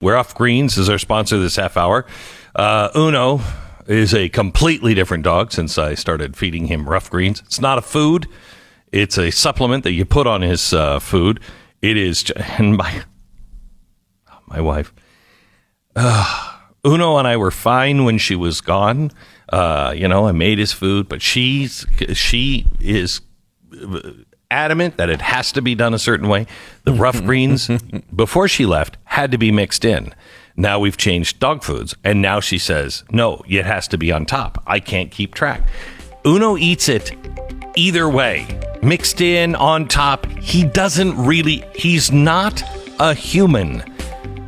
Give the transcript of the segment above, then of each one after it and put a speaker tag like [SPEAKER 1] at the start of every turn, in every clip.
[SPEAKER 1] We're off greens is our sponsor this half hour. Uh, Uno is a completely different dog since I started feeding him Ruff Greens. It's not a food; it's a supplement that you put on his uh, food. It is, and my my wife, uh, Uno and I were fine when she was gone. Uh, you know, I made his food, but she's she is adamant that it has to be done a certain way. The Ruff greens before she left had to be mixed in. Now we've changed dog foods, and now she says no, it has to be on top. I can't keep track. Uno eats it either way, mixed in on top. He doesn't really. He's not a human.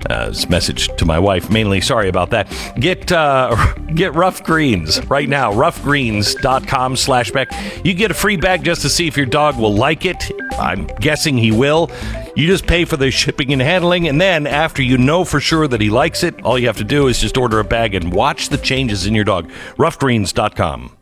[SPEAKER 1] Uh, message to my wife mainly. Sorry about that. Get uh, get Ruff Greens right now. RuffGreens.com slash Beck. You get a free bag just to see if your dog will like it. I'm guessing he will. You just pay for the shipping and handling, and then after you know for sure that he likes it, all you have to do is just order a bag and watch the changes in your dog. RuffGreens.com.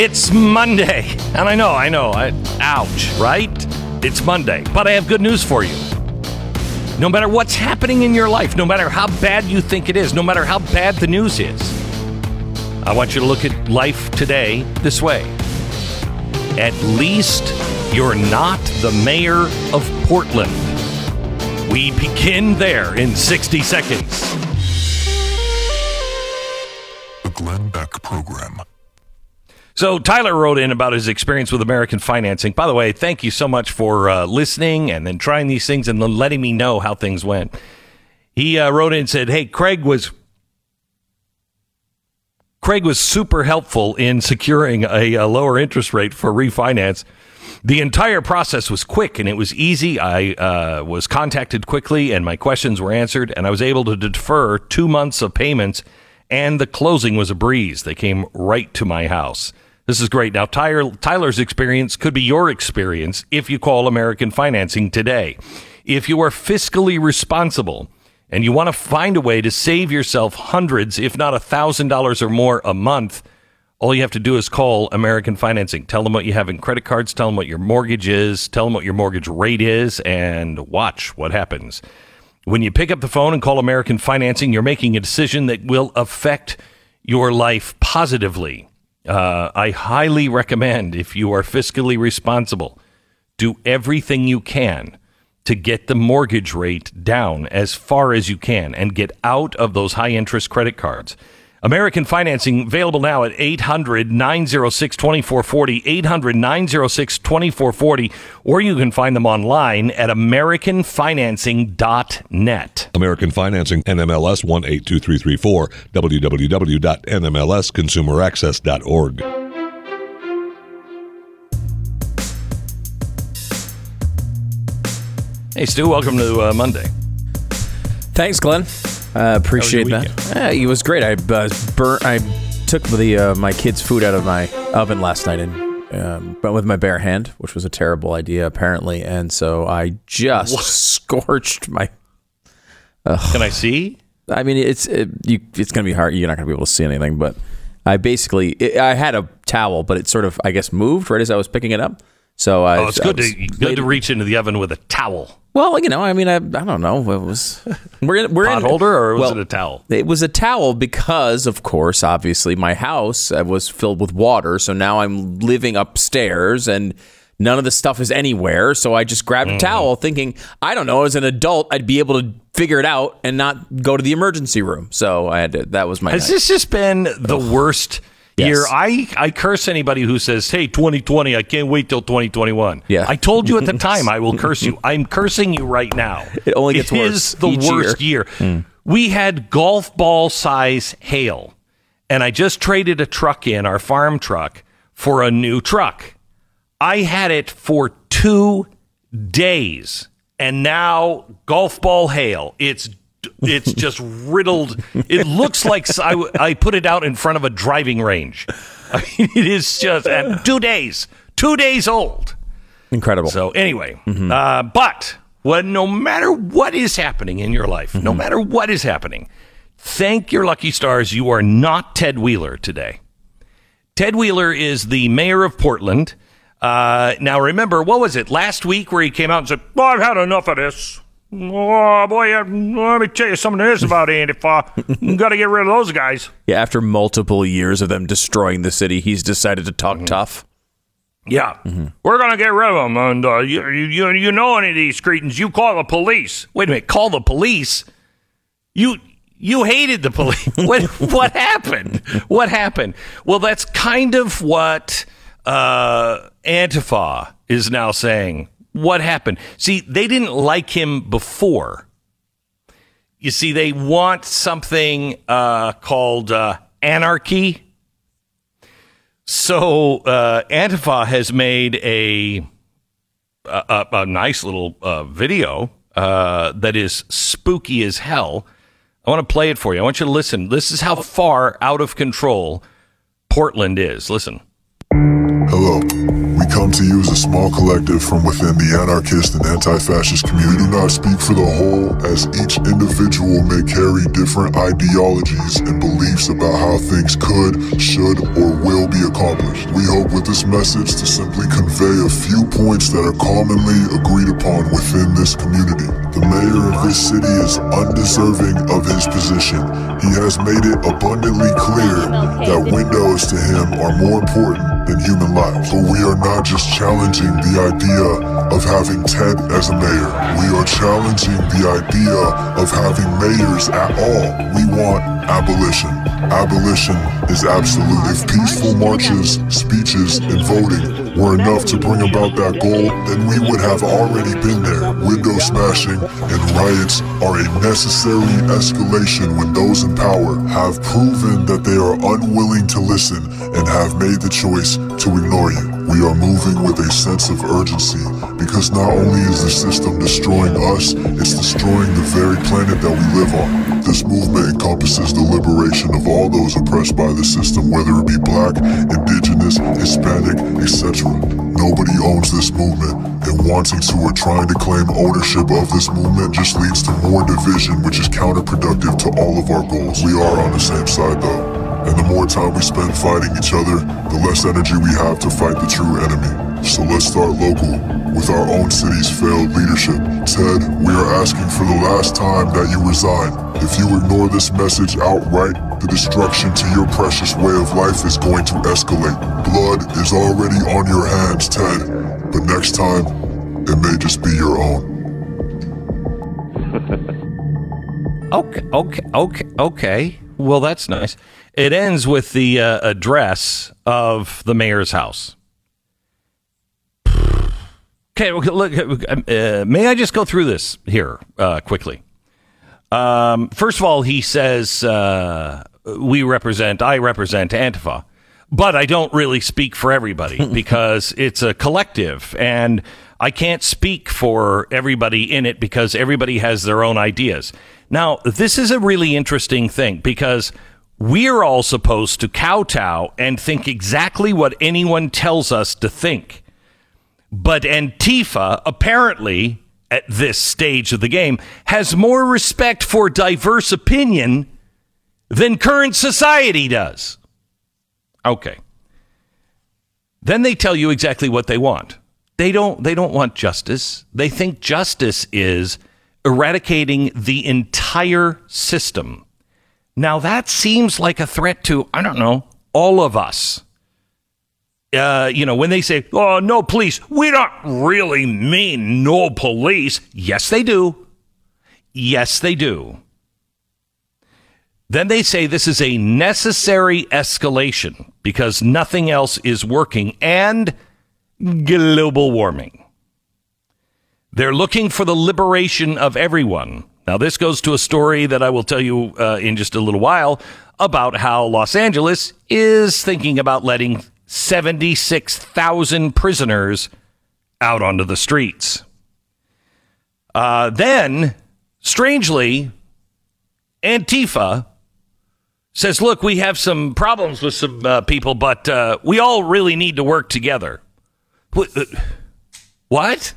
[SPEAKER 1] It's Monday. And I know, I know, I, ouch, right? It's Monday. But I have good news for you. No matter what's happening in your life, no matter how bad you think it is, no matter how bad the news is, I want you to look at life today this way. At least you're not the mayor of Portland. We begin there in 60 seconds.
[SPEAKER 2] The Glenn Beck Program.
[SPEAKER 1] So Tyler wrote in about his experience with American financing. By the way, thank you so much for uh, listening and then trying these things and then letting me know how things went. He uh, wrote in and said, "Hey, Craig was Craig was super helpful in securing a, a lower interest rate for refinance. The entire process was quick and it was easy. I uh, was contacted quickly and my questions were answered, and I was able to defer two months of payments, and the closing was a breeze. They came right to my house. This is great. Now, Tyler, Tyler's experience could be your experience if you call American Financing today. If you are fiscally responsible, and you want to find a way to save yourself hundreds, if not a thousand dollars or more a month, all you have to do is call American Financing. Tell them what you have in credit cards, tell them what your mortgage is, tell them what your mortgage rate is, and watch what happens. When you pick up the phone and call American Financing, you're making a decision that will affect your life positively. Uh, I highly recommend if you are fiscally responsible, do everything you can to get the mortgage rate down as far as you can and get out of those high interest credit cards. American Financing available now at 800 906 2440, 800 906 2440, or you can find them online at AmericanFinancing.net.
[SPEAKER 3] American Financing, NMLS 182334, www.nmlsconsumeraccess.org.
[SPEAKER 1] Hey, Stu, welcome to uh, Monday.
[SPEAKER 4] Thanks, Glenn. I appreciate that. Yeah, it was great. I uh, burnt. I took the uh, my kids' food out of my oven last night and um, went with my bare hand, which was a terrible idea apparently. And so I just scorched my.
[SPEAKER 1] Can I see?
[SPEAKER 4] I mean, it's it, you. It's gonna be hard. You're not gonna be able to see anything, but I basically it, I had a towel, but it sort of I guess moved right as I was picking it up. So I.
[SPEAKER 1] Oh, it's
[SPEAKER 4] I
[SPEAKER 1] good to good
[SPEAKER 4] laid-
[SPEAKER 1] to reach into the oven with a towel.
[SPEAKER 4] Well, you know, I mean, I, I don't know. It was we're in, we're
[SPEAKER 1] Pot
[SPEAKER 4] in,
[SPEAKER 1] holder or was
[SPEAKER 4] well,
[SPEAKER 1] it a towel?
[SPEAKER 4] It was a towel because, of course, obviously, my house uh, was filled with water. So now I'm living upstairs and none of the stuff is anywhere. So I just grabbed
[SPEAKER 1] Mm.
[SPEAKER 4] a towel thinking, I don't know, as an adult, I'd be able to figure it out and not go to the emergency room. So I had to, that was my
[SPEAKER 1] Has
[SPEAKER 4] night.
[SPEAKER 1] this just been the worst
[SPEAKER 4] Yes.
[SPEAKER 1] year? I, I curse anybody who says, hey, 2020, I can't wait till 2021.
[SPEAKER 4] Yeah.
[SPEAKER 1] I told you at the time I will curse you. I'm cursing you right now.
[SPEAKER 4] It only gets
[SPEAKER 1] It
[SPEAKER 4] worse
[SPEAKER 1] is the worst year. Hmm. We had golf ball size hail, and I just traded a truck in, our farm truck, for a new truck. I had it for two days, and now golf ball hail. It's it's just riddled. It looks like I, I put it out in front of a driving range. I mean, it is just and two days, two days old.
[SPEAKER 4] Incredible.
[SPEAKER 1] So anyway, uh, but when no matter what is happening in your life, no matter what is happening, thank your lucky stars you are not Ted Wheeler today. Ted Wheeler is the mayor of Portland. Uh, now remember, what was it last week where he came out and said, "Oh, I've had enough of this." Oh boy, uh, let me tell you something there is about Antifa. Got to get rid of those guys.
[SPEAKER 4] yeah, after multiple years of them destroying the city, he's decided to talk tough.
[SPEAKER 1] Yeah, we're gonna get rid of them, and uh, you, you you know any of these cretins, you call the police. Wait a minute, call the police? You you hated the police. what what happened? What happened? Well, that's kind of what uh, Antifa is now saying. What happened? See, they didn't like him before. You see, they want something uh, called uh, anarchy. So uh, Antifa has made a a, a, nice little uh, video uh, that is spooky as hell. I want to play it for you. I want you to listen. This is how far out of control Portland is. Listen.
[SPEAKER 2] Hello. We come to you as a small collective from within the anarchist and anti-fascist community. We do not speak for the whole, as each individual may carry different ideologies and beliefs about how things could, should, or will be accomplished. We hope with this message to simply convey a few points that are commonly agreed upon within this community. The mayor of this city is undeserving of his position. He has made it abundantly clear that windows to him are more important than human lives. But we are not just challenging the idea of having Ted as a mayor. We are challenging the idea of having mayors at all. We want abolition. Abolition is absolute. If peaceful marches, speeches, and voting were enough to bring about that goal, then we would have already been there. Window smashing and riots are a necessary escalation when those in power have proven that they are unwilling to listen and have made the choice to ignore you. We are moving with a sense of urgency because not only is the system destroying us, it's destroying the very planet that we live on. This movement encompasses the liberation of all those oppressed by the system, whether it be black, indigenous, Hispanic, etc. Nobody owns this movement, and wanting to or trying to claim ownership of this movement just leads to more division, which is counterproductive to all of our goals. We are on the same side though. And the more time we spend fighting each other, the less energy we have to fight the true enemy. So let's start local with our own city's failed leadership. Ted, we are asking for the last time that you resign. If you ignore this message outright, the destruction to your precious way of life is going to escalate. Blood is already on your hands, Ted. But next time, it may just be your own.
[SPEAKER 1] Okay, okay, okay, okay. Well, that's nice. It ends with the uh, address of the mayor's house. Okay, look. Uh, may I just go through this here uh, quickly? Um, first of all, he says uh, we represent, I represent Antifa, but I don't really speak for everybody because it's a collective, and I can't speak for everybody in it because everybody has their own ideas. Now, this is a really interesting thing because we're all supposed to kowtow and think exactly what anyone tells us to think. But Antifa, apparently, at this stage of the game, has more respect for diverse opinion than current society does. Okay. Then they tell you exactly what they want. They don't they don't want justice. They think justice is eradicating the entire system. Now that seems like a threat to, I don't know, all of us uh, you know, when they say, oh, no police, we don't really mean no police. Yes, they do. Yes, they do. Then they say this is a necessary escalation because nothing else is working and global warming. They're looking for the liberation of everyone. Now, this goes to a story that I will tell you uh, in just a little while about how Los Angeles is thinking about letting 76,000 prisoners out onto the streets. Uh, then, strangely, Antifa says, Look, we have some problems with some uh, people, but uh, we all really need to work together. Uh, what?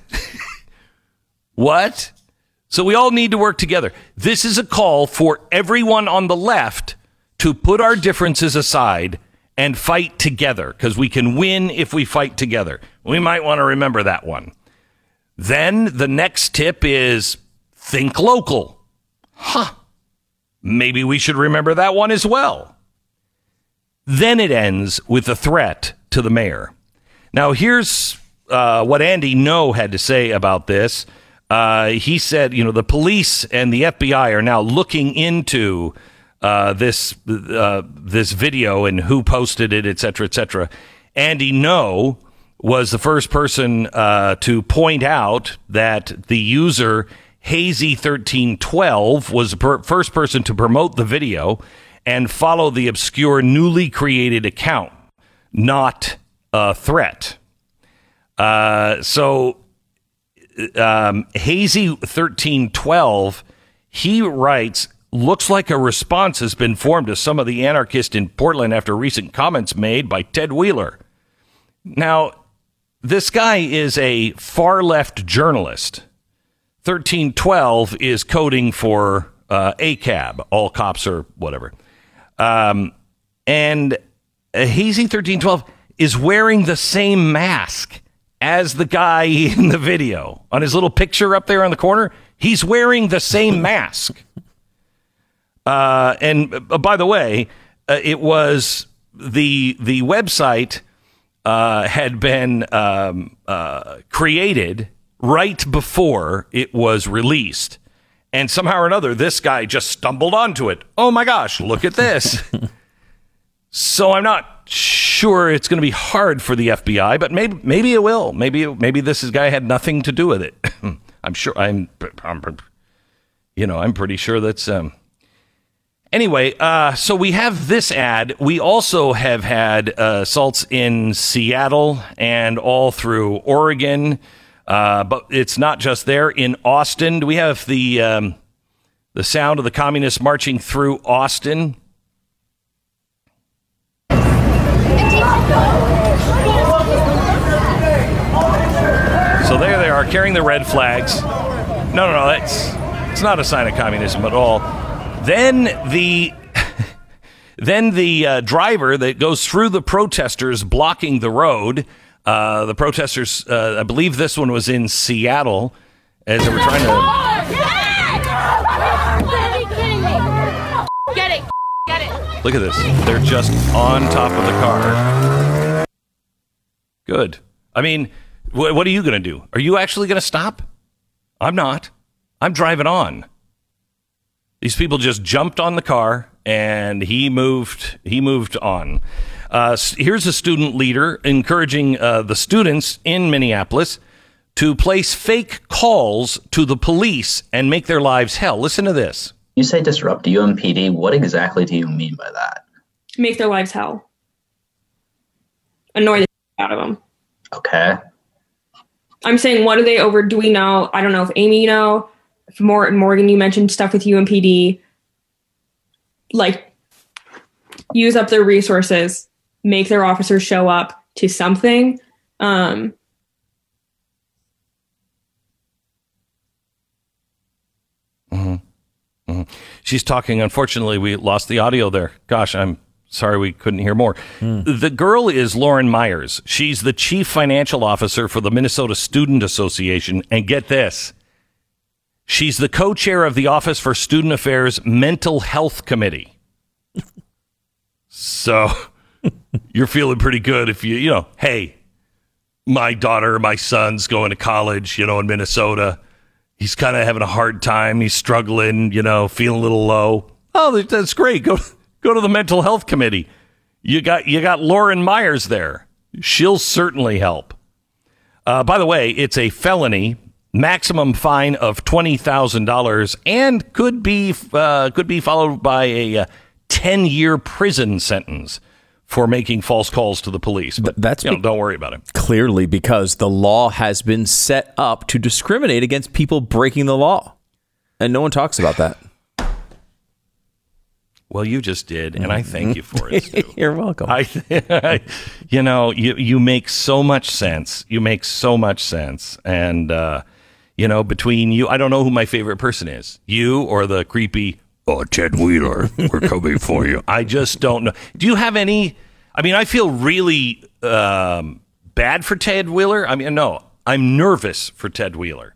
[SPEAKER 1] what? So we all need to work together. This is a call for everyone on the left to put our differences aside and fight together because we can win if we fight together. We might want to remember that one. Then the next tip is think local. Huh. Maybe we should remember that one as well. Then it ends with a threat to the mayor. Now, here's uh, what Andy Ngo had to say about this. Uh, he said, you know, the police and the FBI are now looking into uh, this uh, this video and who posted it, et cetera, et cetera. Andy Ngo was the first person uh, to point out that the user Hazy1312 was the per- first person to promote the video and follow the obscure newly created account, not a threat. Uh, so um, Hazy1312, he writes, looks like a response has been formed to some of the anarchists in Portland after recent comments made by Ted Wheeler. Now, this guy is a far left journalist. 1312 is coding for uh, ACAB, all cops or whatever. Um, and uh, Hazy 1312 is wearing the same mask as the guy in the video on his little picture up there on the corner. He's wearing the same mask. Uh, and uh, by the way, uh, it was the the website uh, had been um, uh, created right before it was released, and somehow or another, this guy just stumbled onto it. Oh my gosh! Look at this. so I'm not sure it's going to be hard for the FBI, but maybe maybe it will. Maybe maybe this guy had nothing to do with it. I'm sure. I'm, I'm you know I'm pretty sure that's. Um, Anyway, uh, so we have this ad. We also have had uh, assaults in Seattle and all through Oregon, uh, but it's not just there. In Austin, do we have the um, the sound of the communists marching through Austin? So there they are, carrying the red flags. No, no, no, that's it's not a sign of communism at all. Then the then the uh, driver that goes through the protesters blocking the road. Uh, the protesters, uh, I believe this one was in Seattle, as they were trying to.
[SPEAKER 5] Get it. Get it.
[SPEAKER 1] Look at this. They're just on top of the car. Good. I mean, wh- what are you going to do? Are you actually going to stop? I'm not. I'm driving on. These people just jumped on the car and he moved. He moved on. Uh, here's a student leader encouraging uh, the students in Minneapolis to place fake calls to the police and make their lives hell. Listen to this.
[SPEAKER 6] You say disrupt UMPD. What exactly do you mean by that?
[SPEAKER 5] Make their lives hell. Annoy the out of them.
[SPEAKER 6] Okay.
[SPEAKER 5] I'm saying, what are they over? Do we know? I don't know if Amy, you know, if Morgan, Morgan, you mentioned stuff with UMPD. Like, use up their resources, make their officers show up to something. Um, mm-hmm. Mm-hmm.
[SPEAKER 1] She's talking. Unfortunately, we lost the audio there. Gosh, I'm sorry we couldn't hear more. Hmm. The girl is Lauren Myers. She's the chief financial officer for the Minnesota Student Association. And get this she's the co chair of the Office for Student Affairs Mental Health Committee. so you're feeling pretty good if you, you know, hey, my daughter, my son's going to college, you know, in Minnesota he's kind of having a hard time. He's struggling, you know, feeling a little low. Oh, that's great. Go go to the mental health committee. You got you got Lauren Myers there. She'll certainly help. Uh, by the way, it's a felony, maximum fine of twenty thousand dollars, and could be uh, could be followed by a ten year prison sentence for making false calls to the police. But
[SPEAKER 4] that's
[SPEAKER 1] you know, don't worry about it.
[SPEAKER 4] Clearly, because the law has been set up to discriminate against people breaking the law. And no one talks about that.
[SPEAKER 1] Well, you just did, and I thank you for it. Stu.
[SPEAKER 4] You're welcome.
[SPEAKER 1] I, you know, you you make so much sense. You make so much sense, and uh, you know, between you, I don't know who my favorite person is, you or the creepy. Oh, Ted Wheeler, we're coming for you. I just don't know. Do you have any? I mean, I feel really um, bad for Ted Wheeler. I mean, no, I'm nervous for Ted Wheeler.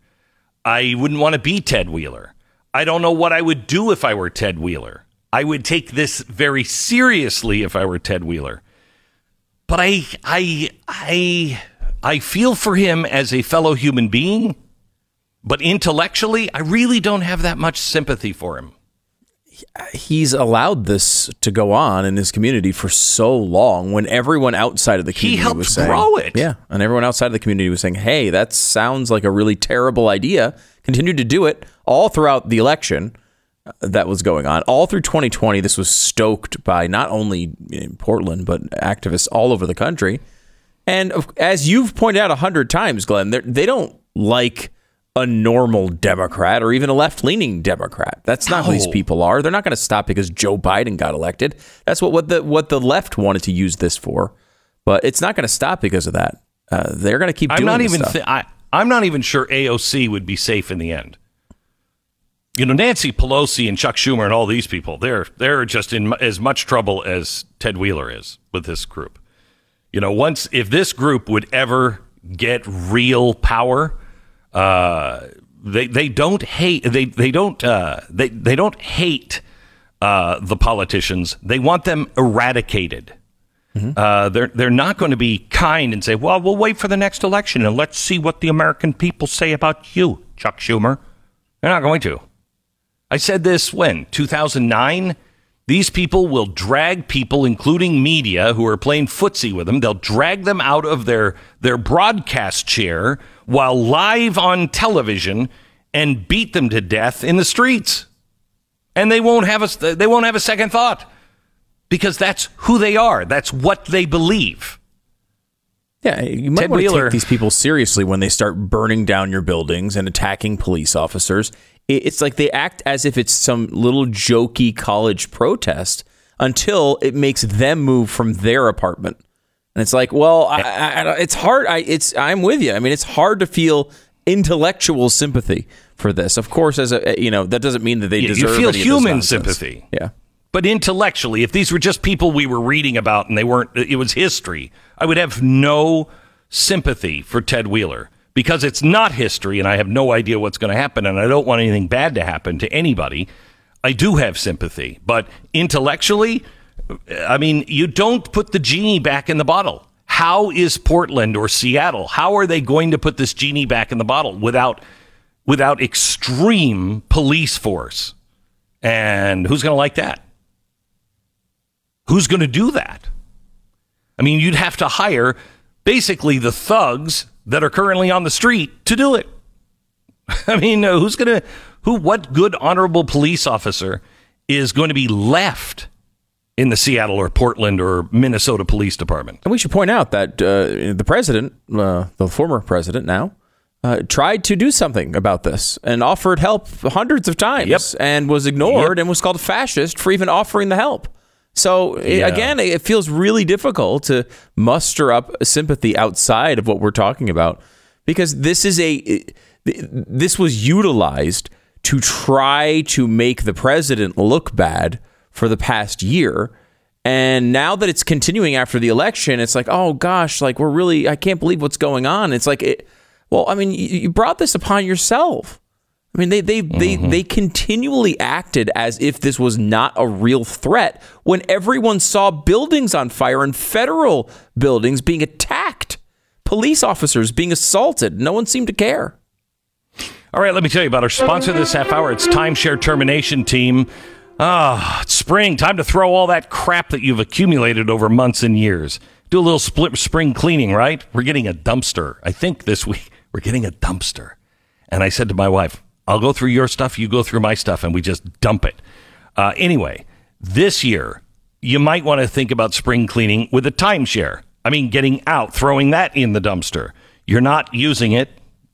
[SPEAKER 1] I wouldn't want to be Ted Wheeler. I don't know what I would do if I were Ted Wheeler. I would take this very seriously if I were Ted Wheeler. But I I I I feel for him as a fellow human being, but intellectually, I really don't have that much sympathy for him.
[SPEAKER 4] He's allowed this to go on in his community for so long when everyone outside of the community he
[SPEAKER 1] helped
[SPEAKER 4] was saying,
[SPEAKER 1] grow it.
[SPEAKER 4] Yeah. And everyone outside of the community was saying, hey, that sounds like a really terrible idea. Continued to do it all throughout the election uh, that was going on. All through 2020, this was stoked by not only in Portland, but activists all over the country. And as you've pointed out a hundred times, Glenn, they don't like a normal Democrat or even a left leaning Democrat. That's not who these people are. They're not going to stop because Joe Biden got elected. That's what, what the what the left wanted to use this for. But it's not going to stop because of that. Uh, they're going to keep
[SPEAKER 1] I'm
[SPEAKER 4] doing
[SPEAKER 1] not
[SPEAKER 4] this
[SPEAKER 1] even I I'm not even sure AOC would be safe in the end. You know, Nancy Pelosi and Chuck Schumer and all these people, they're they're just in as much trouble as Ted Wheeler is with this group. You know, once if this group would ever get real power, uh, they they don't hate they they don't uh, they they don't hate uh, the politicians. They want them eradicated. Uh, they're they're not going to be kind and say, "Well, we'll wait for the next election and let's see what the American people say about you, Chuck Schumer." They're not going to. I said this when 2009. These people will drag people, including media, who are playing footsie with them. They'll drag them out of their their broadcast chair while live on television and beat them to death in the streets. And they won't have a they won't have a second thought because that's who they are. That's what they believe.
[SPEAKER 4] Yeah, you might
[SPEAKER 1] Ted
[SPEAKER 4] want to take these people seriously when they start burning down your buildings and attacking police officers. It's like they act as if it's some little jokey college protest until it makes them move from their apartment. And it's like, well, I, I, I- it's hard. I, it's I'm with you. I mean, it's hard to feel intellectual sympathy for this. Of course, as a eh, you know, that doesn't mean that they
[SPEAKER 1] You- you feel
[SPEAKER 4] any of this
[SPEAKER 1] human sympathy.
[SPEAKER 4] Yeah.
[SPEAKER 1] But intellectually, if these were just people we were reading about and they weren't, it was history, I would have no sympathy for Ted Wheeler because it's not history and I have no idea what's going to happen and I don't want anything bad to happen to anybody. I do have sympathy, but intellectually, I mean, you don't put the genie back in the bottle. How is Portland or Seattle? How are they going to put this genie back in the bottle without without extreme police force? And who's going to like that? Who's going to do that? I mean, you'd have to hire basically the thugs that are currently on the street to do it. I mean, who's going to, who, what good, honorable police officer is going to be left in the Seattle or Portland or Minnesota Police Department?
[SPEAKER 4] And we should point out that uh, the president, uh, the former president now, uh, tried to do something about this and offered help hundreds of times
[SPEAKER 1] Yep.
[SPEAKER 4] and was ignored
[SPEAKER 1] Yep.
[SPEAKER 4] and was called fascist for even offering the help. So
[SPEAKER 1] Yeah.
[SPEAKER 4] again, it feels really difficult to muster up sympathy outside of what we're talking about because this is a this was utilized to try to make the president look bad for the past year. And now that it's continuing after the election, it's like, oh gosh, like we're really, I can't believe what's going on. It's like, it, well, I mean, you, brought this upon yourself. I mean, they they they mm-hmm. they continually acted as if this was not a real threat when everyone saw buildings on fire and federal buildings being attacked, police officers being assaulted. No one seemed to care.
[SPEAKER 1] All right, let me tell you about our sponsor this half hour. It's Timeshare Termination Team. Ah, spring. Time to throw all that crap that you've accumulated over months and years. Do a little split spring cleaning, right? We're getting a dumpster. I think this week we're getting a dumpster. And I said to my wife, I'll go through your stuff, you go through my stuff, and we just dump it. Uh, anyway, this year, you might want to think about spring cleaning with a timeshare. I mean, getting out, throwing that in the dumpster. You're not using it.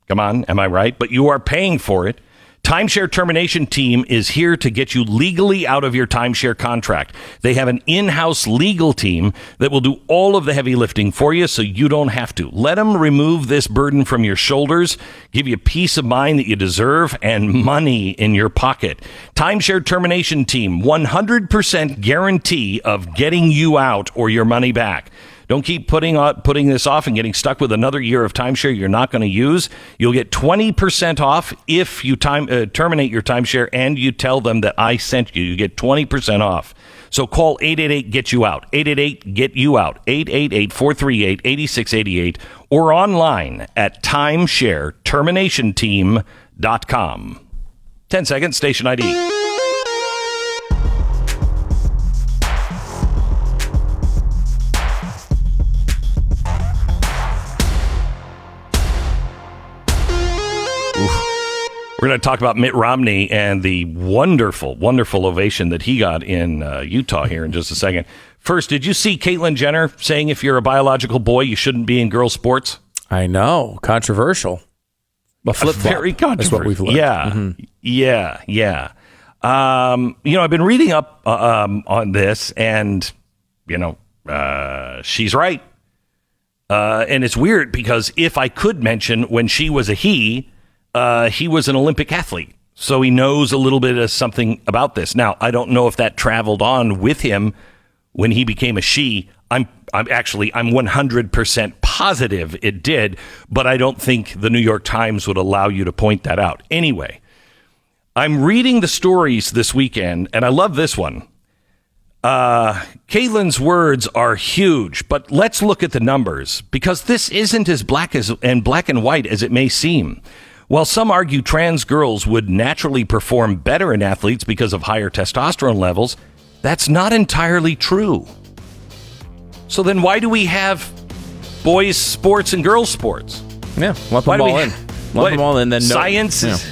[SPEAKER 1] Come on, am I right? But you are paying for it. Timeshare Termination Team is here to get you legally out of your timeshare contract. They have an in house legal team that will do all of the heavy lifting for you so you don't have to. Let them remove this burden from your shoulders, give you peace of mind that you deserve, and money in your pocket. Timeshare Termination Team, 100% guarantee of getting you out or your money back. Don't keep putting putting this off and getting stuck with another year of timeshare you're not going to use. You'll get 20% off if you time, uh, terminate your timeshare and you tell them that I sent you. You get 20% off. So call 888 get you out. 888 get you out. 888 438 8688 or online at timeshareterminationteam.com. 10 seconds, station ID. We're going to talk about Mitt Romney and the wonderful, wonderful ovation that he got in uh, Utah here in just a second. First, did you see Caitlyn Jenner saying if you're a biological boy, you shouldn't be in girls' sports?
[SPEAKER 4] I know, controversial.
[SPEAKER 1] A flip very controversial. what we've learned. Yeah, mm-hmm. yeah, yeah. Um, you know, I've been reading up uh, um, on this, and you know, uh, she's right. Uh, and it's weird because if I could mention when she was a he, uh, he was an Olympic athlete, so he knows a little bit of something about this. Now, I don't know if that traveled on with him when he became a she. I'm, I'm actually, I'm 100% positive it did, but I don't think the New York Times would allow you to point that out. Anyway, I'm reading the stories this weekend, and I love this one. Uh, Caitlyn's words are huge, but let's look at the numbers because this isn't as black as and black and white as it may seem. While some argue trans girls would naturally perform better in athletes because of higher testosterone levels, that's not entirely true. So then why do we have boys sports and girls sports?
[SPEAKER 4] Yeah, lump why them all in. Lump what, them all in, then no,
[SPEAKER 1] science is,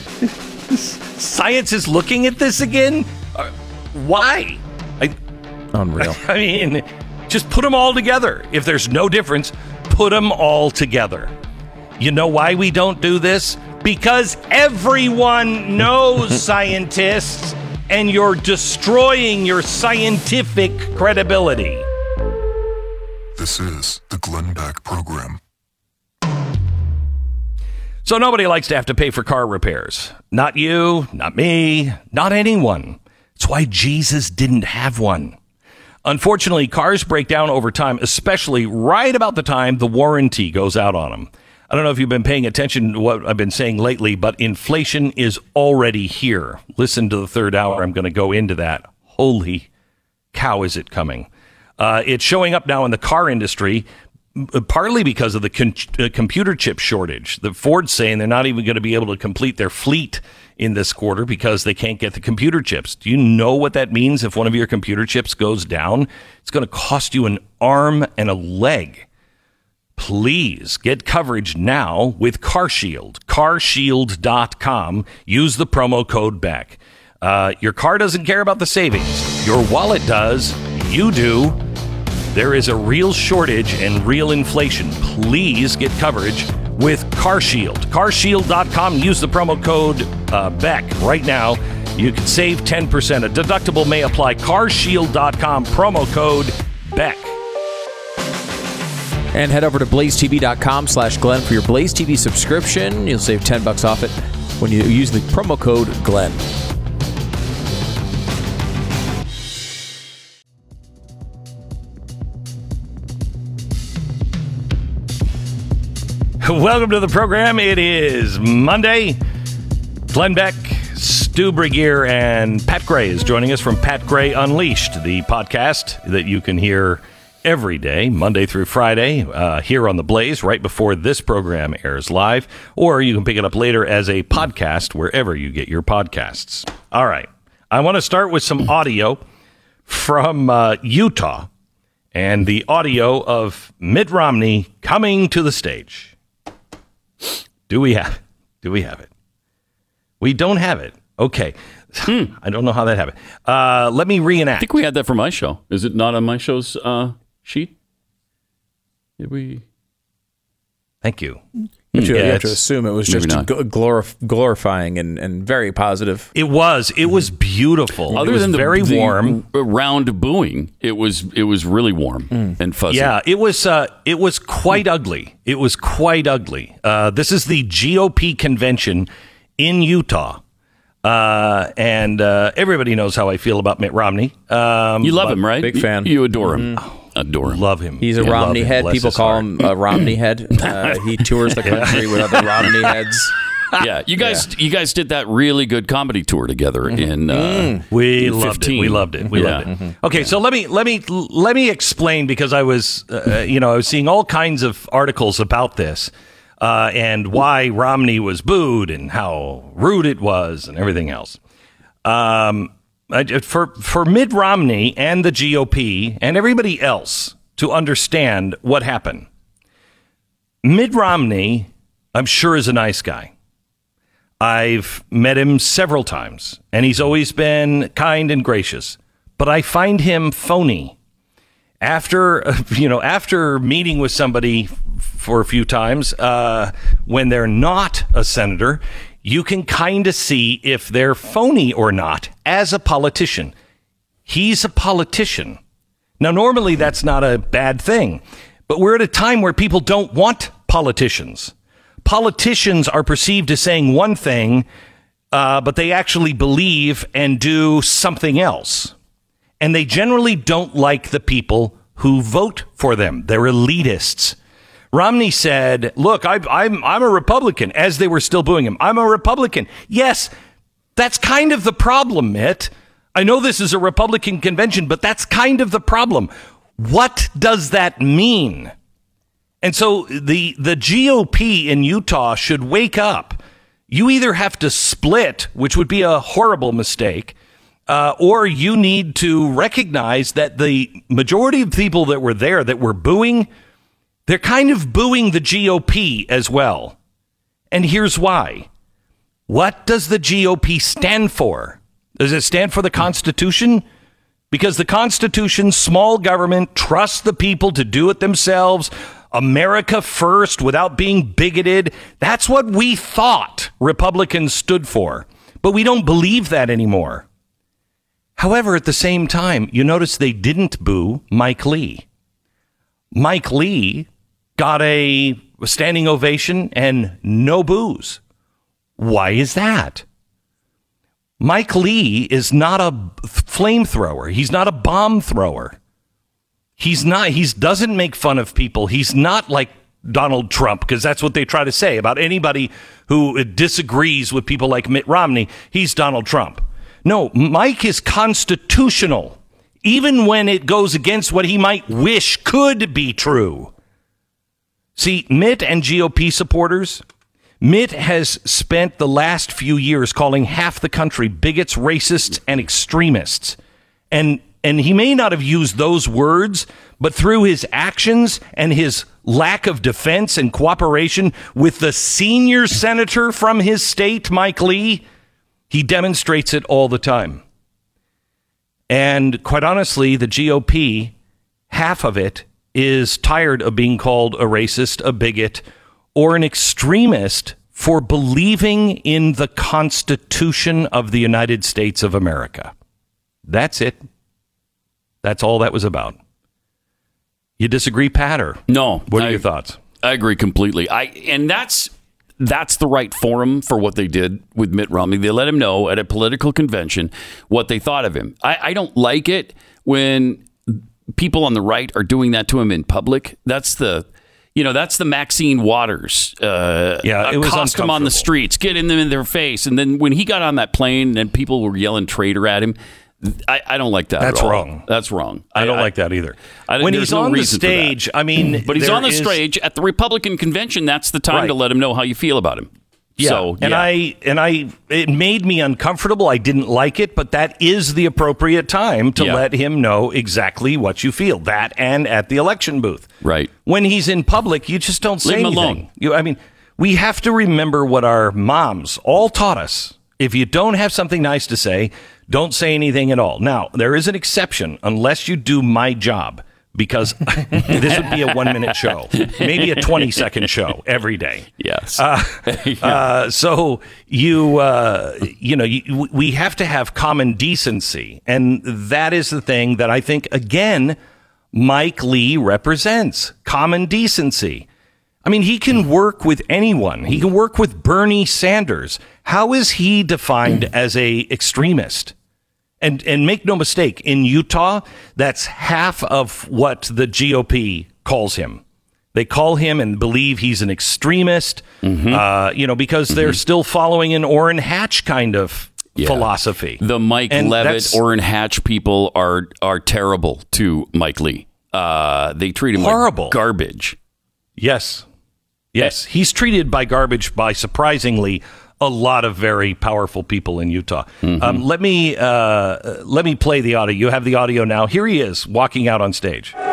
[SPEAKER 1] science is looking at this again. Uh, why? I,
[SPEAKER 4] Unreal.
[SPEAKER 1] I mean, just put them all together. If there's no difference, put them all together. You know why we don't do this? Because everyone knows scientists and you're destroying your scientific credibility.
[SPEAKER 2] This is the Glenn Beck Program.
[SPEAKER 1] So nobody likes to have to pay for car repairs. Not you, not me, not anyone. It's why Jesus didn't have one. Unfortunately, cars break down over time, especially right about the time the warranty goes out on them. I don't know if you've been paying attention to what I've been saying lately, but inflation is already here. Listen to the third hour. I'm going to go into that. Holy cow, is it coming? Uh, it's showing up now in the car industry, partly because of the con- uh, computer chip shortage. The Ford's saying they're not even going to be able to complete their fleet in this quarter because they can't get the computer chips. Do you know what that means if one of your computer chips goes down? It's going to cost you an arm and a leg. Please get coverage now with CarShield. CarShield.com. Use the promo code BECK. Uh, your car doesn't care about the savings. Your wallet does. You do. There is a real shortage and real inflation. Please get coverage with CarShield. CarShield.com. Use the promo code uh, BECK right now. You can save 10%. A deductible may apply. CarShield.com. Promo code BECK.
[SPEAKER 4] And head over to blazetv.com slash Glenn for your Blaze TV subscription. You'll save 10 bucks off it when you use the promo code Glenn.
[SPEAKER 1] Welcome to the program. It is Monday. Glenn Beck, Stu Burguiere, and Pat Gray is joining us from Pat Gray Unleashed, the podcast that you can hear every day, Monday through Friday, uh, here on the Blaze, right before this program airs live, or you can pick it up later as a podcast wherever you get your podcasts. All right. I want to start with some audio from uh, Utah and the audio of Mitt Romney coming to the stage. Do we have Do we have it? We don't have it. Okay. I don't know how that happened. Uh, let me reenact.
[SPEAKER 7] I think we had that for my show. Is it not on my show's uh, sheet? Did we?
[SPEAKER 1] Thank you.
[SPEAKER 4] But you,
[SPEAKER 1] Yeah,
[SPEAKER 4] you have to assume it was just glorif- glorifying and, and very positive.
[SPEAKER 1] It was. It was beautiful.
[SPEAKER 7] Other
[SPEAKER 1] it was
[SPEAKER 7] than the,
[SPEAKER 1] very
[SPEAKER 7] the
[SPEAKER 1] warm.
[SPEAKER 7] round booing, it was it was really warm and fuzzy.
[SPEAKER 1] Yeah, it was. Uh, it was quite ugly. It was quite ugly. Uh, this is the GOP convention in Utah, uh, and uh, everybody knows how I feel about Mitt Romney. Um,
[SPEAKER 7] you love him, right?
[SPEAKER 4] big fan.
[SPEAKER 7] You, adore him. Adore him.
[SPEAKER 1] love him.
[SPEAKER 4] He's a
[SPEAKER 1] Love
[SPEAKER 4] Romney head.
[SPEAKER 1] Bless
[SPEAKER 4] People call
[SPEAKER 1] heart.
[SPEAKER 4] him a Romney head. Uh, he tours the country with other Romney heads.
[SPEAKER 7] yeah, you guys, you guys did that really good comedy tour together
[SPEAKER 1] Mm-hmm.
[SPEAKER 7] in. Uh,
[SPEAKER 1] We
[SPEAKER 7] in
[SPEAKER 1] loved it. We loved it. We
[SPEAKER 7] Yeah.
[SPEAKER 1] loved it. Okay, so let me let me let me explain because I was uh, you know I was seeing all kinds of articles about this uh, and why Romney was booed and how rude it was and everything else. Um, I, for for Mitt Romney and the GOP and everybody else to understand what happened. Mitt Romney, I'm sure, is a nice guy. I've met him several times, and he's always been kind and gracious. But I find him phony. After you know, after meeting with somebody for a few times, uh, when they're not a senator, you can kind of see if they're phony or not as a politician. He's a politician. Now, normally that's not a bad thing, but we're at a time where people don't want politicians. Politicians are perceived as saying one thing, uh, but they actually believe and do something else. And they generally don't like the people who vote for them. They're elitists. Romney said, Look, I, I'm, I'm a Republican, as they were still booing him. I'm a Republican. Yes, that's kind of the problem, Mitt. I know this is a Republican convention, but that's kind of the problem. What does that mean? And so the the GOP in Utah should wake up. You either have to split, which would be a horrible mistake, uh, or you need to recognize that the majority of people that were there that were booing, they're kind of booing the GOP as well. And here's why. What does the GOP stand for? Does it stand for the Constitution? Because the Constitution, small government, trust the people to do it themselves, America first without being bigoted. That's what we thought Republicans stood for. But we don't believe that anymore. However, at the same time, you notice they didn't boo Mike Lee. Mike Lee got a standing ovation and no booze. Why is that? Mike Lee is not a flamethrower. He's not a bomb thrower. He's not he doesn't make fun of people. He's not like Donald Trump because that's what they try to say about anybody who disagrees with people like Mitt Romney. He's Donald Trump. No, Mike is constitutional even when it goes against what he might wish could be true. See, Mitt and GOP supporters, Mitt has spent the last few years calling half the country bigots, racists, and extremists. And and he may not have used those words, but through his actions and his lack of defense and cooperation with the senior senator from his state, Mike Lee, he demonstrates it all the time. And quite honestly, the GOP, half of it is tired of being called a racist, a bigot, or an extremist for believing in the Constitution of the United States of America. That's it. That's all that was about. You disagree, Pat, or
[SPEAKER 7] No.
[SPEAKER 1] what are
[SPEAKER 7] I-
[SPEAKER 1] your thoughts?
[SPEAKER 7] I agree completely. I and that's that's the right forum for what they did with Mitt Romney. They let him know at a political convention what they thought of him. I, I don't like it when people on the right are doing that to him in public. That's the you know that's the Maxine Waters. Uh,
[SPEAKER 1] Yeah, it was
[SPEAKER 7] accost him on the streets, get in them in their face, and then when he got on that plane and people were yelling traitor at him. I, I don't like that. at
[SPEAKER 1] That's wrong.
[SPEAKER 7] That's wrong.
[SPEAKER 1] I don't like that either.
[SPEAKER 7] I-
[SPEAKER 1] when he's
[SPEAKER 7] no
[SPEAKER 1] on the
[SPEAKER 7] reason for that.
[SPEAKER 1] stage, I mean,
[SPEAKER 7] But he's on the
[SPEAKER 1] is-
[SPEAKER 7] stage at the Republican convention. That's the time
[SPEAKER 1] Right.
[SPEAKER 7] to let him know how you feel about him.
[SPEAKER 1] Yeah.
[SPEAKER 7] So,
[SPEAKER 1] and
[SPEAKER 7] yeah.
[SPEAKER 1] I and I it made me uncomfortable. I didn't like it, but that is the appropriate time to
[SPEAKER 7] Yeah.
[SPEAKER 1] let him know exactly what you feel. That and at the election booth.
[SPEAKER 7] Right.
[SPEAKER 1] When he's in public, you just don't say
[SPEAKER 7] Leave him
[SPEAKER 1] anything.
[SPEAKER 7] alone.
[SPEAKER 1] You I mean, we have to remember what our moms all taught us If you don't have something nice to say, don't say anything at all. Now, there is an exception unless you do my job because this would be a one minute show, maybe a 20 second show every day.
[SPEAKER 7] Yes.
[SPEAKER 1] Uh, so you, uh, you know, you, we have to have common decency, and that is the thing that I think again Mike Lee represents common decency. I mean, he can work with anyone. He can work with Bernie Sanders. How is he defined as a extremist? And and make no mistake, in Utah, that's half of what the GOP calls him. They call him and believe he's an extremist, uh, you know, because they're still following an Orrin Hatch kind of
[SPEAKER 7] Yeah.
[SPEAKER 1] philosophy.
[SPEAKER 7] The Mike
[SPEAKER 1] And Leavitt,
[SPEAKER 7] Orrin Hatch people are are terrible to Mike Lee. Uh, they treat him
[SPEAKER 1] Horrible.
[SPEAKER 7] like garbage.
[SPEAKER 1] Yes. Yes. He's treated by garbage by surprisingly a lot of very powerful people in Utah. Um, let me uh, let me play the audio. You have the audio now. Here he is walking out on stage.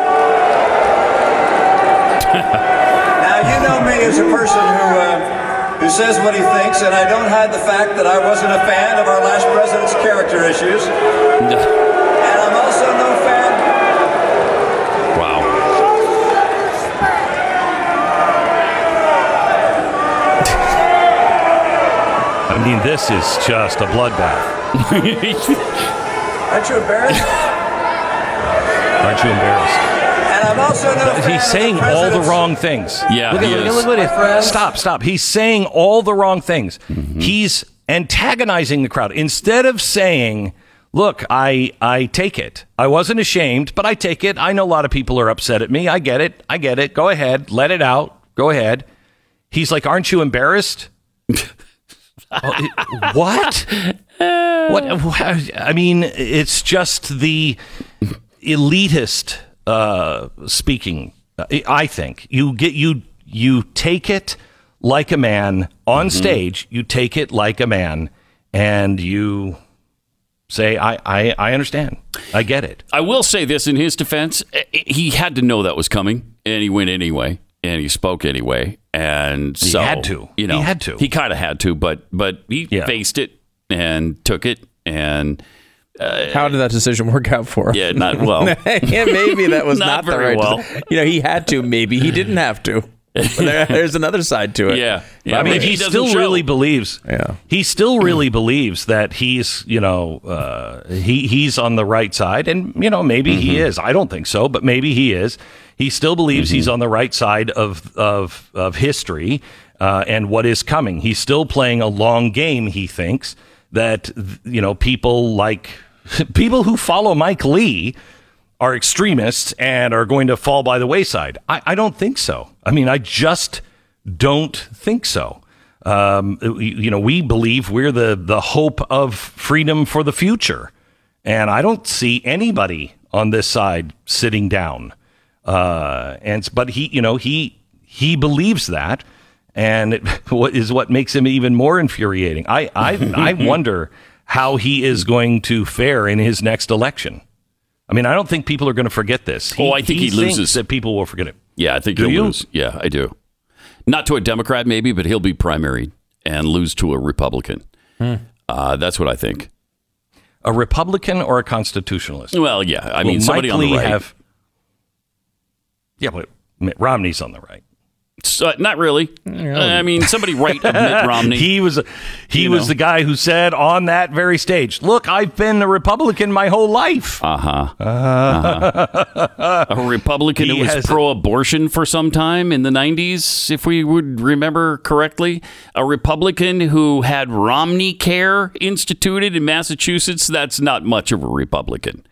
[SPEAKER 8] Now, you know me as a person who, uh, who says what he thinks, and I don't hide the fact that I wasn't a fan of our last president's character issues. And I'm also no fan.
[SPEAKER 7] Wow.
[SPEAKER 1] I mean, this is just a bloodbath.
[SPEAKER 8] Aren't you embarrassed?
[SPEAKER 1] Aren't you embarrassed?
[SPEAKER 8] And I'm also no
[SPEAKER 1] He's saying
[SPEAKER 8] the
[SPEAKER 1] all the wrong things.
[SPEAKER 7] Yeah,
[SPEAKER 1] look at,
[SPEAKER 7] he
[SPEAKER 1] look,
[SPEAKER 7] is.
[SPEAKER 1] look, look at
[SPEAKER 8] My.
[SPEAKER 1] Stop, stop. He's saying all the wrong things. Mm-hmm. He's antagonizing the crowd instead of saying, "Look, I I take it. I wasn't ashamed, but I take it. I know a lot of people are upset at me. I get it. I get it. Go ahead, let it out. Go ahead." He's like, "Aren't you embarrassed?" Oh, it- what? What? I mean, it's just the elitist uh, speaking. I- I think you get you you take it like a man on stage. You take it like a man, and you say, "I I, I understand. I get it."
[SPEAKER 7] I will say this in his defense: eh, he had to know that was coming, and he went anyway, and he spoke anyway, and so
[SPEAKER 1] He
[SPEAKER 7] so
[SPEAKER 1] had to.
[SPEAKER 7] You know,
[SPEAKER 1] He had to.
[SPEAKER 7] He kind of had to, but but he
[SPEAKER 1] Yeah.
[SPEAKER 7] faced it and took it, and
[SPEAKER 4] How did that decision work out for him?
[SPEAKER 7] yeah, not well.
[SPEAKER 4] yeah, maybe that was
[SPEAKER 7] Not
[SPEAKER 4] not, the
[SPEAKER 7] very
[SPEAKER 4] right.
[SPEAKER 7] well.
[SPEAKER 4] You know, he had to. Maybe he didn't have to. There, there's another side to it.
[SPEAKER 7] yeah, yeah.
[SPEAKER 1] I mean,
[SPEAKER 7] but
[SPEAKER 1] he, still
[SPEAKER 7] show.
[SPEAKER 1] really believes.
[SPEAKER 4] Yeah.
[SPEAKER 1] He still really believes that he's, you know, uh, he he's on the right side, and you know, maybe he
[SPEAKER 7] Mm-hmm.
[SPEAKER 1] is. I don't think so, but maybe he is. He still believes he's on the right side of of of history uh, and what is coming. He's still playing a long game. He thinks that you know people like people who follow Mike Lee are extremists and are going to fall by the wayside. I, I don't think so. I mean, I just don't think so. Um, you you know, we believe we're the the hope of freedom for the future, and I don't see anybody on this side sitting down. Uh, and but he, you know, he he believes that, and it, what is what makes him even more infuriating. I I I wonder how he is going to fare in his next election. I mean, I don't think people are going to forget this.
[SPEAKER 7] Oh, I think he
[SPEAKER 1] thinks
[SPEAKER 7] loses.
[SPEAKER 1] That people will forget it.
[SPEAKER 7] Yeah, I think
[SPEAKER 1] Do
[SPEAKER 7] he'll
[SPEAKER 1] you?
[SPEAKER 7] lose. Yeah, I do. Not to a Democrat, maybe, but he'll be primary and lose to a Republican.
[SPEAKER 1] Hmm.
[SPEAKER 7] Uh, that's what I think.
[SPEAKER 1] A Republican or a constitutionalist?
[SPEAKER 7] Well, yeah. I mean, somebody on the right.
[SPEAKER 1] Have, yeah, but Mitt Romney's on the right.
[SPEAKER 7] So, not really. I mean, somebody right of Mitt Romney.
[SPEAKER 1] He was he
[SPEAKER 7] You
[SPEAKER 1] was
[SPEAKER 7] know.
[SPEAKER 1] the guy who said on that very stage, "Look, I've been a Republican my whole life."
[SPEAKER 7] Uh huh. Uh-huh. a Republican
[SPEAKER 1] He
[SPEAKER 7] who was
[SPEAKER 1] has-
[SPEAKER 7] pro-abortion for some time in the '90s, if we would remember correctly. A Republican who had Romney Care instituted in Massachusetts. That's not much of a Republican.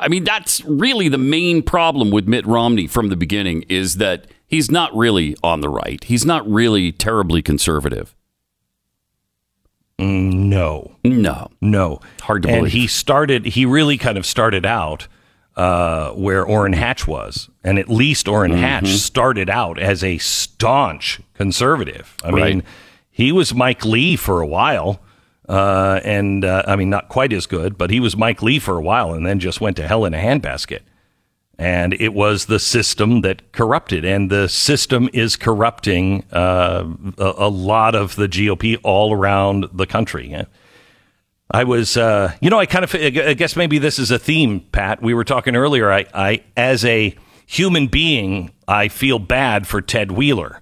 [SPEAKER 7] I mean, that's really the main problem with Mitt Romney from the beginning is that he's not really on the right. He's not really terribly conservative.
[SPEAKER 1] No,
[SPEAKER 7] No.
[SPEAKER 1] no,
[SPEAKER 7] Hard to
[SPEAKER 1] and
[SPEAKER 7] believe.
[SPEAKER 1] he started. He really kind of started out uh, where Orrin Hatch was, and at least Orrin
[SPEAKER 7] Mm-hmm.
[SPEAKER 1] Hatch started out as a staunch conservative. I
[SPEAKER 7] Right.
[SPEAKER 1] mean, he was Mike Lee for a while. Uh, and uh, I mean, not quite as good, but he was Mike Lee for a while, and then just went to hell in a handbasket. And it was the system that corrupted, and the system is corrupting uh, a, a lot of the GOP all around the country. I was, uh, you know, I kind of, I guess maybe this is a theme, Pat. We were talking earlier. I, I, as a human being, I feel bad for Ted Wheeler.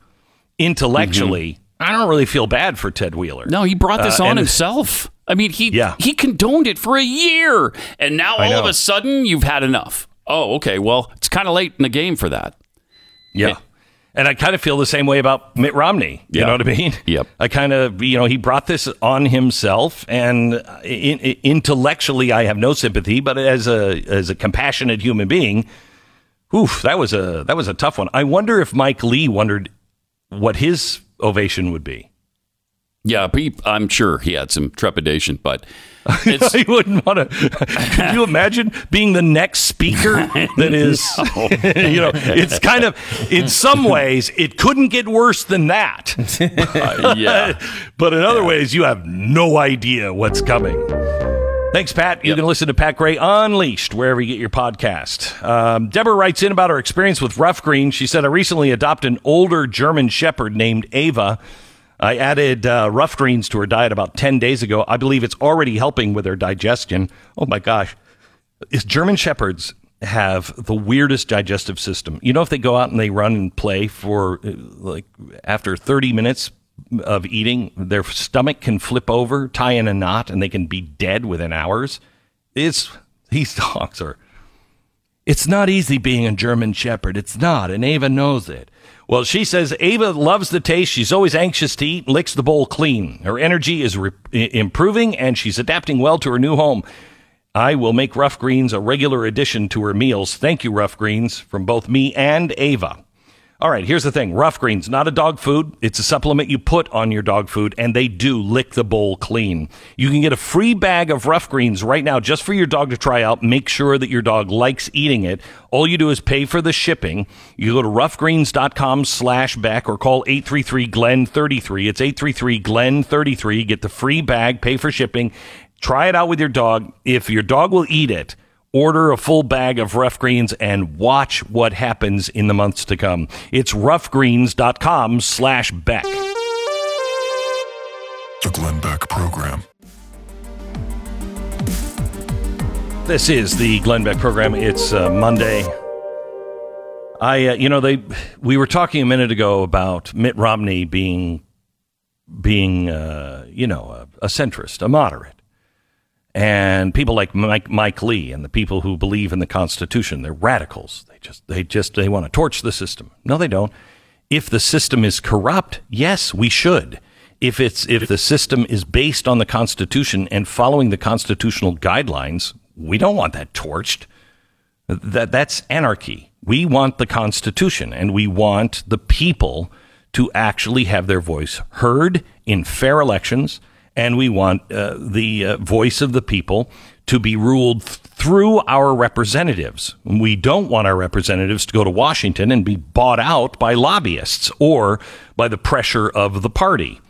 [SPEAKER 1] Intellectually, I don't really feel bad for Ted Wheeler.
[SPEAKER 7] No, he brought this
[SPEAKER 1] Uh,
[SPEAKER 7] on himself. I mean, he
[SPEAKER 1] Yeah.
[SPEAKER 7] he condoned it for a year, and now all of a sudden you've had enough. Oh, okay. Well, it's kind of late in the game for that.
[SPEAKER 1] Yeah. And I kind of feel the same way about Mitt Romney. You know what I mean?
[SPEAKER 7] Yep.
[SPEAKER 1] I kind of, you know, he brought this on himself, and in, in- intellectually, I have no sympathy. But as a as a compassionate human being, oof, that was a that was a tough one. I wonder if Mike Lee wondered what his ovation would be.
[SPEAKER 7] Yeah, he, I'm sure he had some trepidation, but
[SPEAKER 1] he wouldn't want to. Could you imagine being the next speaker that is, you know, it's kind of, in some ways, it couldn't get worse than that.
[SPEAKER 7] Uh, yeah.
[SPEAKER 1] but in other ways, you have no idea what's coming. Thanks, Pat. You can listen to Pat Gray Unleashed wherever you get your podcast. Um, Deborah writes in about her experience with Ruff Green. She said, I recently adopted an older German Shepherd named Ava. I added uh, Ruff Greens to her diet about 10 days ago. I believe it's already helping with her digestion. Oh my gosh. Is German Shepherds have the weirdest digestive system. You know, if they go out and they run and play for uh, like after 30 minutes of eating, their stomach can flip over, tie in a knot, and they can be dead within hours. It's these dogs are. It's not easy being a German Shepherd. It's not, and Ava knows it. Well, she says Ava loves the taste. She's always anxious to eat, licks the bowl clean. Her energy is re- improving, and she's adapting well to her new home. I will make Ruff Greens a regular addition to her meals. Thank you, Ruff Greens, from both me and Ava. All right, here's the thing Ruff Greens, not a dog food. It's a supplement you put on your dog food, and they do lick the bowl clean. You can get a free bag of Ruff Greens right now just for your dog to try out. Make sure that your dog likes eating it. All you do is pay for the shipping. You go to ruffgreens.com slash back or call 833-GLEN-33. It's 833-GLEN-33. Get the free bag, pay for shipping. Try it out with your dog. If your dog will eat it, order a full bag of Ruff Greens and watch what happens in the months to come. It's ruffgreens.com slash Beck.
[SPEAKER 2] The Glenn Beck Program.
[SPEAKER 1] This is the Glenn Beck program. It's uh, Monday. I, uh, you know, they we were talking a minute ago about Mitt Romney being being, uh, you know, a, a centrist, a moderate, and people like Mike Mike Lee and the people who believe in the Constitution. They're radicals. They just they just they want to torch the system. No, they don't. If the system is corrupt, yes, we should. If it's if the system is based on the Constitution and following the constitutional guidelines, we don't want that torched. That that's anarchy. We want the Constitution, and we want the people to actually have their voice heard in fair elections, and we want uh, the uh, voice of the people to be ruled th- through our representatives. We don't want our representatives to go to Washington and be bought out by lobbyists or by the pressure of the party.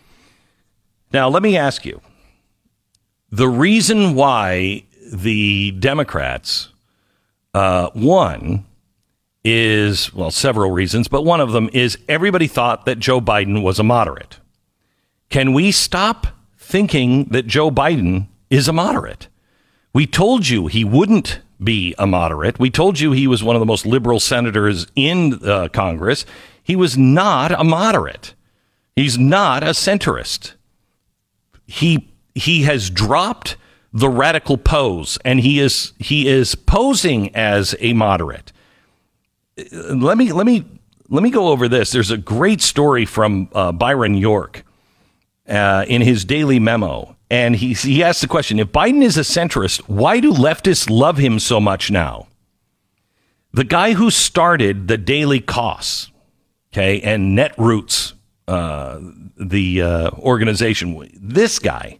[SPEAKER 1] Now, let me ask you the reason why the Democrats uh, won is, well, several reasons, but one of them is everybody thought that Joe Biden was a moderate. Can we stop thinking that Joe Biden is a moderate? We told you he wouldn't be a moderate. We told you he was one of the most liberal senators in uh, Congress. He was not a moderate. He's not a centrist he he has dropped the radical pose and he is he is posing as a moderate Uh, let me let me let me go over this there's a great story from uh, byron york uh, in his daily memo and he he asked the question if biden is a centrist why do leftists love him so much now the guy who started the Daily Kos okay and netroots uh, the uh, organization. This guy,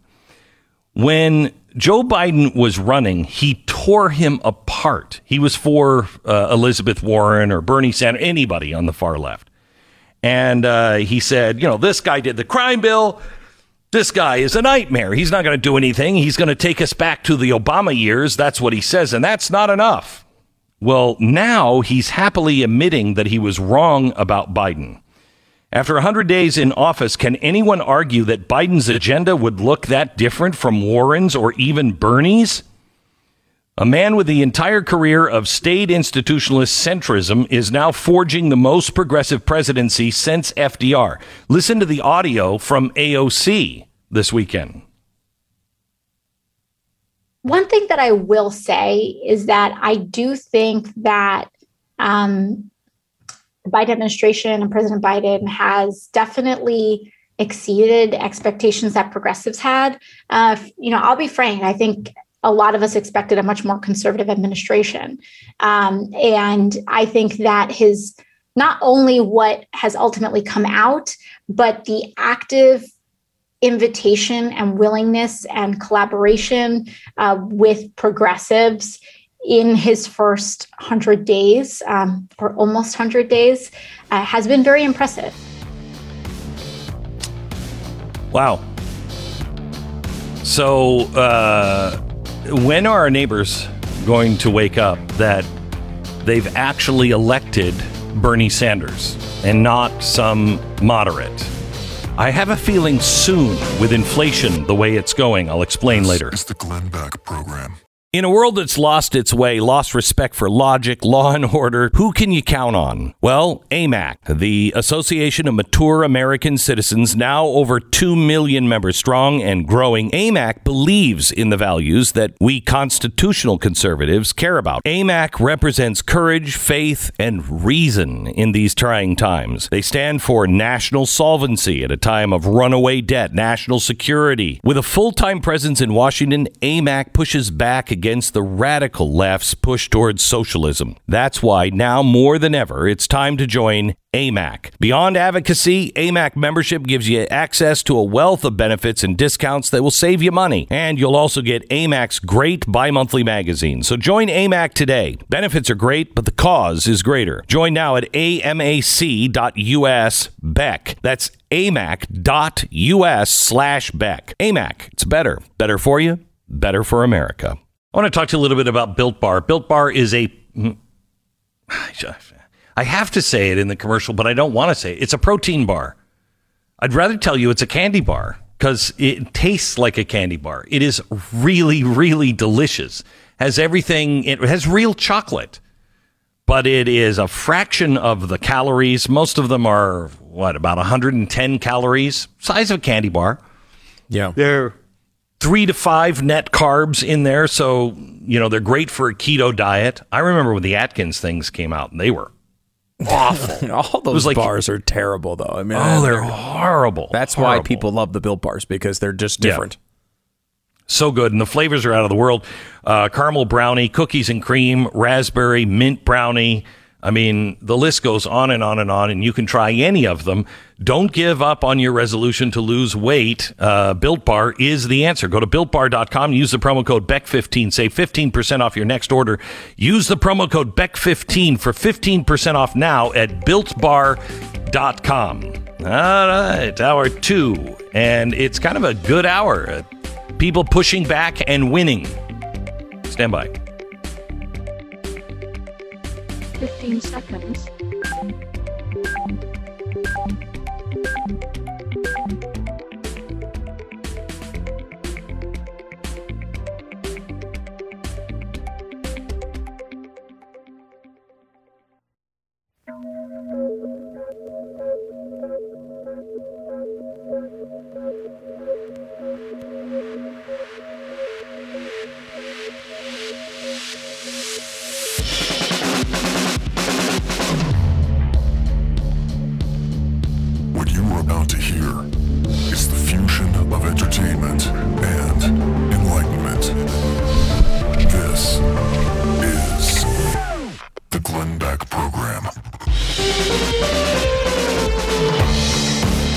[SPEAKER 1] when Joe Biden was running, he tore him apart. He was for uh, Elizabeth Warren or Bernie Sanders, anybody on the far left. And uh, he said, you know, this guy did the crime bill. This guy is a nightmare. He's not going to do anything. He's going to take us back to the Obama years. That's what he says. And that's not enough. Well, now he's happily admitting that he was wrong about Biden. After 100 days in office, can anyone argue that Biden's agenda would look that different from Warren's or even Bernie's? A man with the entire career of state institutionalist centrism is now forging the most progressive presidency since FDR. Listen to the audio from AOC this weekend.
[SPEAKER 9] One thing that I will say is that I do think that um, the Biden administration and President Biden has definitely exceeded expectations that progressives had. Uh, you know, I'll be frank. I think a lot of us expected a much more conservative administration, um, and I think that his not only what has ultimately come out, but the active invitation and willingness and collaboration uh, with progressives in his first 100 days um, or almost 100 days uh, has been very impressive.
[SPEAKER 1] Wow. So, uh, when are our neighbors going to wake up that they've actually elected Bernie Sanders and not some moderate? I have a feeling soon with inflation the way it's going. I'll explain
[SPEAKER 2] This
[SPEAKER 1] later.
[SPEAKER 2] is the Glenn Beck program.
[SPEAKER 1] In a world that's lost its way, lost respect for logic, law and order, who can you count on? Well, AMAC, the Association of Mature American Citizens, now over 2 million members strong and growing. AMAC believes in the values that we constitutional conservatives care about. AMAC represents courage, faith, and reason in these trying times. They stand for national solvency at a time of runaway debt, national security. With a full time presence in Washington, AMAC pushes back against the radical left's push towards socialism. That's why now more than ever, it's time to join AMAC. Beyond advocacy, AMAC membership gives you access to a wealth of benefits and discounts that will save you money. And you'll also get AMAC's great bi monthly magazine. So join AMAC today. Benefits are great, but the cause is greater. Join now at amac.us Beck. That's amac.us slash Beck. AMAC. It's better. Better for you, better for America. I want to talk to you a little bit about Built Bar. Built Bar is a. Hmm, I have to say it in the commercial, but I don't want to say it. It's a protein bar. I'd rather tell you it's a candy bar because it tastes like a candy bar. It is really, really delicious. Has everything, it has real chocolate, but it is a fraction of the calories. Most of them are, what, about 110 calories, size of a candy bar.
[SPEAKER 4] Yeah.
[SPEAKER 1] They're three to five net carbs in there. So, you know, they're great for a keto diet. I remember when the Atkins things came out and they were awful.
[SPEAKER 4] All those
[SPEAKER 1] like-
[SPEAKER 4] bars are terrible, though. I mean,
[SPEAKER 1] oh, they're horrible.
[SPEAKER 4] That's why people love the Built Bars because they're just
[SPEAKER 1] Yeah.
[SPEAKER 4] different.
[SPEAKER 1] so good. And the flavors are out of the world. Uh, caramel brownie, cookies and cream, raspberry, mint brownie. I mean, the list goes on and on and on, and you can try any of them. Don't give up on your resolution to lose weight. Uh, Built Bar is the answer. Go to builtbar.com, use the promo code BECK15, save 15% off your next order. Use the promo code BECK15 for 15% off now at builtbar.com. All right, hour two. And it's kind of a good hour. Uh, people pushing back and winning. Stand by.
[SPEAKER 10] 15 seconds.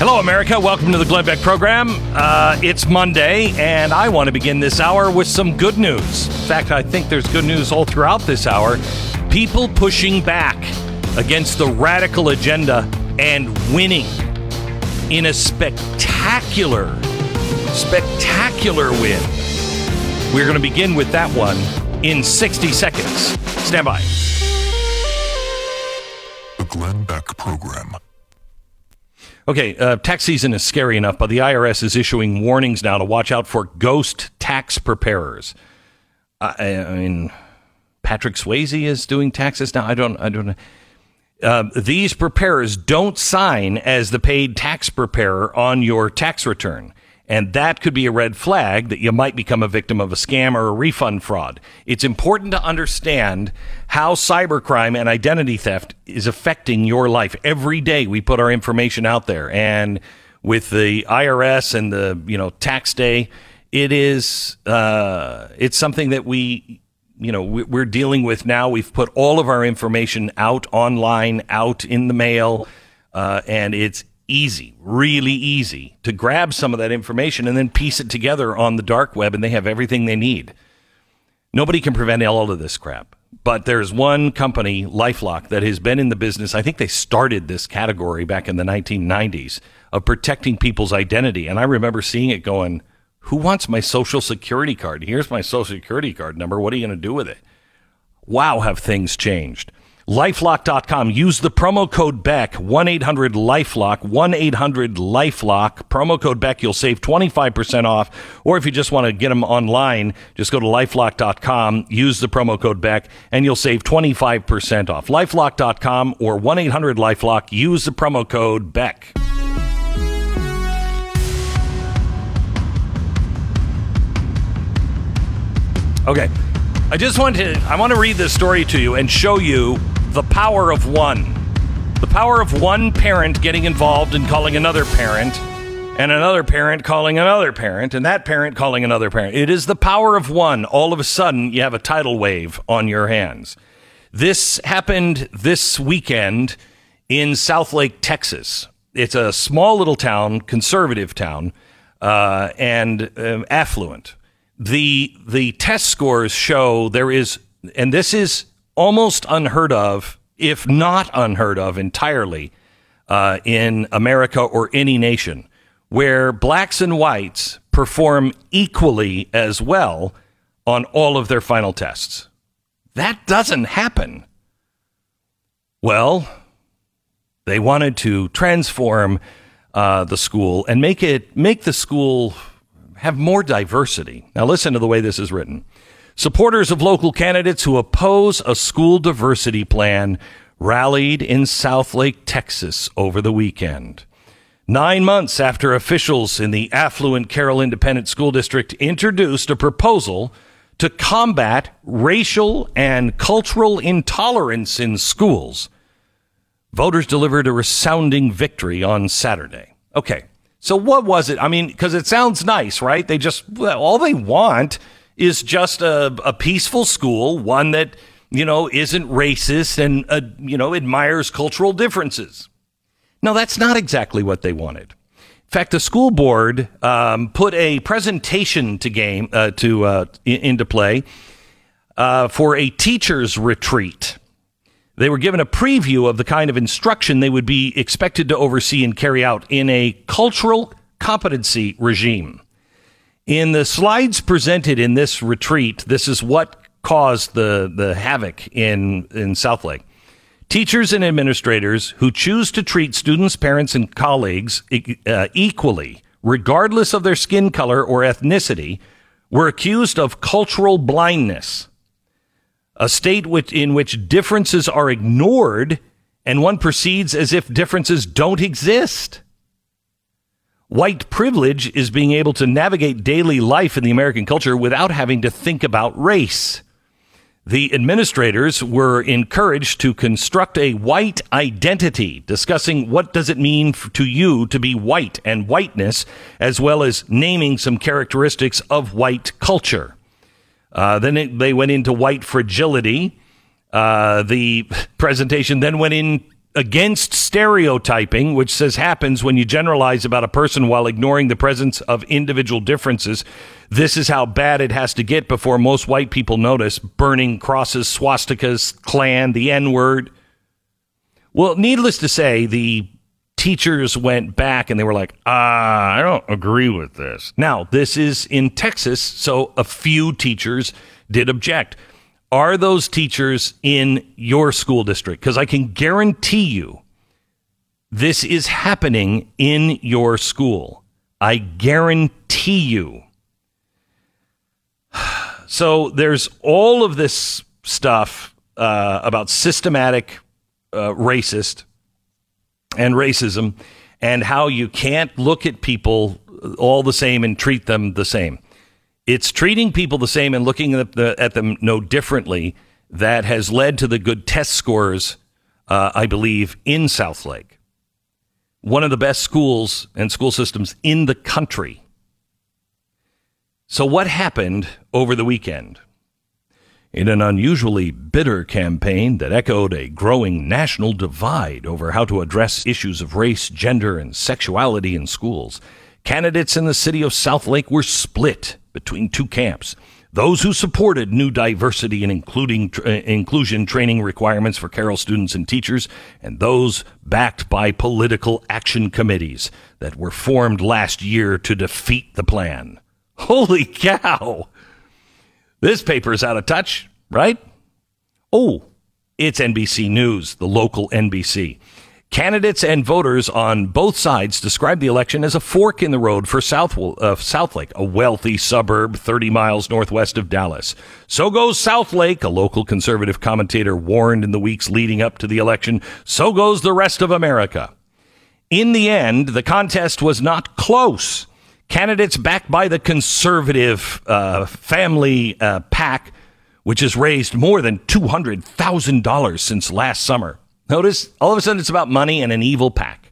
[SPEAKER 1] Hello, America. Welcome to the Glenn Beck program. Uh, it's Monday, and I want to begin this hour with some good news. In fact, I think there's good news all throughout this hour. People pushing back against the radical agenda and winning in a spectacular, spectacular win. We're going to begin with that one in 60 seconds. Stand by.
[SPEAKER 2] The Glenn Beck Program.
[SPEAKER 1] Okay, uh, tax season is scary enough, but the IRS is issuing warnings now to watch out for ghost tax preparers. I, I mean, Patrick Swayze is doing taxes now. I don't. I don't know. Uh, these preparers don't sign as the paid tax preparer on your tax return. And that could be a red flag that you might become a victim of a scam or a refund fraud. It's important to understand how cybercrime and identity theft is affecting your life. Every day we put our information out there. And with the IRS and the, you know, tax day, it is, uh, it's something that we, you know, we- we're dealing with now. We've put all of our information out online, out in the mail, uh, and it's easy, really easy to grab some of that information and then piece it together on the dark web, and they have everything they need. Nobody can prevent all of this crap. But there's one company, Lifelock, that has been in the business. I think they started this category back in the 1990s of protecting people's identity. And I remember seeing it going, Who wants my social security card? Here's my social security card number. What are you going to do with it? Wow, have things changed. Lifelock.com. Use the promo code BECK, 1 800 Lifelock, 1 800 Lifelock. Promo code BECK, you'll save 25% off. Or if you just want to get them online, just go to lifelock.com, use the promo code BECK, and you'll save 25% off. Lifelock.com or 1 800 Lifelock, use the promo code BECK. Okay. I just want to I want to read this story to you and show you the power of one. The power of one parent getting involved and calling another parent and another parent calling another parent and that parent calling another parent. It is the power of one. All of a sudden you have a tidal wave on your hands. This happened this weekend in Southlake, Texas. It's a small little town, conservative town, uh, and um, affluent. The the test scores show there is, and this is almost unheard of, if not unheard of entirely, uh, in America or any nation, where blacks and whites perform equally as well on all of their final tests. That doesn't happen. Well, they wanted to transform uh, the school and make it make the school have more diversity. Now, listen to the way this is written. Supporters of local candidates who oppose a school diversity plan rallied in Southlake, Texas over the weekend. Nine months after officials in the affluent Carroll Independent School District introduced a proposal to combat racial and cultural intolerance in schools, voters delivered a resounding victory on Saturday. Okay, so what was it? I mean, because it sounds nice, right? They just, well, all they want is just a, a peaceful school, one that, you know, isn't racist and, uh, you know, admires cultural differences. No, that's not exactly what they wanted. In fact, the school board um, put a presentation to game uh, to uh, in- into play uh, for a teachers retreat. They were given a preview of the kind of instruction they would be expected to oversee and carry out in a cultural competency regime. In the slides presented in this retreat, this is what caused the, the havoc in, in Southlake. Teachers and administrators who choose to treat students, parents, and colleagues uh, equally, regardless of their skin color or ethnicity, were accused of cultural blindness a state which, in which differences are ignored and one proceeds as if differences don't exist. White privilege is being able to navigate daily life in the American culture without having to think about race. The administrators were encouraged to construct a white identity, discussing what does it mean to you to be white and whiteness, as well as naming some characteristics of white culture. Uh, then it, they went into white fragility. Uh, the presentation then went in against stereotyping, which says happens when you generalize about a person while ignoring the presence of individual differences. This is how bad it has to get before most white people notice burning crosses, swastikas, Klan, the N word. Well, needless to say, the teachers went back and they were like, ah, I don't agree with this. Now, this is in Texas, so a few teachers did object. Are those teachers in your school district? Because I can guarantee you this is happening in your school. I guarantee you. So there's all of this stuff uh, about systematic uh, racist and racism and how you can't look at people all the same and treat them the same. It's treating people the same and looking at, the, at them no differently that has led to the good test scores, uh, I believe, in Southlake. One of the best schools and school systems in the country. So, what happened over the weekend? In an unusually bitter campaign that echoed a growing national divide over how to address issues of race, gender, and sexuality in schools, candidates in the city of Southlake were split between two camps. Those who supported new diversity and including uh, inclusion training requirements for Carroll students and teachers, and those backed by political action committees that were formed last year to defeat the plan. Holy cow! This paper is out of touch, right? Oh, it's NBC News, the local NBC. Candidates and voters on both sides describe the election as a fork in the road for South, uh, Southlake, a wealthy suburb 30 miles northwest of Dallas. So goes Southlake, a local conservative commentator warned in the weeks leading up to the election. So goes the rest of America. In the end, the contest was not close. Candidates backed by the conservative uh, family uh, PAC, which has raised more than $200,000 since last summer. Notice all of a sudden it's about money and an evil pack.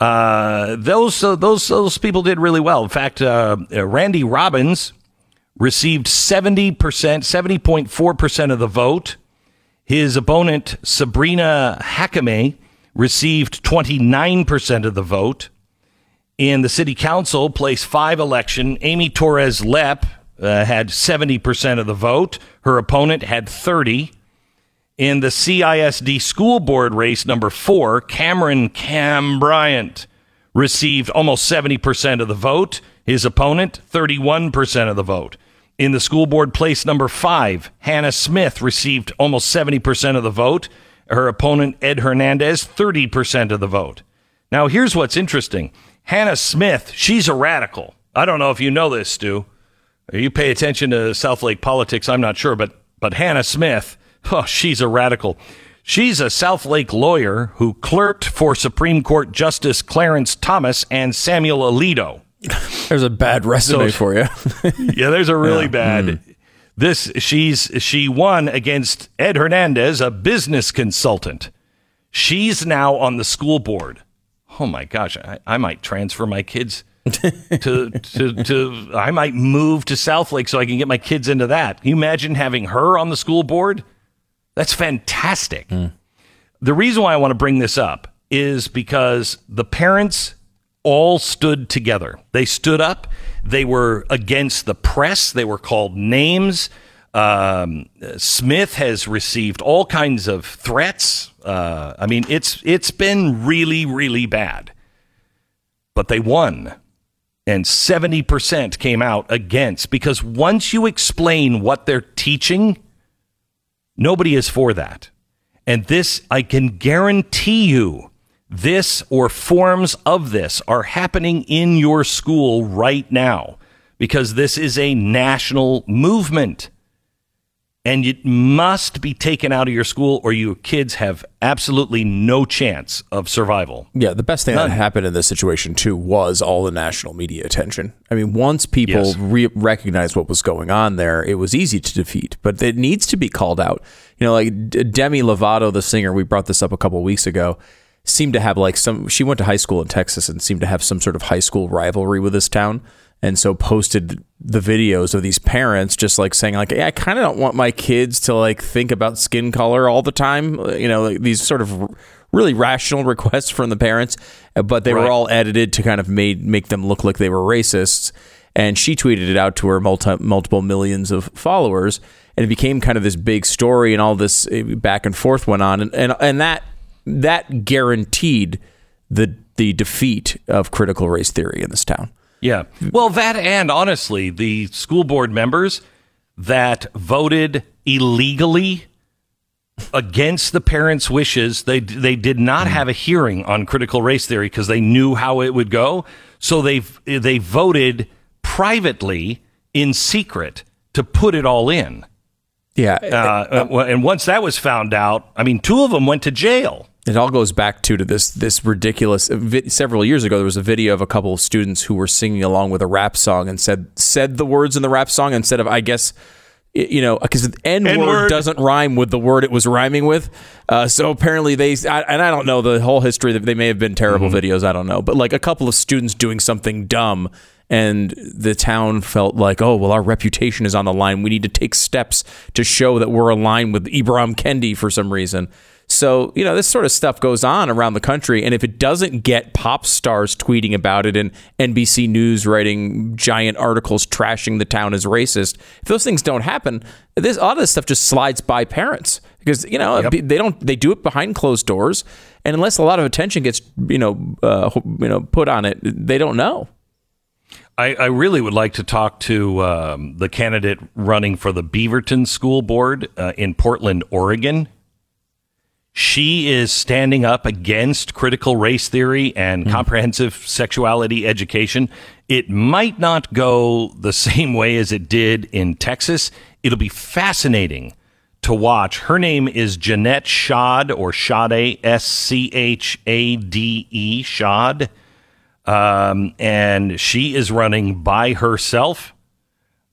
[SPEAKER 1] Uh, those, uh, those, those people did really well. In fact, uh, Randy Robbins received 70%, 70.4% of the vote. His opponent, Sabrina Hakame, received 29% of the vote in the city council place five election amy torres-lepp uh, had 70% of the vote her opponent had 30 in the cisd school board race number four cameron cam bryant received almost 70% of the vote. His opponent 31% of the vote. In the school board place number five hannah smith received almost 70% of the vote. Her opponent ed hernandez 30% of the vote. Now here's what's interesting. Hannah Smith, she's a radical. I don't know if you know this, Stu. You pay attention to South Lake politics, I'm not sure, but but Hannah Smith, oh, she's a radical. She's a South Lake lawyer who clerked for Supreme Court Justice Clarence Thomas and Samuel Alito.
[SPEAKER 4] There's a bad resume so, for you.
[SPEAKER 1] yeah, there's a really yeah. bad. Mm. This she's she won against Ed Hernandez, a business consultant. She's now on the school board oh my gosh, I, I might transfer my kids to, to, to, I might move to Southlake so I can get my kids into that. Can you imagine having her on the school board? That's fantastic. Mm. The reason why I want to bring this up is because the parents all stood together. They stood up. They were against the press. They were called names. Um, Smith has received all kinds of threats. Uh, I mean, it's it's been really, really bad. But they won, and seventy percent came out against because once you explain what they're teaching, nobody is for that. And this, I can guarantee you, this or forms of this are happening in your school right now because this is a national movement and it must be taken out of your school or your kids have absolutely no chance of survival.
[SPEAKER 4] Yeah, the best thing None. that happened in this situation too was all the national media attention. I mean, once people yes. re- recognized what was going on there, it was easy to defeat, but it needs to be called out. You know, like Demi Lovato, the singer, we brought this up a couple weeks ago, seemed to have like some she went to high school in Texas and seemed to have some sort of high school rivalry with this town and so posted the videos of these parents just like saying like hey, I kind of don't want my kids to like think about skin color all the time you know like these sort of really rational requests from the parents but they right. were all edited to kind of made make them look like they were racists and she tweeted it out to her multi, multiple millions of followers and it became kind of this big story and all this eh, back and forth went on and and, and that that guaranteed the the defeat of critical race theory in this town
[SPEAKER 1] yeah. Well, that and honestly, the school board members, that voted illegally against the parents' wishes. They they did not have a hearing on critical race theory because they knew how it would go. So they they voted privately in secret to put it all in.
[SPEAKER 4] Yeah,
[SPEAKER 1] Uh, uh, and once that was found out, I mean, two of them went to jail.
[SPEAKER 4] It all goes back to to this this ridiculous. vi- Several years ago, there was a video of a couple of students who were singing along with a rap song and said said the words in the rap song instead of I guess you know because the N word doesn't rhyme with the word it was rhyming with. Uh, so apparently they I, and I don't know the whole history. That they may have been terrible videos. I don't know, but like a couple of students doing something dumb. And the town felt like, oh, well, our reputation is on the line. We need to take steps to show that we're aligned with Ibram Kendi for some reason. So, you know, this sort of stuff goes on around the country. And if it doesn't get pop stars tweeting about it and NBC News writing giant articles trashing the town as racist, if those things don't happen, this, a lot of this stuff just slides by parents because, you know, they don't, they do it behind closed doors. And unless a lot of attention gets, you know, uh, you know, put on it, they don't know.
[SPEAKER 1] I, I really would like to talk to um, the candidate running for the Beaverton School Board uh, in Portland, Oregon. She is standing up against critical race theory and comprehensive sexuality education. It might not go the same way as it did in Texas. It'll be fascinating to watch. Her name is Jeanette Schad or Schade, S C H A D E, Schad. Um, and she is running by herself.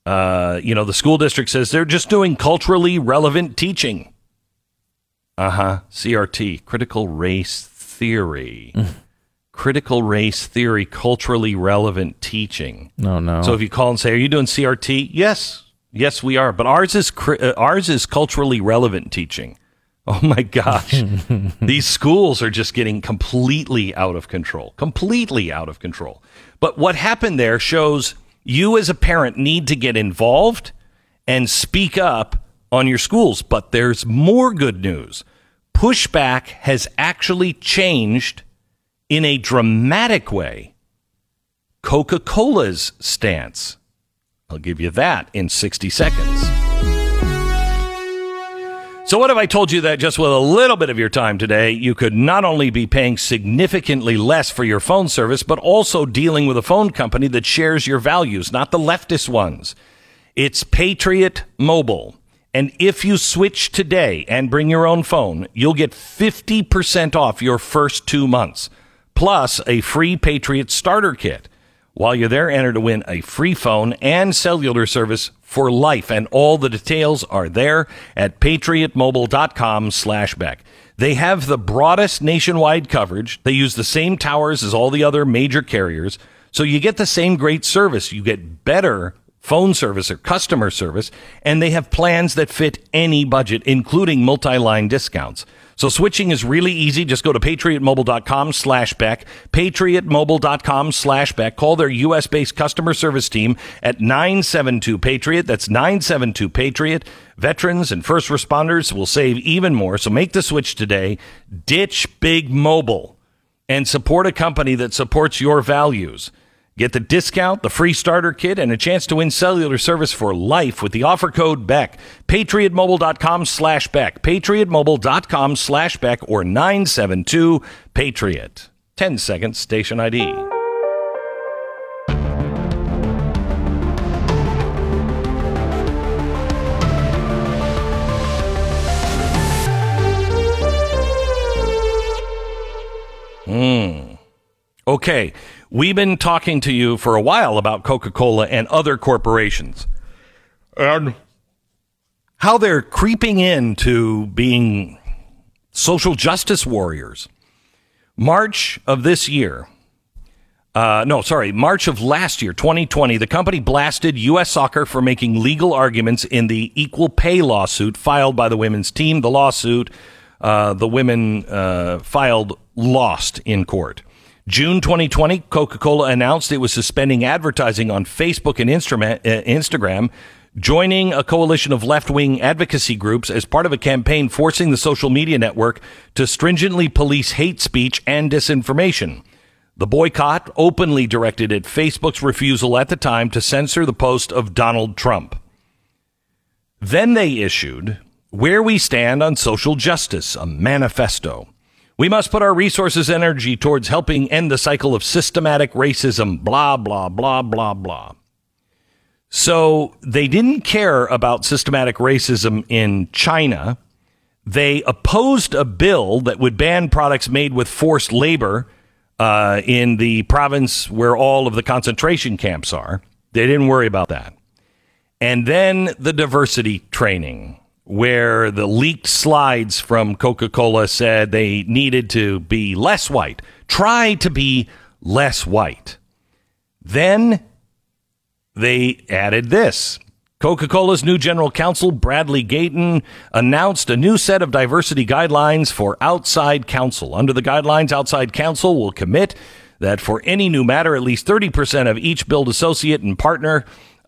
[SPEAKER 1] Uh, you know, the school district says they're just doing culturally relevant teaching. Uh huh. CRT, critical race theory. critical race theory, culturally relevant teaching.
[SPEAKER 4] No, no.
[SPEAKER 1] So if you call and say, "Are you doing CRT?" Yes, yes, we are. But ours is cri- uh, ours is culturally relevant teaching. Oh my gosh, these schools are just getting completely out of control. Completely out of control. But what happened there shows you as a parent need to get involved and speak up on your schools. But there's more good news. Pushback has actually changed in a dramatic way. Coca Cola's stance. I'll give you that in 60 seconds. So, what if I told you that just with a little bit of your time today, you could not only be paying significantly less for your phone service, but also dealing with a phone company that shares your values, not the leftist ones? It's Patriot Mobile. And if you switch today and bring your own phone, you'll get 50% off your first two months, plus a free Patriot starter kit. While you're there, enter to win a free phone and cellular service for life. And all the details are there at patriotmobile.com slash Beck. They have the broadest nationwide coverage. They use the same towers as all the other major carriers. So you get the same great service. You get better phone service or customer service, and they have plans that fit any budget, including multi-line discounts. So switching is really easy. Just go to patriotmobile.com slash Beck, patriotmobile.com slash back. Call their U.S. based customer service team at 972 Patriot. That's 972 Patriot. Veterans and first responders will save even more. So make the switch today. Ditch big mobile and support a company that supports your values. Get the discount, the free starter kit, and a chance to win cellular service for life with the offer code BECK. PatriotMobile.com slash Beck. PatriotMobile.com slash Beck or 972 Patriot. 10 seconds, station ID. Hmm. Okay, we've been talking to you for a while about Coca Cola and other corporations and how they're creeping into being social justice warriors. March of this year, uh, no, sorry, March of last year, 2020, the company blasted U.S. soccer for making legal arguments in the equal pay lawsuit filed by the women's team. The lawsuit, uh, the women uh, filed, lost in court. June 2020, Coca Cola announced it was suspending advertising on Facebook and uh, Instagram, joining a coalition of left wing advocacy groups as part of a campaign forcing the social media network to stringently police hate speech and disinformation. The boycott openly directed at Facebook's refusal at the time to censor the post of Donald Trump. Then they issued Where We Stand on Social Justice, a manifesto. We must put our resources and energy towards helping end the cycle of systematic racism, blah, blah, blah, blah, blah. So they didn't care about systematic racism in China. They opposed a bill that would ban products made with forced labor uh, in the province where all of the concentration camps are. They didn't worry about that. And then the diversity training, where the leaked slides from Coca Cola said they needed to be less white, try to be less white. Then they added this. Coca Cola's new general counsel, Bradley Gayton, announced a new set of diversity guidelines for outside counsel. Under the guidelines, outside counsel will commit that for any new matter, at least 30% of each billed associate and partner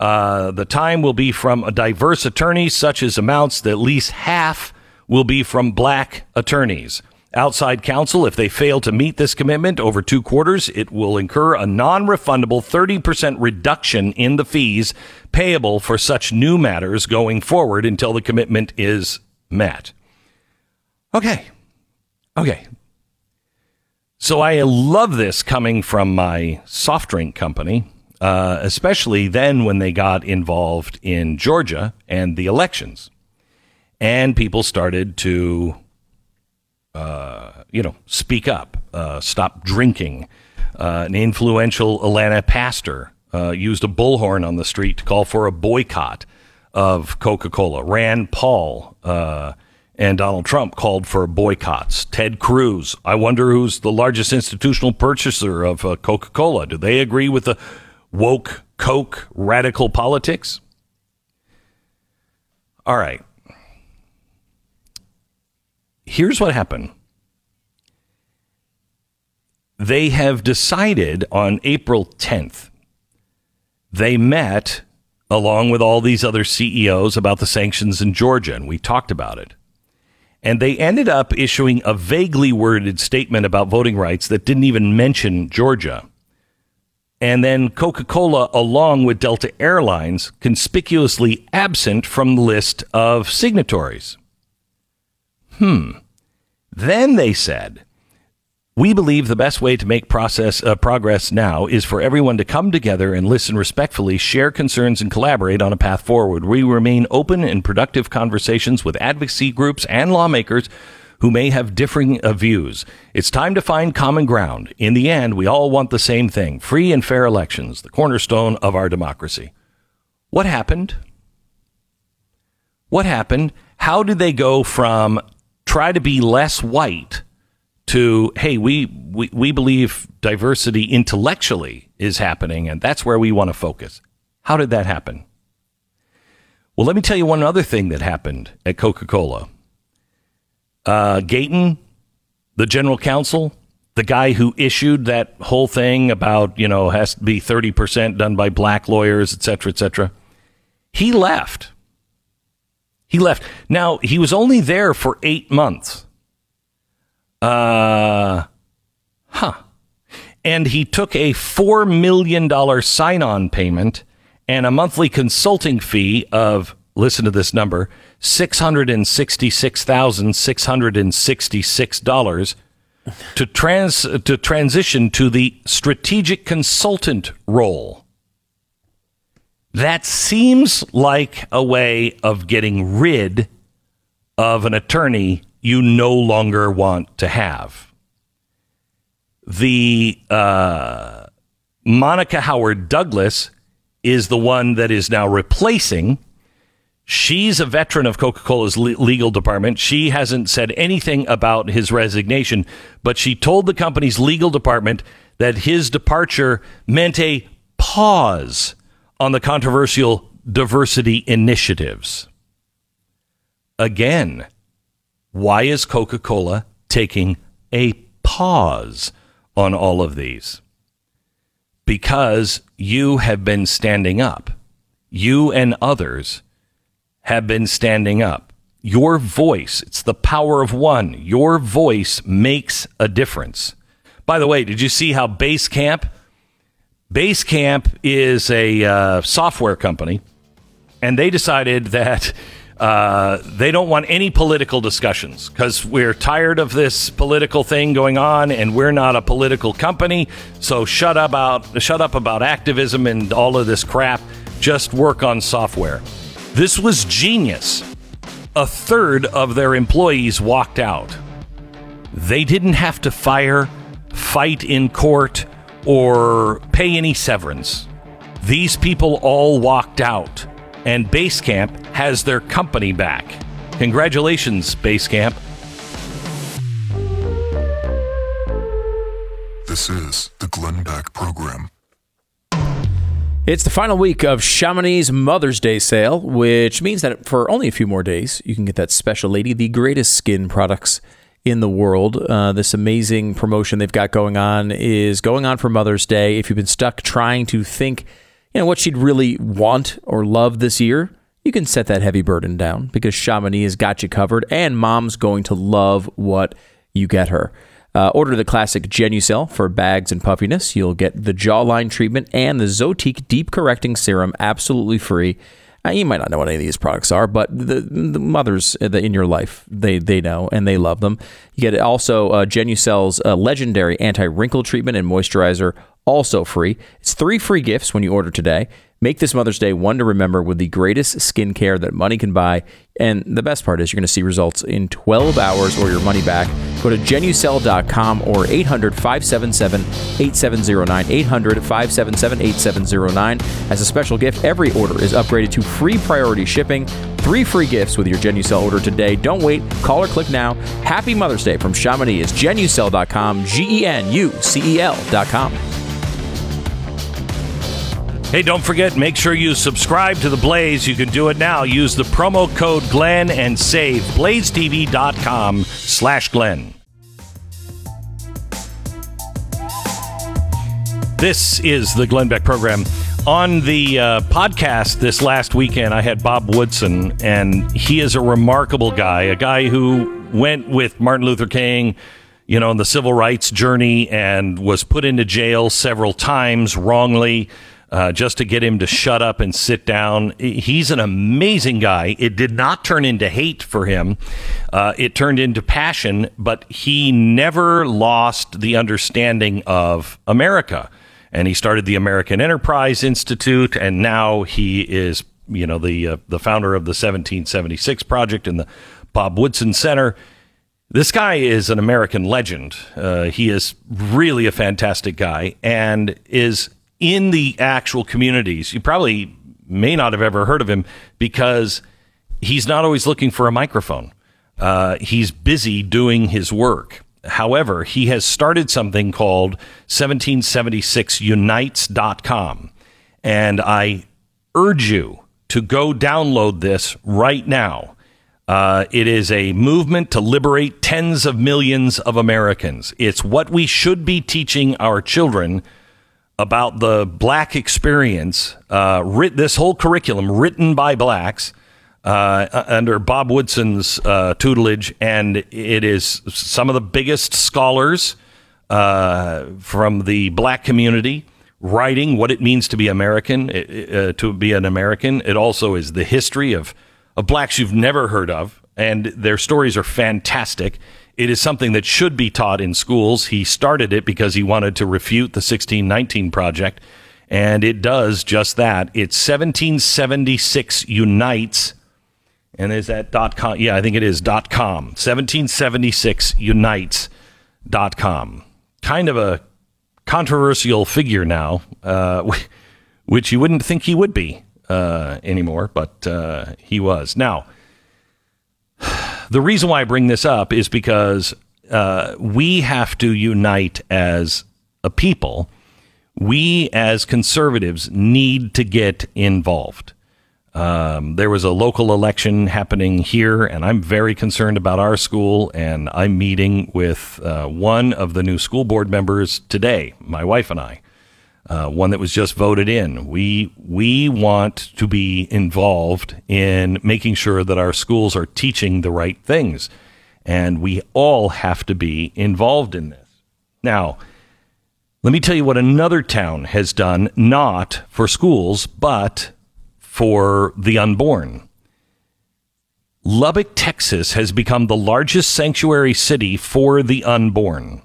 [SPEAKER 1] uh, the time will be from a diverse attorney, such as amounts that at least half will be from black attorneys. Outside counsel, if they fail to meet this commitment over two quarters, it will incur a non refundable 30% reduction in the fees payable for such new matters going forward until the commitment is met. Okay. Okay. So I love this coming from my soft drink company uh, especially then when they got involved in Georgia and the elections. And people started to, uh, you know, speak up, uh, stop drinking. Uh, an influential Atlanta pastor uh, used a bullhorn on the street to call for a boycott of Coca Cola. Rand Paul and Donald Trump called for boycotts. Ted Cruz, I wonder who's the largest institutional purchaser of Coca Cola. Do they agree with the woke Coke radical politics? All right. Here's what happened. They have decided on April 10th, they met along with all these other CEOs about the sanctions in Georgia, and we talked about it. And they ended up issuing a vaguely worded statement about voting rights that didn't even mention Georgia and then Coca Cola, along with Delta Airlines, conspicuously absent from the list of signatories. Hmm. Then they said, we believe the best way to make process uh, progress now is for everyone to come together and listen respectfully, share concerns, and collaborate on a path forward. We remain open and productive conversations with advocacy groups and lawmakers who may have differing uh, views. It's time to find common ground. In the end, we all want the same thing free and fair elections, the cornerstone of our democracy. What happened? What happened? How did they go from try to be less white to, hey, we, we, we believe diversity intellectually is happening, and that's where we want to focus? How did that happen? Well, let me tell you one other thing that happened at Coca Cola uh, Gayton, the general counsel, the guy who issued that whole thing about, you know, has to be 30% done by black lawyers, et cetera, et cetera, he left. He left. Now, he was only there for eight months. Uh, huh. And he took a $4 million sign on payment and a monthly consulting fee of, listen to this number, $666,666 to trans to transition to the strategic consultant role. That seems like a way of getting rid of an attorney you no longer want to have. The uh, Monica Howard Douglas is the one that is now replacing She's a veteran of Coca Cola's legal department. She hasn't said anything about his resignation, but she told the company's legal department that his departure meant a pause on the controversial diversity initiatives. Again, why is Coca Cola taking a pause on all of these? Because you have been standing up, you and others have been standing up. Your voice, it's the power of one. Your voice makes a difference. By the way, did you see how Basecamp? Basecamp is a uh, software company, and they decided that Uh, they don't want any political discussions because we're tired of this political thing going on, and we're not a political company. So shut up about shut up about activism and all of this crap. Just work on software. This was genius. A third of their employees walked out. They didn't have to fire, fight in court, or pay any severance. These people all walked out, and Basecamp has their company back. Congratulations, Basecamp.
[SPEAKER 2] This is the Glenn Beck Program.
[SPEAKER 4] It's the final week of Chamonix's Mother's Day sale, which means that for only a few more days, you can get that special lady, the greatest skin products in the world. Uh, this amazing promotion they've got going on is going on for Mother's Day. If you've been stuck trying to think, you know, what she'd really want or love this year, you can set that heavy burden down because Chamonix has got you covered, and mom's going to love what you get her. Uh, order the classic Genucel for bags and puffiness. You'll get the jawline treatment and the Zotique deep correcting serum absolutely free. Uh, you might not know what any of these products are, but the, the mothers in your life, they, they know and they love them. You get also uh, Genucel's uh, legendary anti wrinkle treatment and moisturizer, also free. It's three free gifts when you order today. Make this Mother's Day one to remember with the greatest skincare that money can buy. And the best part is you're going to see results in 12 hours or your money back. Go to genucel.com or 800 577 8709. 800 577 8709. As a special gift, every order is upgraded to free priority shipping. Three free gifts with your Genucel order today. Don't wait. Call or click now. Happy Mother's Day from Chamonix is genucel.com. G E N U C E L.com.
[SPEAKER 1] Hey, don't forget, make sure you subscribe to The Blaze. You can do it now. Use the promo code Glenn and save blazetv.com slash Glenn. This is the Glenn Beck program. On the uh, podcast this last weekend, I had Bob Woodson, and he is a remarkable guy, a guy who went with Martin Luther King, you know, in the civil rights journey and was put into jail several times wrongly uh, just to get him to shut up and sit down. He's an amazing guy. It did not turn into hate for him, uh, it turned into passion, but he never lost the understanding of America. And he started the American Enterprise Institute, and now he is, you know, the uh, the founder of the 1776 Project and the Bob Woodson Center. This guy is an American legend. Uh, he is really a fantastic guy and is in the actual communities. You probably may not have ever heard of him because he's not always looking for a microphone. Uh, he's busy doing his work. However, he has started something called 1776unites.com. And I urge you to go download this right now. Uh, it is a movement to liberate tens of millions of Americans. It's what we should be teaching our children about the black experience, uh, writ- this whole curriculum written by blacks uh, under Bob Woodson's uh, tutelage, and it is some of the biggest scholars uh, from the black community writing what it means to be American, uh, to be an American. It also is the history of, of blacks you've never heard of, and their stories are fantastic. It is something that should be taught in schools. He started it because he wanted to refute the 1619 project, and it does just that. It's 1776 unites, and is that dot com? Yeah, I think it is dot com. 1776 unites dot com. Kind of a controversial figure now, uh, which you wouldn't think he would be uh, anymore, but uh, he was. Now, the reason why I bring this up is because uh, we have to unite as a people. We, as conservatives, need to get involved. Um, there was a local election happening here, and I'm very concerned about our school. And I'm meeting with uh, one of the new school board members today, my wife and I uh, one that was just voted in. We we want to be involved in making sure that our schools are teaching the right things, and we all have to be involved in this. Now, let me tell you what another town has done, not for schools, but for the unborn. Lubbock, Texas has become the largest sanctuary city for the unborn.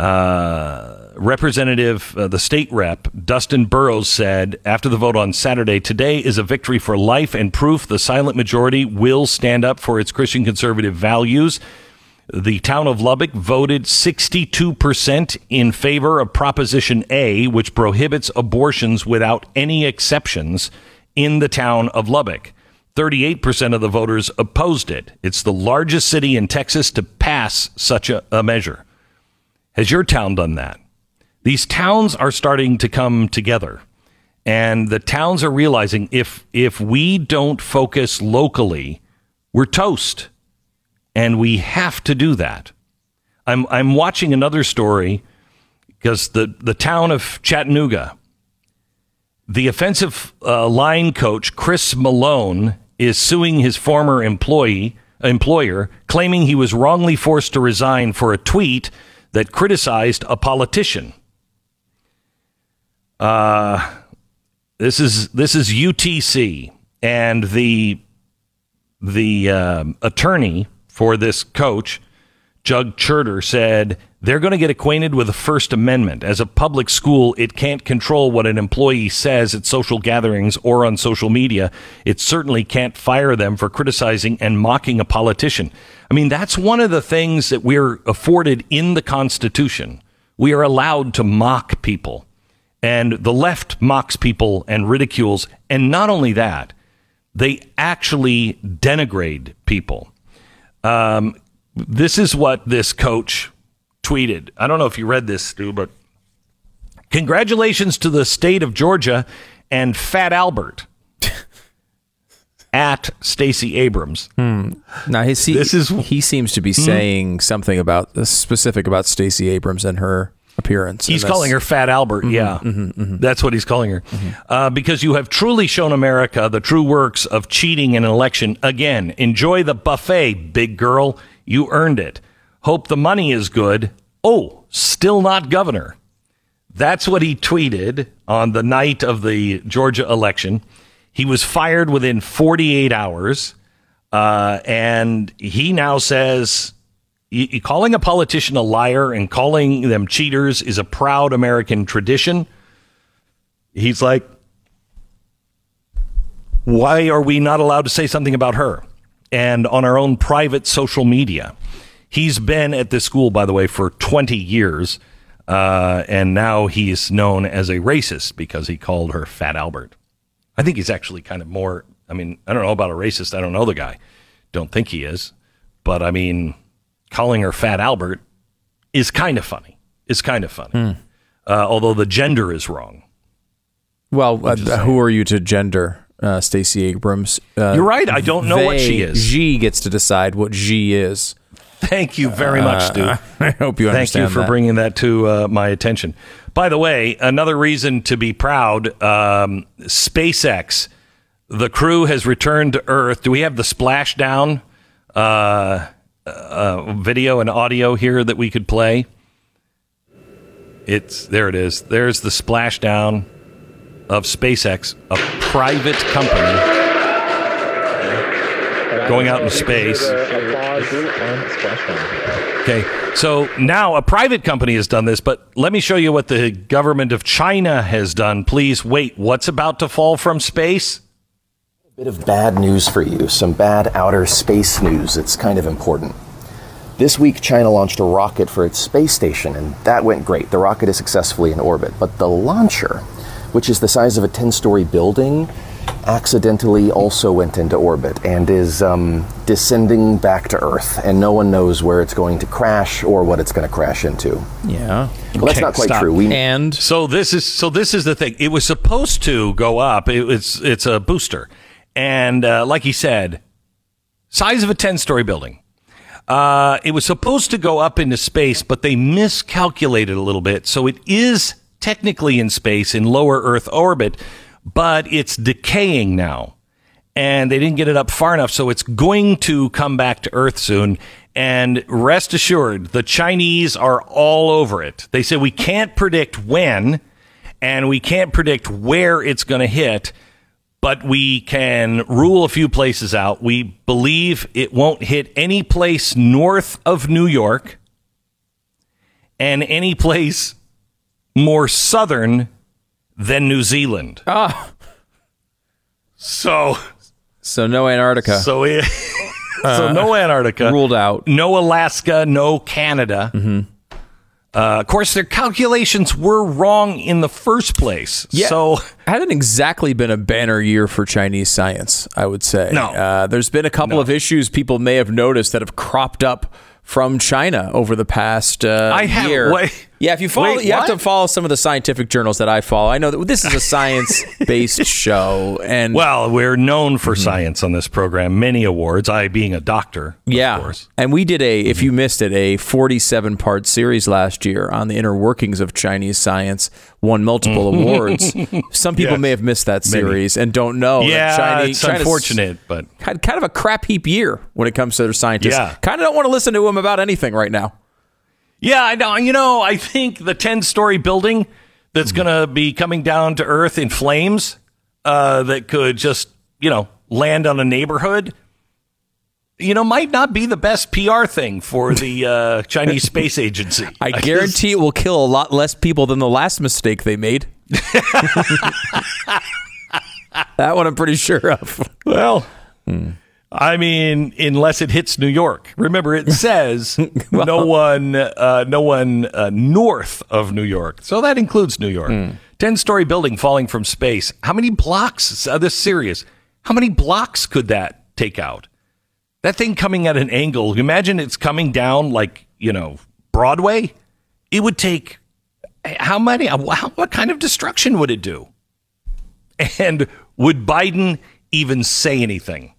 [SPEAKER 1] Uh, Representative, uh, the state rep, Dustin Burrows said after the vote on Saturday, today is a victory for life and proof the silent majority will stand up for its Christian conservative values. The town of Lubbock voted 62% in favor of Proposition A, which prohibits abortions without any exceptions in the town of Lubbock. 38% of the voters opposed it. It's the largest city in Texas to pass such a, a measure. Has your town done that? These towns are starting to come together. And the towns are realizing if if we don't focus locally, we're toast. And we have to do that. I'm I'm watching another story because the, the town of Chattanooga, the offensive uh, line coach Chris Malone is suing his former employee employer, claiming he was wrongly forced to resign for a tweet that criticized a politician. Uh, this is this is UTC, and the the um, attorney for this coach, Jug Churter, said they're going to get acquainted with the First Amendment. As a public school, it can't control what an employee says at social gatherings or on social media. It certainly can't fire them for criticizing and mocking a politician. I mean, that's one of the things that we're afforded in the Constitution. We are allowed to mock people. And the left mocks people and ridicules. And not only that, they actually denigrate people. Um, this is what this coach tweeted. I don't know if you read this, Stu, but congratulations to the state of Georgia and Fat Albert at Stacey Abrams.
[SPEAKER 4] Now he see,
[SPEAKER 1] This is-
[SPEAKER 4] he seems to be saying something about specific about Stacey Abrams and her appearance.
[SPEAKER 1] He's calling her Fat Albert. yeah, that's what he's calling her. Uh, because you have truly shown America the true works of cheating in an election. Again, enjoy the buffet, big girl. You earned it. Hope the money is good. Oh, still not governor. That's what he tweeted on the night of the Georgia election. He was fired within 48 hours. Uh, and he now says calling a politician a liar and calling them cheaters is a proud American tradition. He's like, why are we not allowed to say something about her? And on our own private social media. He's been at this school, by the way, for 20 years. Uh, and now he's known as a racist because he called her Fat Albert. I think he's actually kind of more. I mean, I don't know about a racist. I don't know the guy. Don't think he is. But I mean, calling her Fat Albert is kind of funny. It's kind of funny. Uh, although the gender is wrong.
[SPEAKER 4] Well, uh, who are you to gender uh, Stacey Abrams? Uh,
[SPEAKER 1] You're right. I don't know what she is.
[SPEAKER 4] She gets to decide what she is.
[SPEAKER 1] Thank you very much, Stu.
[SPEAKER 4] Uh, I hope you
[SPEAKER 1] Thank you for
[SPEAKER 4] that.
[SPEAKER 1] bringing that to uh, my attention. By the way, another reason to be proud um, SpaceX, the crew has returned to Earth. Do we have the splashdown uh, video and audio here that we could play? It's there. It is. There's the splashdown of SpaceX, a private company going out into space. Okay, so now a private company has done this, but let me show you what the government of China has done. Please wait. What's about to fall from space?
[SPEAKER 11] Bit of bad news for you, some bad outer space news. It's kind of important. This week, China launched a rocket for its space station, and that went great. The rocket is successfully in orbit. But the launcher, which is the size of a 10 story building, accidentally also went into orbit and is um, descending back to Earth. And no one knows where it's going to crash or what it's going to crash into.
[SPEAKER 4] Yeah.
[SPEAKER 11] Well, that's
[SPEAKER 1] Okay,
[SPEAKER 11] not quite
[SPEAKER 1] stop.
[SPEAKER 11] true. We
[SPEAKER 4] And
[SPEAKER 1] So this is so this is the thing. It was supposed to go up. It, it's it's a booster, and uh, like he said, size of a ten story building. Uh, it was supposed to go up into space, but they miscalculated a little bit. So it is technically in space in lower Earth orbit, but it's decaying now. And they didn't get it up far enough. So it's going to come back to Earth soon. And rest assured, the Chinese are all over it. They say we can't predict when and we can't predict where it's going to hit, but we can rule a few places out. We believe it won't hit any place north of New York and any place more southern than New Zealand.
[SPEAKER 4] Ah.
[SPEAKER 1] So,
[SPEAKER 4] so no Antarctica.
[SPEAKER 1] so it, so
[SPEAKER 4] Uh,
[SPEAKER 1] no Antarctica
[SPEAKER 4] ruled out.
[SPEAKER 1] no Alaska, no Canada. Uh, of course, their calculations were wrong in the first place. Yeah. So
[SPEAKER 4] hasn't exactly been a banner year for Chinese science, I would say.
[SPEAKER 1] No.
[SPEAKER 4] Uh, there's been a couple of issues people may have noticed that have cropped up from China over the past uh,
[SPEAKER 1] I have-
[SPEAKER 4] year. Yeah, if you follow,
[SPEAKER 1] Wait,
[SPEAKER 4] you have to follow some of the scientific journals that I follow. I know that this is a science-based show, and
[SPEAKER 1] Well, we're known for science on this program. Many awards. I being a doctor,
[SPEAKER 4] yeah,
[SPEAKER 1] of course.
[SPEAKER 4] and we did a. If mm-hmm. you missed it, a 47-part series last year on the inner workings of Chinese science. Won multiple mm-hmm. awards. Some people
[SPEAKER 1] Yes.
[SPEAKER 4] may have missed that series and don't know.
[SPEAKER 1] yeah, it's
[SPEAKER 4] China's-
[SPEAKER 1] unfortunate, but
[SPEAKER 4] kind of a crap heap year when it comes to their scientists.
[SPEAKER 1] Yeah.
[SPEAKER 4] Kind of don't want to listen to them about anything right now.
[SPEAKER 1] Yeah, I know. You know, I think the ten-story building that's going to be coming down to earth in flames, uh, that could just you know land on a neighborhood. You know, might not be the best PR thing for the uh, Chinese Space Agency.
[SPEAKER 4] I guarantee it will kill a lot less people than the last mistake they made. that one I'm pretty sure of.
[SPEAKER 1] Well, I mean, unless it hits New York. Remember, it says no one, uh, no one uh, north of New York. So that includes New York. Ten-story building falling from space. How many blocks? Uh, this serious. How many blocks could that take out? That thing coming at an angle. Imagine it's coming down like you know Broadway. It would take how many? How, what kind of destruction would it do? And would Biden even say anything?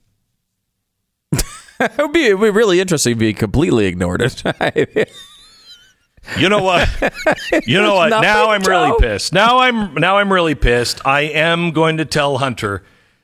[SPEAKER 4] it would be, it would be really interesting if he completely ignored it.
[SPEAKER 1] You know what? You know what?
[SPEAKER 4] Nothing,
[SPEAKER 1] Now I'm really pissed. Now I'm now I'm really pissed. I am going to tell Hunter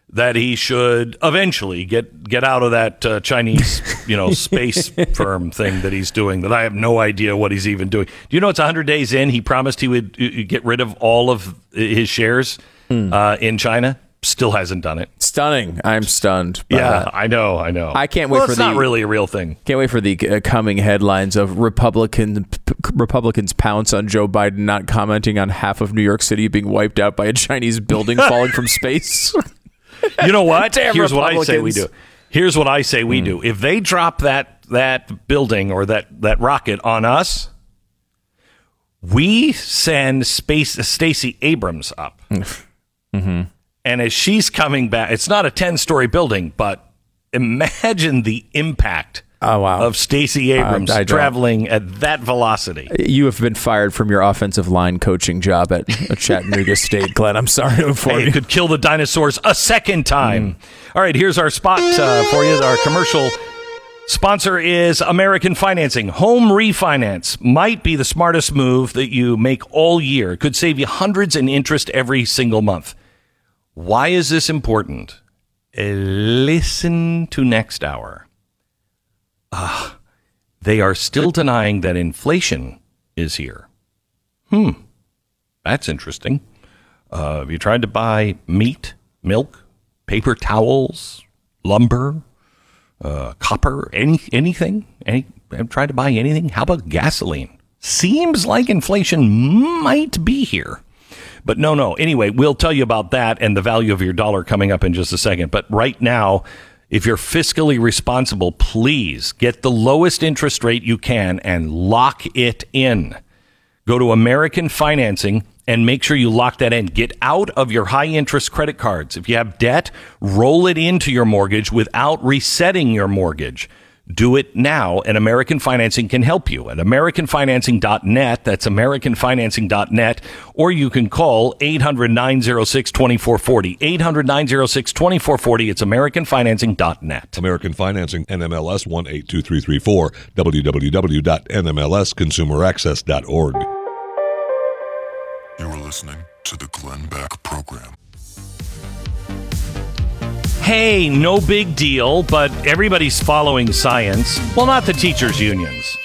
[SPEAKER 1] that he should eventually get get out of that uh, Chinese, you know, space firm thing that he's doing. That I have no idea what he's even doing. Do you know it's 100 days in? He promised he would uh, get rid of all of his shares
[SPEAKER 4] Hmm.
[SPEAKER 1] uh, in China. Still hasn't done it.
[SPEAKER 4] Stunning. I'm stunned.
[SPEAKER 1] Yeah,
[SPEAKER 4] that.
[SPEAKER 1] I know. I know.
[SPEAKER 4] I can't wait
[SPEAKER 1] well,
[SPEAKER 4] for
[SPEAKER 1] it's
[SPEAKER 4] the-
[SPEAKER 1] not really a real thing.
[SPEAKER 4] Can't wait for the uh, coming headlines of Republican p- Republicans pounce on Joe Biden not commenting on half of New York City being wiped out by a Chinese building falling from space.
[SPEAKER 1] You know what?
[SPEAKER 4] Damn
[SPEAKER 1] Here's what I say we do. Here's what I say we do. If they drop that that building or that that rocket on us, we send space Stacey Abrams up.
[SPEAKER 4] Mm-hmm.
[SPEAKER 1] And as she's coming back, it's not a 10-story building, but imagine the impact
[SPEAKER 4] Oh wow!
[SPEAKER 1] of Stacey Abrams
[SPEAKER 4] don't.
[SPEAKER 1] traveling at that velocity.
[SPEAKER 4] You have been fired from your offensive line coaching job at Chattanooga State, Glenn. I'm sorry inform
[SPEAKER 1] Hey,
[SPEAKER 4] you.
[SPEAKER 1] it could kill the dinosaurs a second time. All right, here's our spot uh, for you. Our commercial sponsor is American Financing. Home refinance might be the smartest move that you make all year. It could save you hundreds in interest every single month. Why is this important? Uh, listen to next hour. Ah, they are still denying that inflation is here. Hmm, that's interesting. Uh, have you tried to buy meat, milk, paper towels, lumber, uh, copper, any anything? Any? Have tried to buy anything? How about gasoline? Seems like inflation might be here. But no, no. Anyway, we'll tell you about that and the value of your dollar coming up in just a second. But right now, if you're fiscally responsible, please get the lowest interest rate you can and lock it in. Go to American Financing and make sure you lock that in. Get out of your high interest credit cards. If you have debt, roll it into your mortgage without resetting your mortgage. Do it now, and American Financing can help you at AmericanFinancing.net. That's AmericanFinancing.net. Or you can call 800 906 2440. 800 906 2440. It's AmericanFinancing.net.
[SPEAKER 3] American Financing, NMLS 182334, www.nmlsconsumeraccess.org.
[SPEAKER 2] You are listening to the Glenn Beck Program.
[SPEAKER 1] Hey, no big deal, but everybody's following science. Well, not the teachers' unions.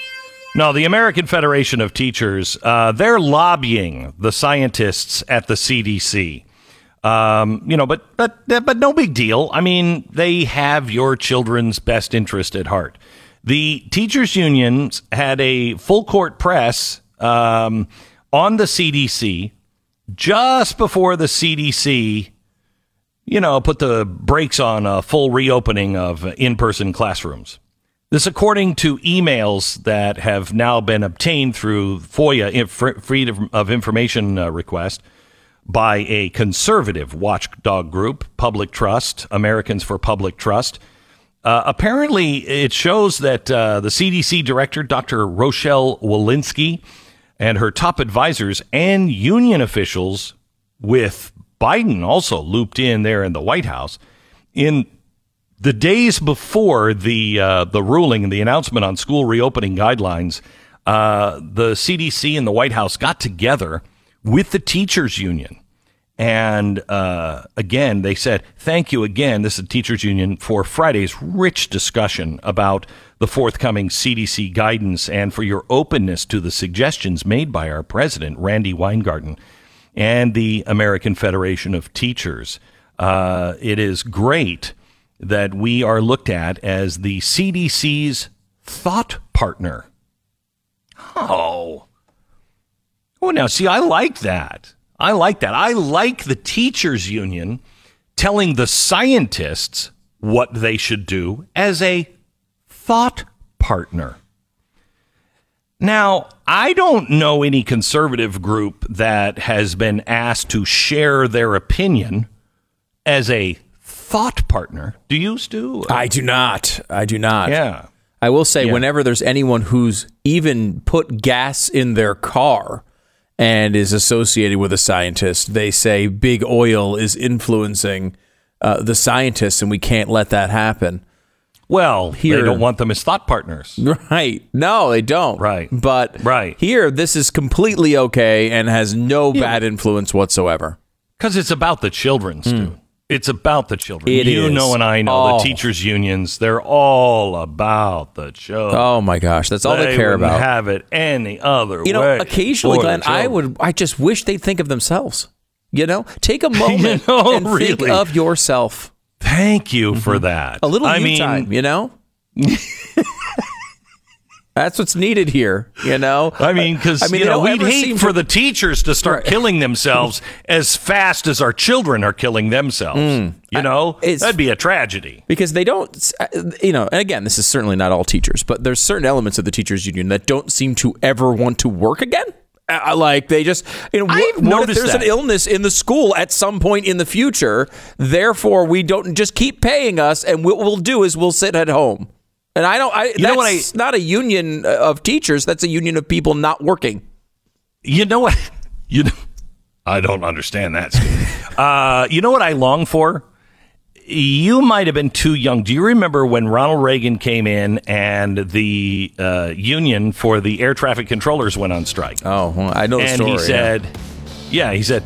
[SPEAKER 1] No, the American Federation of Teachers, uh, they're lobbying the scientists at the CDC. Um, you know, but but but no big deal. I mean, they have your children's best interest at heart. The teachers' unions had a full court press um, on the CDC just before the CDC, you know, put the brakes on a full reopening of in-person classrooms. This, according to emails that have now been obtained through FOIA, Freedom of Information uh, request, by a conservative watchdog group, Public Trust, Americans for Public Trust. Uh, apparently, it shows that uh, the CDC director, Dr. Rochelle Walensky, and her top advisors and union officials, with Biden also looped in there in the White House, in the days before the uh, the ruling and the announcement on school reopening guidelines, uh, the CDC and the White House got together with the teachers union. And uh, again, they said, thank you again. This is the teachers union for Friday's rich discussion about the forthcoming CDC guidance and for your openness to the suggestions made by our president, Randi Weingarten, and the American Federation of Teachers. Uh, it is great that we are looked at as the CDC's thought partner. Oh. Oh, now, see, I like that. I like that. I like the teachers union telling the scientists what they should do as a thought partner. Now, I don't know any conservative group that has been asked to share their opinion as a thought partner. Do you, Stu?
[SPEAKER 4] I do not. I do not.
[SPEAKER 1] Yeah.
[SPEAKER 4] I will say,
[SPEAKER 1] Yeah.
[SPEAKER 4] whenever there's anyone who's even put gas in their car and is associated with a scientist, they say big oil is influencing uh, the scientists, and we can't let that happen.
[SPEAKER 1] Well,
[SPEAKER 4] Here-
[SPEAKER 1] they don't want them as thought partners.
[SPEAKER 4] Right? No, they don't.
[SPEAKER 1] Right.
[SPEAKER 4] But
[SPEAKER 1] Right.
[SPEAKER 4] here, this is completely okay and has no bad influence whatsoever.
[SPEAKER 1] Because it's about the children, Stu. It's about the children.
[SPEAKER 4] Hmm. It
[SPEAKER 1] you
[SPEAKER 4] is.
[SPEAKER 1] know and I know
[SPEAKER 4] Oh.
[SPEAKER 1] the teachers' unions, they're all about the children.
[SPEAKER 4] Oh my gosh, that's all they, care
[SPEAKER 1] wouldn't
[SPEAKER 4] about.
[SPEAKER 1] have it any other
[SPEAKER 4] you know, occasionally, Glenn, I would, I just wish they'd think of themselves. You know, take a moment
[SPEAKER 1] know,
[SPEAKER 4] and think of yourself.
[SPEAKER 1] Thank you for that.
[SPEAKER 4] A little
[SPEAKER 1] I
[SPEAKER 4] you
[SPEAKER 1] mean,
[SPEAKER 4] time, you know. That's what's needed here, you know.
[SPEAKER 1] I mean, because
[SPEAKER 4] I mean,
[SPEAKER 1] you know, we'd hate for
[SPEAKER 4] to-
[SPEAKER 1] the teachers to start killing themselves as fast as our children are killing themselves. you know,
[SPEAKER 4] it's-
[SPEAKER 1] that'd be a tragedy.
[SPEAKER 4] because they don't uh, you know and again this is certainly not all teachers but there's certain elements of the teachers union that don't seem to ever want to work again uh, like they just you know what,
[SPEAKER 1] I've
[SPEAKER 4] what if there's
[SPEAKER 1] that.
[SPEAKER 4] an illness in the school at some point in the future therefore we don't just keep paying us and what we'll do is we'll sit at home and i don't i
[SPEAKER 1] You know
[SPEAKER 4] that's
[SPEAKER 1] what I-
[SPEAKER 4] not a union uh, of teachers that's a union of people not working
[SPEAKER 1] You know what? You know, I don't understand that. Uh, you know what I long for? You might have been too young. Do you remember when Ronald Reagan came in and the uh, union for the air traffic controllers went on strike?
[SPEAKER 4] oh well, i know the
[SPEAKER 1] and
[SPEAKER 4] story
[SPEAKER 1] he
[SPEAKER 4] yeah.
[SPEAKER 1] said, yeah. he said,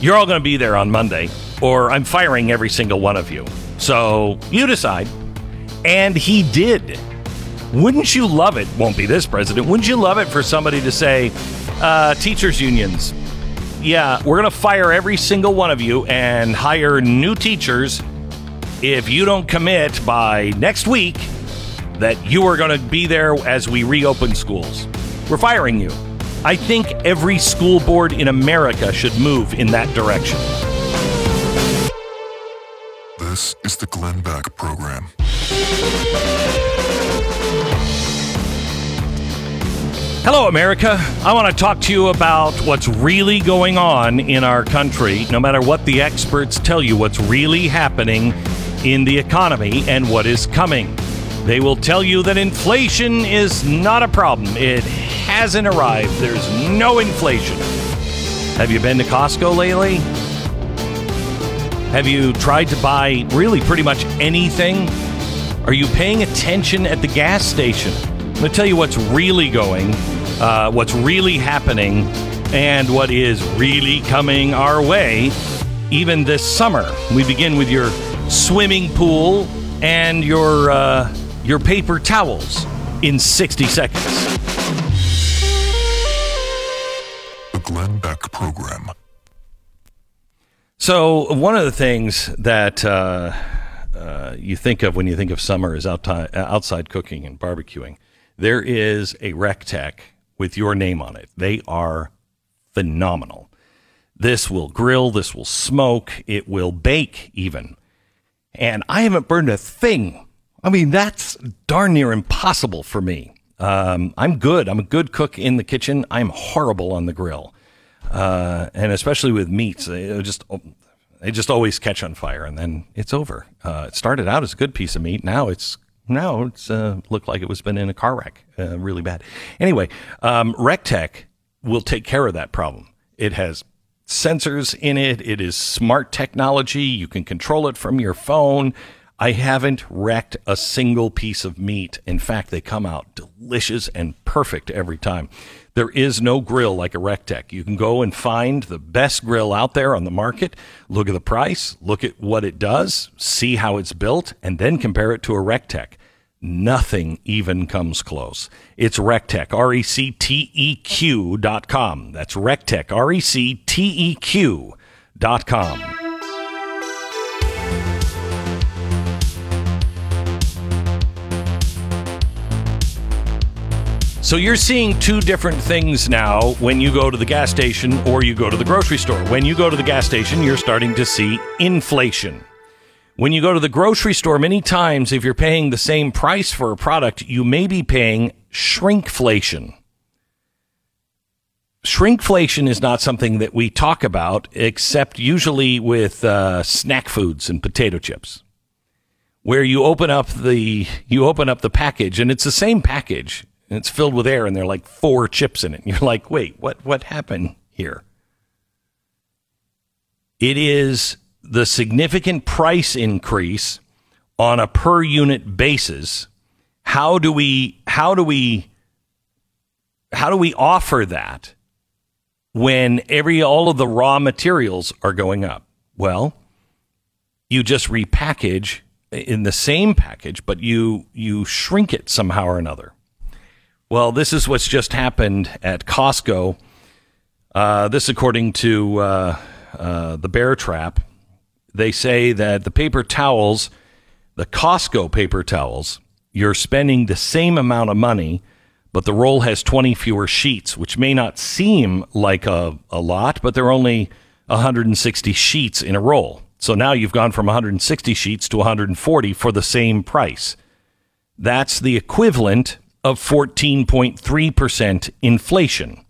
[SPEAKER 1] you're all going to be there on Monday, or I'm firing every single one of you. So you decide. And he did. Wouldn't you love it? Won't be this president. Wouldn't you love it for somebody to say, uh, teachers unions, yeah, we're going to fire every single one of you and hire new teachers if you don't commit by next week that you are going to be there as we reopen schools. We're firing you. I think every school board in America should move in that direction.
[SPEAKER 2] This is the Glenn Beck Program.
[SPEAKER 1] Hello, America. I want to talk to you about what's really going on in our country, no matter what the experts tell you, what's really happening in the economy and what is coming. They will tell you that inflation is not a problem, it hasn't arrived, there's no inflation. Have you been to Costco lately? Have you tried to buy really pretty much anything? Are you paying attention at the gas station? I'm going to tell you what's really going, uh, what's really happening, and what is really coming our way, even this summer. We begin with your swimming pool and your uh, your paper towels in 60 seconds.
[SPEAKER 2] The Glenn Beck Program.
[SPEAKER 1] So one of the things that uh, uh, you think of when you think of summer is uh, outside cooking and barbecuing. There is a Recteq with your name on it. They are phenomenal. This will grill. This will smoke. It will bake even. And I haven't burned a thing. I mean, that's darn near impossible for me. Um, I'm good. I'm a good cook in the kitchen. I'm horrible on the grill, uh, and especially with meats. They just they just always catch on fire, and then it's over. Uh, it started out as a good piece of meat. Now it's now it's uh, looked like it was been in a car wreck, uh, really bad. Anyway, um, Recteq will take care of that problem. It has sensors in it. It is smart technology. You can control it from your phone. I haven't wrecked a single piece of meat. In fact, they come out delicious and perfect every time. There is no grill like a Recteq. You can go and find the best grill out there on the market, look at the price, look at what it does, see how it's built, and then compare it to a Recteq. Nothing even comes close. It's Recteq, R E C T E Q dot com. That's Recteq, R E C T E Q dot com. So you're seeing two different things now when you go to the gas station or you go to the grocery store. When you go to the gas station, you're starting to see inflation. When you go to the grocery store, many times if you're paying the same price for a product, you may be paying shrinkflation. Shrinkflation is not something that we talk about, except usually with uh, snack foods and potato chips, where you open up the you open up the package and it's the same package and it's filled with air and there are like four chips in it. And you're like, wait, what, what happened here? It is the significant price increase on a per unit basis. How do we, how do we, how do we offer that when every, all of the raw materials are going up? Well, you just repackage in the same package, but you, you shrink it somehow or another. Well, this is what's just happened at Costco. Uh, this, according to uh, uh, the Bear Trap, they say that the paper towels, the Costco paper towels, you're spending the same amount of money, but the roll has 20 fewer sheets, which may not seem like a, a lot, but there are only 160 sheets in a roll. So now you've gone from 160 sheets to 140 for the same price. That's the equivalent of 14.3% inflation.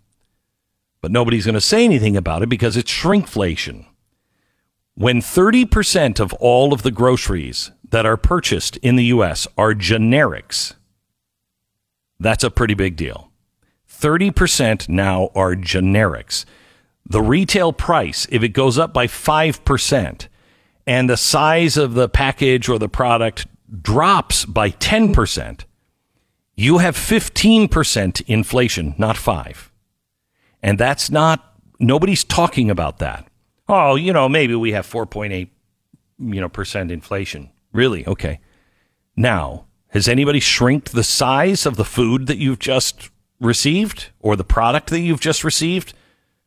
[SPEAKER 1] But nobody's going to say anything about it because it's shrinkflation. When 30% of all of the groceries that are purchased in the U.S. are generics, that's a pretty big deal. 30% now are generics. The retail price, if it goes up by 5%, and the size of the package or the product drops by 10%, you have 15% inflation, not 5. And that's not nobody's talking about that. Oh, you know, maybe we have 4.8 you know percent inflation. Really? Okay. Now, has anybody shrinked the size of the food that you've just received or the product that you've just received?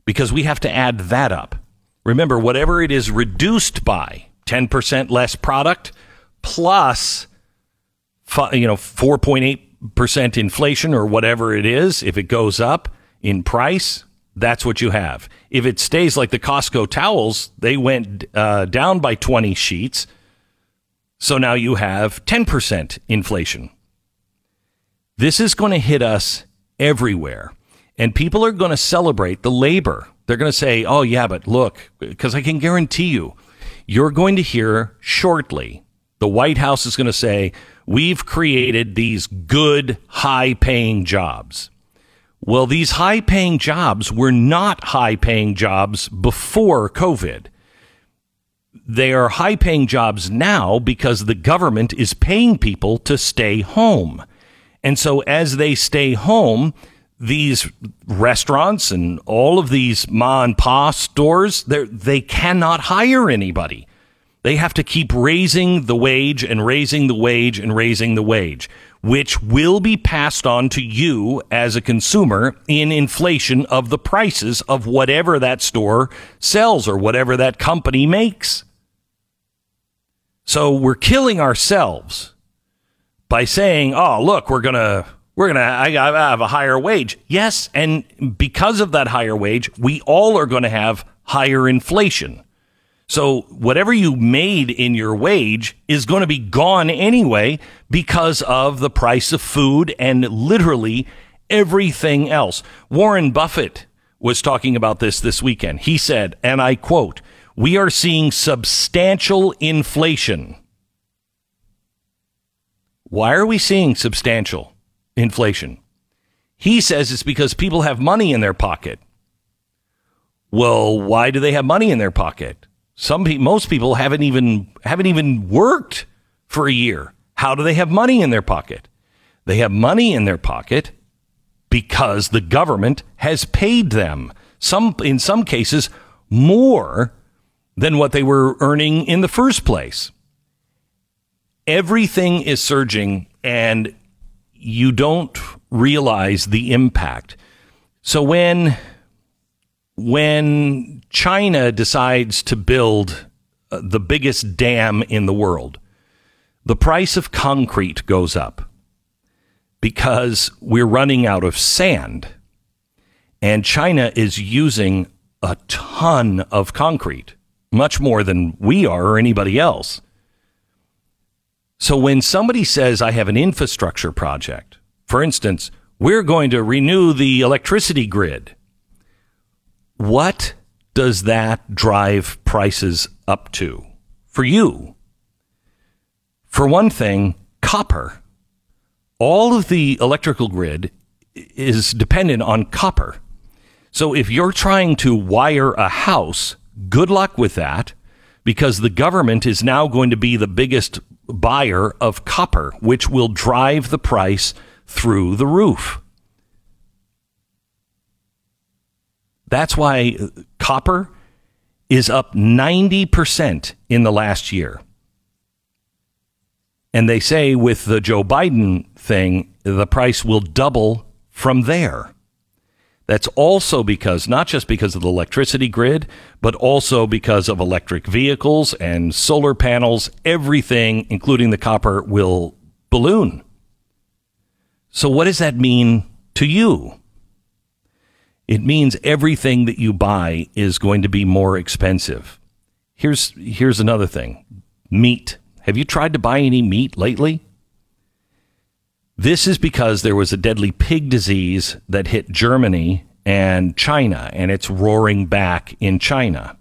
[SPEAKER 1] Because we have to add that up. Remember, whatever it is reduced by, 10% less product plus you know 4.8 percent inflation or whatever it is, if it goes up in price, that's what you have. If it stays like the Costco towels, they went uh, down by 20 sheets. So now you have 10% inflation. This is going to hit us everywhere. And people are going to celebrate the labor. They're going to say, oh, yeah, but look, because I can guarantee you, you're going to hear shortly the White House is going to say, we've created these good, high paying jobs. Well, these high paying jobs were not high paying jobs before COVID. They are high paying jobs now because the government is paying people to stay home. And so as they stay home, these restaurants and all of these ma and pa stores, they cannot hire anybody They have to keep raising the wage and raising the wage and raising the wage, which will be passed on to you as a consumer in inflation of the prices of whatever that store sells or whatever that company makes. So we're killing ourselves by saying, "Oh, look, we're going to we're going to have a higher wage." Yes, and because of that higher wage, we all are going to have higher inflation. So whatever you made in your wage is going to be gone anyway because of the price of food and literally everything else. Warren Buffett was talking about this this weekend. He said, and I quote, "We are seeing substantial inflation." Why are we seeing substantial inflation? He says it's because people have money in their pocket. Well, why do they have money in their pocket? Some pe- most people haven't even haven't even worked for a year. How do they have money in their pocket? They have money in their pocket because the government has paid them. Some in some cases more than what they were earning in the first place. Everything is surging and you don't realize the impact. So when when China decides to build uh, the biggest dam in the world, the price of concrete goes up because we're running out of sand. And China is using a ton of concrete, much more than we are or anybody else. So when somebody says, I have an infrastructure project, for instance, we're going to renew the electricity grid what does that drive prices up to for you? For one thing, copper. All of the electrical grid is dependent on copper. So if you're trying to wire a house, good luck with that because the government is now going to be the biggest buyer of copper, which will drive the price through the roof. That's why uh, copper is up 90% in the last year. And they say with the Joe Biden thing, the price will double from there. That's also because, not just because of the electricity grid, but also because of electric vehicles and solar panels. Everything, including the copper, will balloon. So, what does that mean to you? It means everything that you buy is going to be more expensive. Here's here's another thing. Meat. Have you tried to buy any meat lately? This is because there was a deadly pig disease that hit Germany and China, and it's roaring back in China.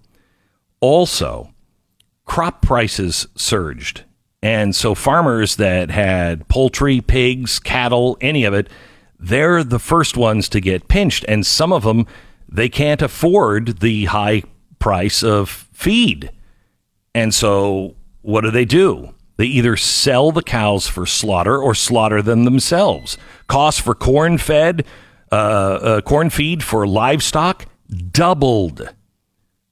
[SPEAKER 1] Also, crop prices surged. And so farmers that had poultry, pigs, cattle, any of it, they're the first ones to get pinched. And some of them, they can't afford the high price of feed. And so what do they do? They either sell the cows for slaughter or slaughter them themselves. Cost for corn fed, uh, uh, corn feed for livestock doubled.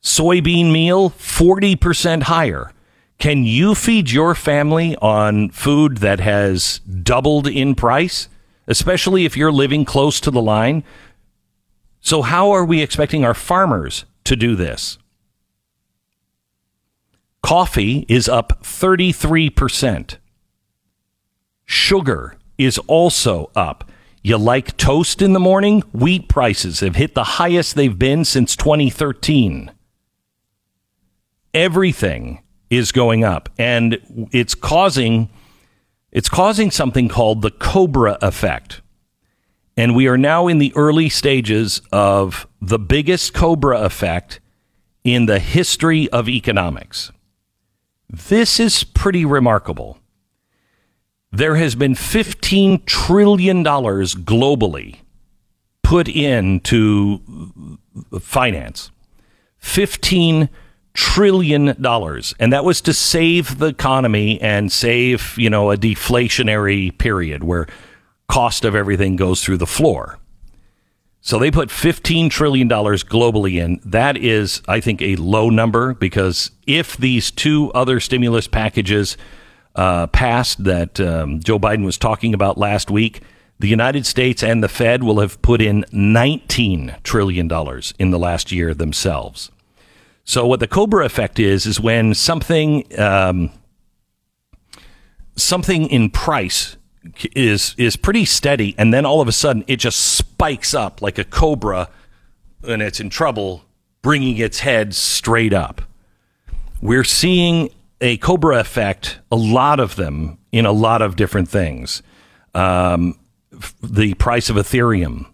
[SPEAKER 1] Soybean meal 40% higher. Can you feed your family on food that has doubled in price? Especially if you're living close to the line. So, how are we expecting our farmers to do this? Coffee is up 33%. Sugar is also up. You like toast in the morning? Wheat prices have hit the highest they've been since 2013. Everything is going up, and it's causing it's causing something called the Cobra effect. And we are now in the early stages of the biggest Cobra effect in the history of economics. This is pretty remarkable. There has been $15 trillion globally put into finance. 15 trillion dollars and that was to save the economy and save you know a deflationary period where cost of everything goes through the floor So they put $15 trillion globally in. That is, I think, a low number because if these two other stimulus packages uh, passed that um, Joe Biden was talking about last week, the United States and the Fed will have put in $19 trillion in the last year themselves. So what the Cobra effect is, is when something, um, something in price is is pretty steady, and then all of a sudden it just spikes up like a cobra, and it's in trouble, bringing its head straight up. We're seeing a cobra effect, a lot of them in a lot of different things. Um, the price of Ethereum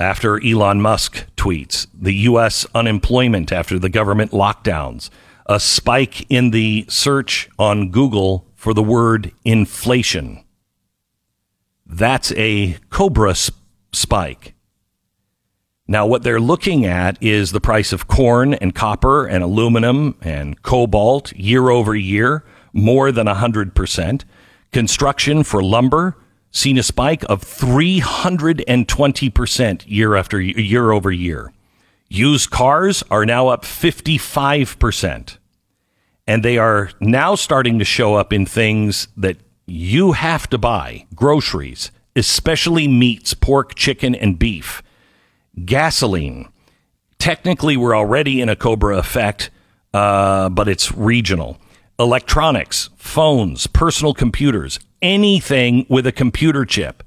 [SPEAKER 1] after Elon Musk tweets, the U.S. unemployment after the government lockdowns, a spike in the search on Google for the word inflation. That's a Cobra sp- spike. Now, what they're looking at is the price of corn and copper and aluminum and cobalt year over year, more than 100%. Construction for lumber seen a spike of 320% year after year over year. Used cars are now up 55%. And they are now starting to show up in things that you have to buy groceries, especially meats, pork, chicken, and beef, gasoline. Technically, we're already in a Cobra effect, uh, but it's regional. Electronics, phones, personal computers, anything with a computer chip.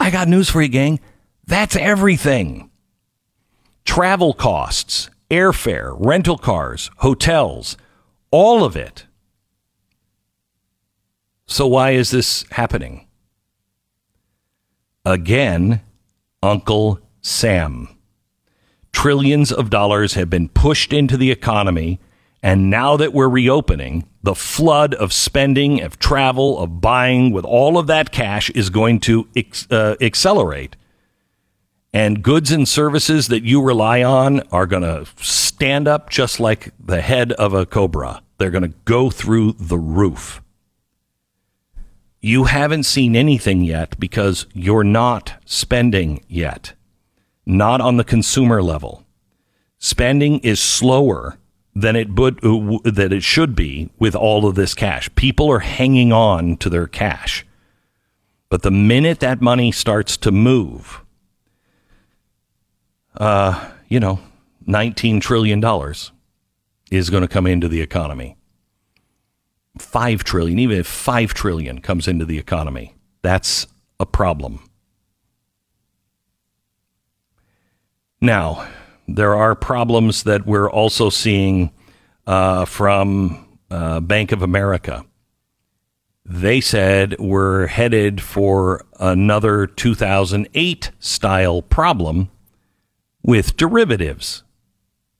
[SPEAKER 1] I got news for you, gang. That's everything. Travel costs, airfare, rental cars, hotels, all of it. So, why is this happening? Again, Uncle Sam. Trillions of dollars have been pushed into the economy. And now that we're reopening, the flood of spending, of travel, of buying with all of that cash is going to uh, accelerate. And goods and services that you rely on are going to stand up just like the head of a cobra. They're going to go through the roof. You haven't seen anything yet because you're not spending yet, not on the consumer level. Spending is slower than it would, uh, that it should be with all of this cash. People are hanging on to their cash. But the minute that money starts to move, uh, you know, $19 trillion is going to come into the economy. 5 trillion, even if 5 trillion comes into the economy, that's a problem. Now, there are problems that we're also seeing uh, from uh, Bank of America. They said we're headed for another 2008 style problem with derivatives.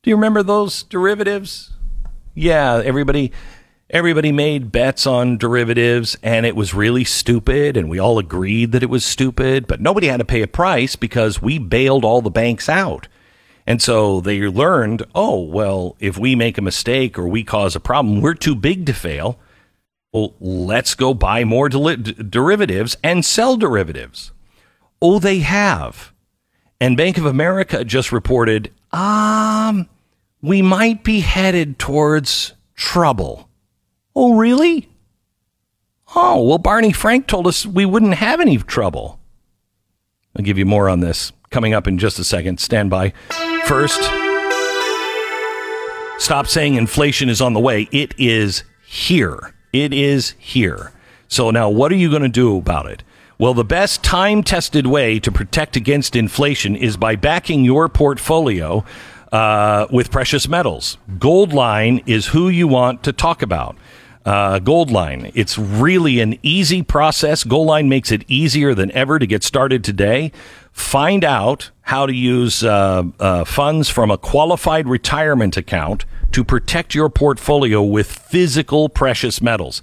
[SPEAKER 1] Do you remember those derivatives? Yeah, everybody everybody made bets on derivatives and it was really stupid and we all agreed that it was stupid, but nobody had to pay a price because we bailed all the banks out. And so they learned, oh, well, if we make a mistake or we cause a problem, we're too big to fail. Well, let's go buy more derivatives and sell derivatives. Oh, they have. And Bank of America just reported, um, we might be headed towards trouble. Oh, really? Oh, well, Barney Frank told us we wouldn't have any trouble. I'll give you more on this coming up in just a second. Stand by. First, stop saying inflation is on the way. It is here. It is here. So now, what are you going to do about it? Well, the best time tested way to protect against inflation is by backing your portfolio uh, with precious metals. Goldline is who you want to talk about. Uh, Goldline. It's really an easy process. Goldline makes it easier than ever to get started today. Find out how to use uh, uh, funds from a qualified retirement account to protect your portfolio with physical precious metals.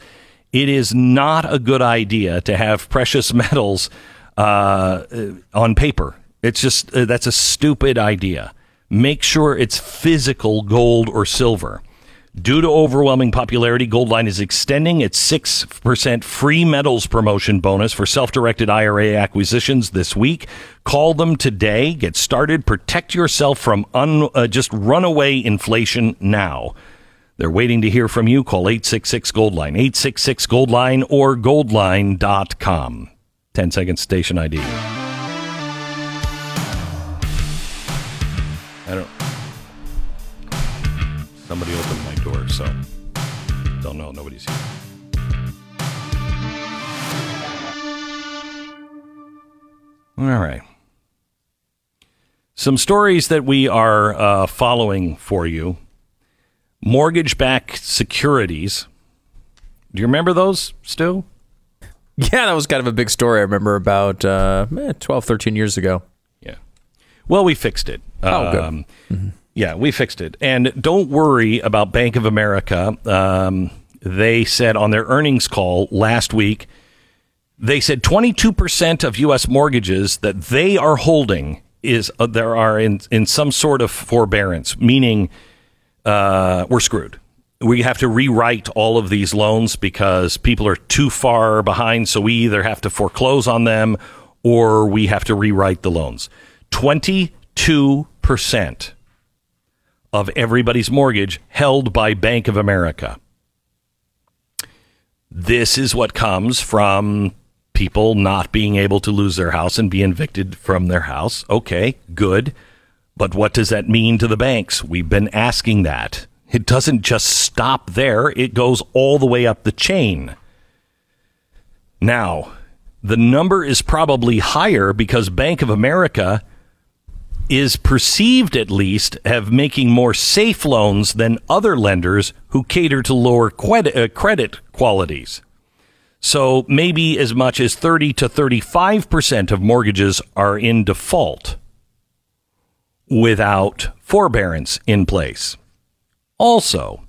[SPEAKER 1] It is not a good idea to have precious metals uh, on paper. It's just uh, that's a stupid idea. Make sure it's physical gold or silver. Due to overwhelming popularity, Goldline is extending its 6% free metals promotion bonus for self directed IRA acquisitions this week. Call them today. Get started. Protect yourself from un, uh, just runaway inflation now. They're waiting to hear from you. Call 866 Goldline, 866 Goldline, or goldline.com. 10 seconds station ID. I don't. Somebody opened my door, so don't know. Nobody's here. All right. Some stories that we are uh, following for you. Mortgage backed securities. Do you remember those, Stu?
[SPEAKER 4] Yeah, that was kind of a big story. I remember about uh, eh, 12, 13 years ago.
[SPEAKER 1] Yeah. Well, we fixed it.
[SPEAKER 4] Oh, good.
[SPEAKER 1] Um, Yeah, we fixed it. And don't worry about Bank of America. Um, they said on their earnings call last week, they said 22% of U.S. mortgages that they are holding is uh, there are in, in some sort of forbearance, meaning uh, we're screwed. We have to rewrite all of these loans because people are too far behind. So we either have to foreclose on them or we have to rewrite the loans. 22% of everybody's mortgage held by Bank of America. This is what comes from people not being able to lose their house and be evicted from their house. Okay, good. But what does that mean to the banks? We've been asking that. It doesn't just stop there, it goes all the way up the chain. Now, the number is probably higher because Bank of America is perceived at least have making more safe loans than other lenders who cater to lower credit, uh, credit qualities. So maybe as much as 30 to 35% of mortgages are in default without forbearance in place. Also,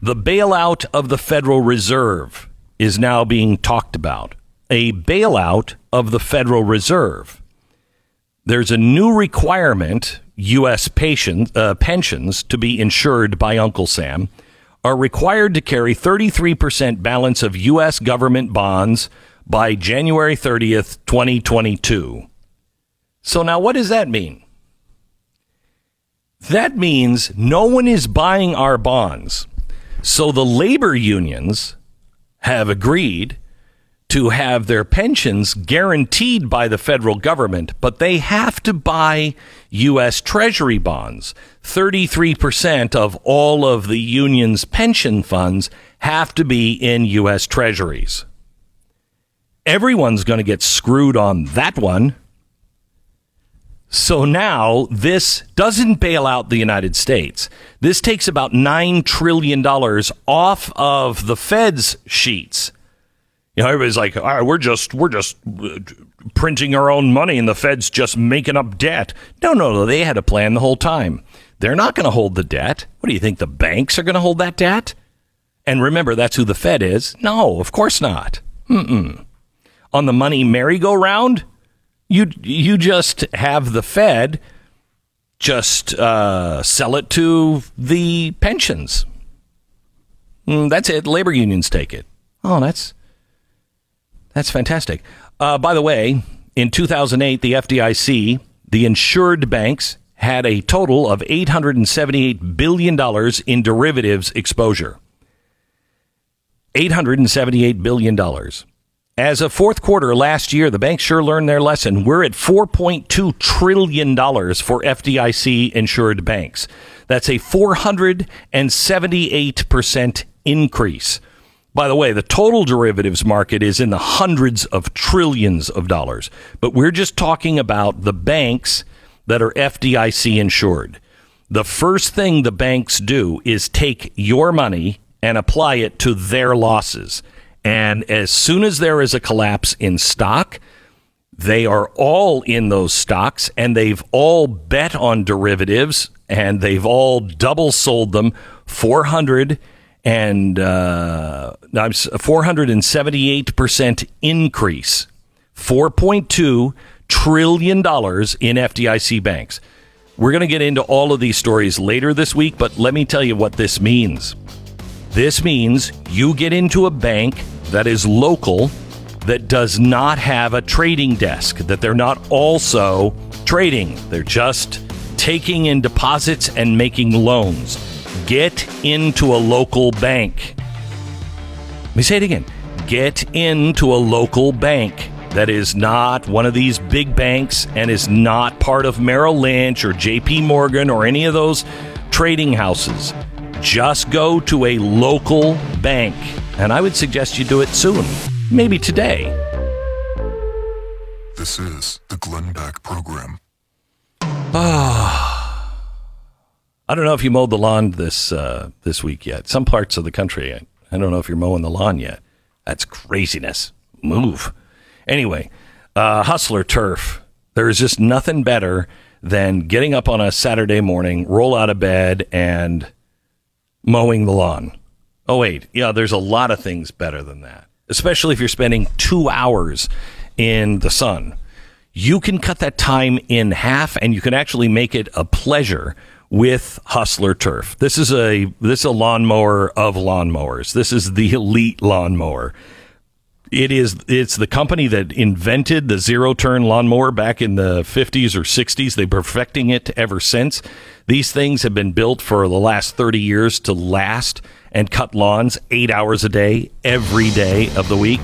[SPEAKER 1] the bailout of the Federal Reserve is now being talked about. A bailout of the Federal Reserve. There's a new requirement U.S. Patient, uh, pensions to be insured by Uncle Sam are required to carry 33% balance of U.S. government bonds by January 30th, 2022. So now what does that mean? That means no one is buying our bonds. So the labor unions have agreed to have their pensions guaranteed by the federal government, but they have to buy U.S. Treasury bonds. 33% of all of the union's pension funds have to be in U.S. Treasuries. Everyone's going to get screwed on that one. So now this doesn't bail out the United States. This takes about $9 trillion off of the Fed's sheets. You know, everybody's like, All right, we're just we're just uh, printing our own money, and the Fed's just making up debt. No, no, no. They had a plan the whole time. They're not going to hold the debt. What do you think? The banks are going to hold that debt? And remember, that's who the Fed is. No, of course not. Mm-mm. On the money merry-go-round, you you just have the Fed just uh, sell it to the pensions. Mm, that's it. Labor unions take it. Oh, that's that's fantastic. Uh, by the way, in 2008, the FDIC, the insured banks, had a total of $878 billion in derivatives exposure. $878 billion. As of fourth quarter last year, the banks sure learned their lesson. We're at $4.2 trillion for FDIC insured banks. That's a 478% increase. By the way, the total derivatives market is in the hundreds of trillions of dollars, but we're just talking about the banks that are FDIC insured. The first thing the banks do is take your money and apply it to their losses. And as soon as there is a collapse in stock, they are all in those stocks and they've all bet on derivatives and they've all double sold them 400 and uh, 478% increase 4.2 trillion dollars in FDIC banks We're going to get into all of these stories later this week, but let me tell you what this means. This means you get into a bank that is local that does not have a trading desk, that they're not also trading. They're just taking in deposits and making loans. Get into a local bank. Let me say it again. Get into a local bank that is not one of these big banks and is not part of Merrill Lynch or JP Morgan or any of those trading houses. Just go to a local bank. And I would suggest you do it soon. Maybe today.
[SPEAKER 2] This is the Glenn Beck Program.
[SPEAKER 1] Ah. I don't know if you mowed the lawn this uh, this week yet. Some parts of the country, I, I don't know if you're mowing the lawn yet. That's craziness. Move. Anyway, uh, Hustler Turf. There is just nothing better than getting up on a Saturday morning, roll out of bed, and mowing the lawn. Oh, wait. Yeah, there's a lot of things better than that, especially if you're spending two hours in the sun. You can cut that time in half and you can actually make it a pleasure with Hustler Turf. This is a this is a lawnmower of lawnmowers. This is the elite lawnmower. It is it's the company that invented the zero turn lawnmower back in the 50s or 60s. They're perfecting it ever since. These things have been built for the last 30 years to last and cut lawns 8 hours a day every day of the week.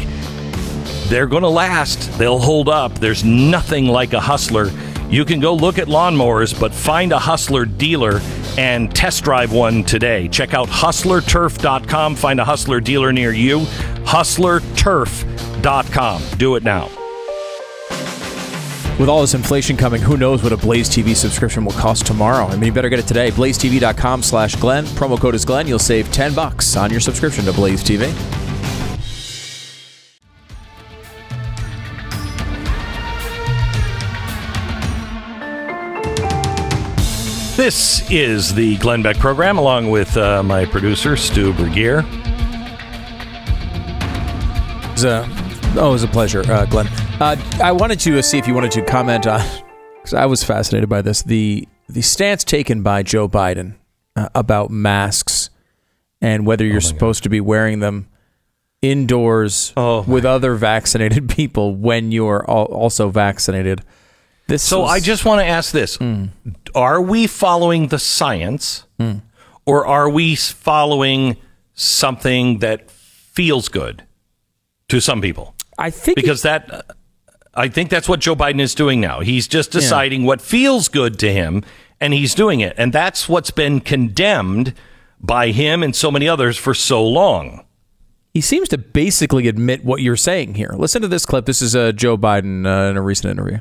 [SPEAKER 1] They're going to last. They'll hold up. There's nothing like a hustler. You can go look at lawnmowers, but find a hustler dealer and test drive one today. Check out hustlerturf.com. Find a hustler dealer near you. Hustlerturf.com. Do it now.
[SPEAKER 4] With all this inflation coming, who knows what a Blaze TV subscription will cost tomorrow? I mean, you better get it today. BlazeTV.com slash Glenn. Promo code is Glenn. You'll save 10 bucks on your subscription to Blaze TV.
[SPEAKER 1] This is the Glenn Beck program, along with uh, my producer, Stu Burguiere.
[SPEAKER 4] It was a, oh, it was a pleasure, uh, Glenn. Uh, I wanted to see if you wanted to comment on, because I was fascinated by this, the, the stance taken by Joe Biden uh, about masks and whether you're supposed to be wearing them indoors with other vaccinated people when you're also vaccinated. This
[SPEAKER 1] So
[SPEAKER 4] was-
[SPEAKER 1] I just want to ask this Are we following the science or are we following something that feels good to some people?
[SPEAKER 4] I think
[SPEAKER 1] because that uh, I think that's what Joe Biden is doing now. He's just deciding what feels good to him and he's doing it. And that's what's been condemned by him and so many others for so long.
[SPEAKER 4] He seems to basically admit what you're saying here. Listen to this clip. This is uh, Joe Biden uh, in a recent interview.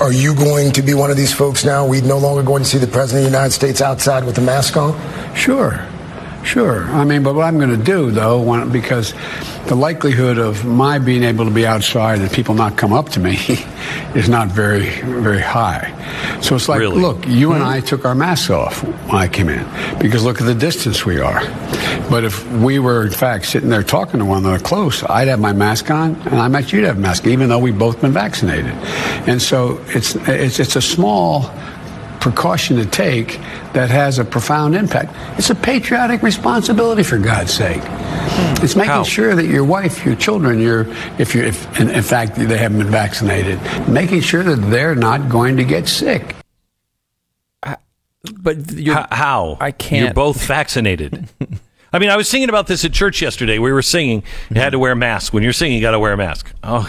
[SPEAKER 12] Are you going to be one of these folks now? We no longer going to see the president of the United States outside with a mask on?
[SPEAKER 13] Sure, sure. I mean, but what I'm going to do, though, when, because the likelihood of my being able to be outside and people not come up to me is not very, very high. So it's like, look, you and hmm. I took our masks off when I came in because look at the distance we are. But if we were, in fact, sitting there talking to one another close, I'd have my mask on, and I bet you'd have a mask, even though we've both been vaccinated. And so it's it's it's a small precaution to take that has a profound impact. It's a patriotic responsibility, for God's sake. Hmm. It's making sure that your wife, your children, your if you if in, in fact they haven't been vaccinated, making sure that they're not going to get sick.
[SPEAKER 4] Uh, but
[SPEAKER 1] you're, how?
[SPEAKER 4] I can't.
[SPEAKER 1] You're both vaccinated. I mean, I was singing about this at church yesterday. We were singing. You had to wear a mask. When you're singing, you got to wear a mask. Oh,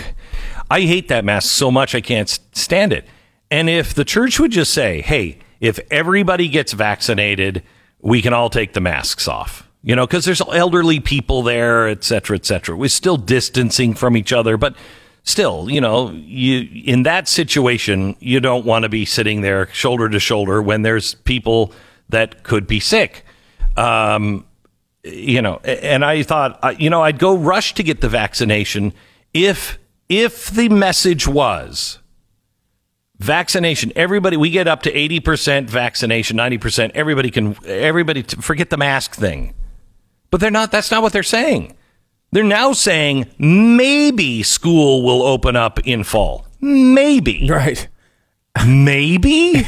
[SPEAKER 1] I hate that mask so much I can't stand it. And if the church would just say, "Hey, if everybody gets vaccinated, we can all take the masks off," you know, because there's elderly people there, et cetera, et cetera. We're still distancing from each other, but still, you know, you in that situation, you don't want to be sitting there shoulder to shoulder when there's people that could be sick. Um, you know, and I thought, you know, I'd go rush to get the vaccination if if the message was vaccination. Everybody we get up to 80% vaccination 90% everybody can everybody forget the mask thing. But they're not that's not what they're saying. They're now saying maybe school will open up in fall. Maybe.
[SPEAKER 4] Right
[SPEAKER 1] Maybe.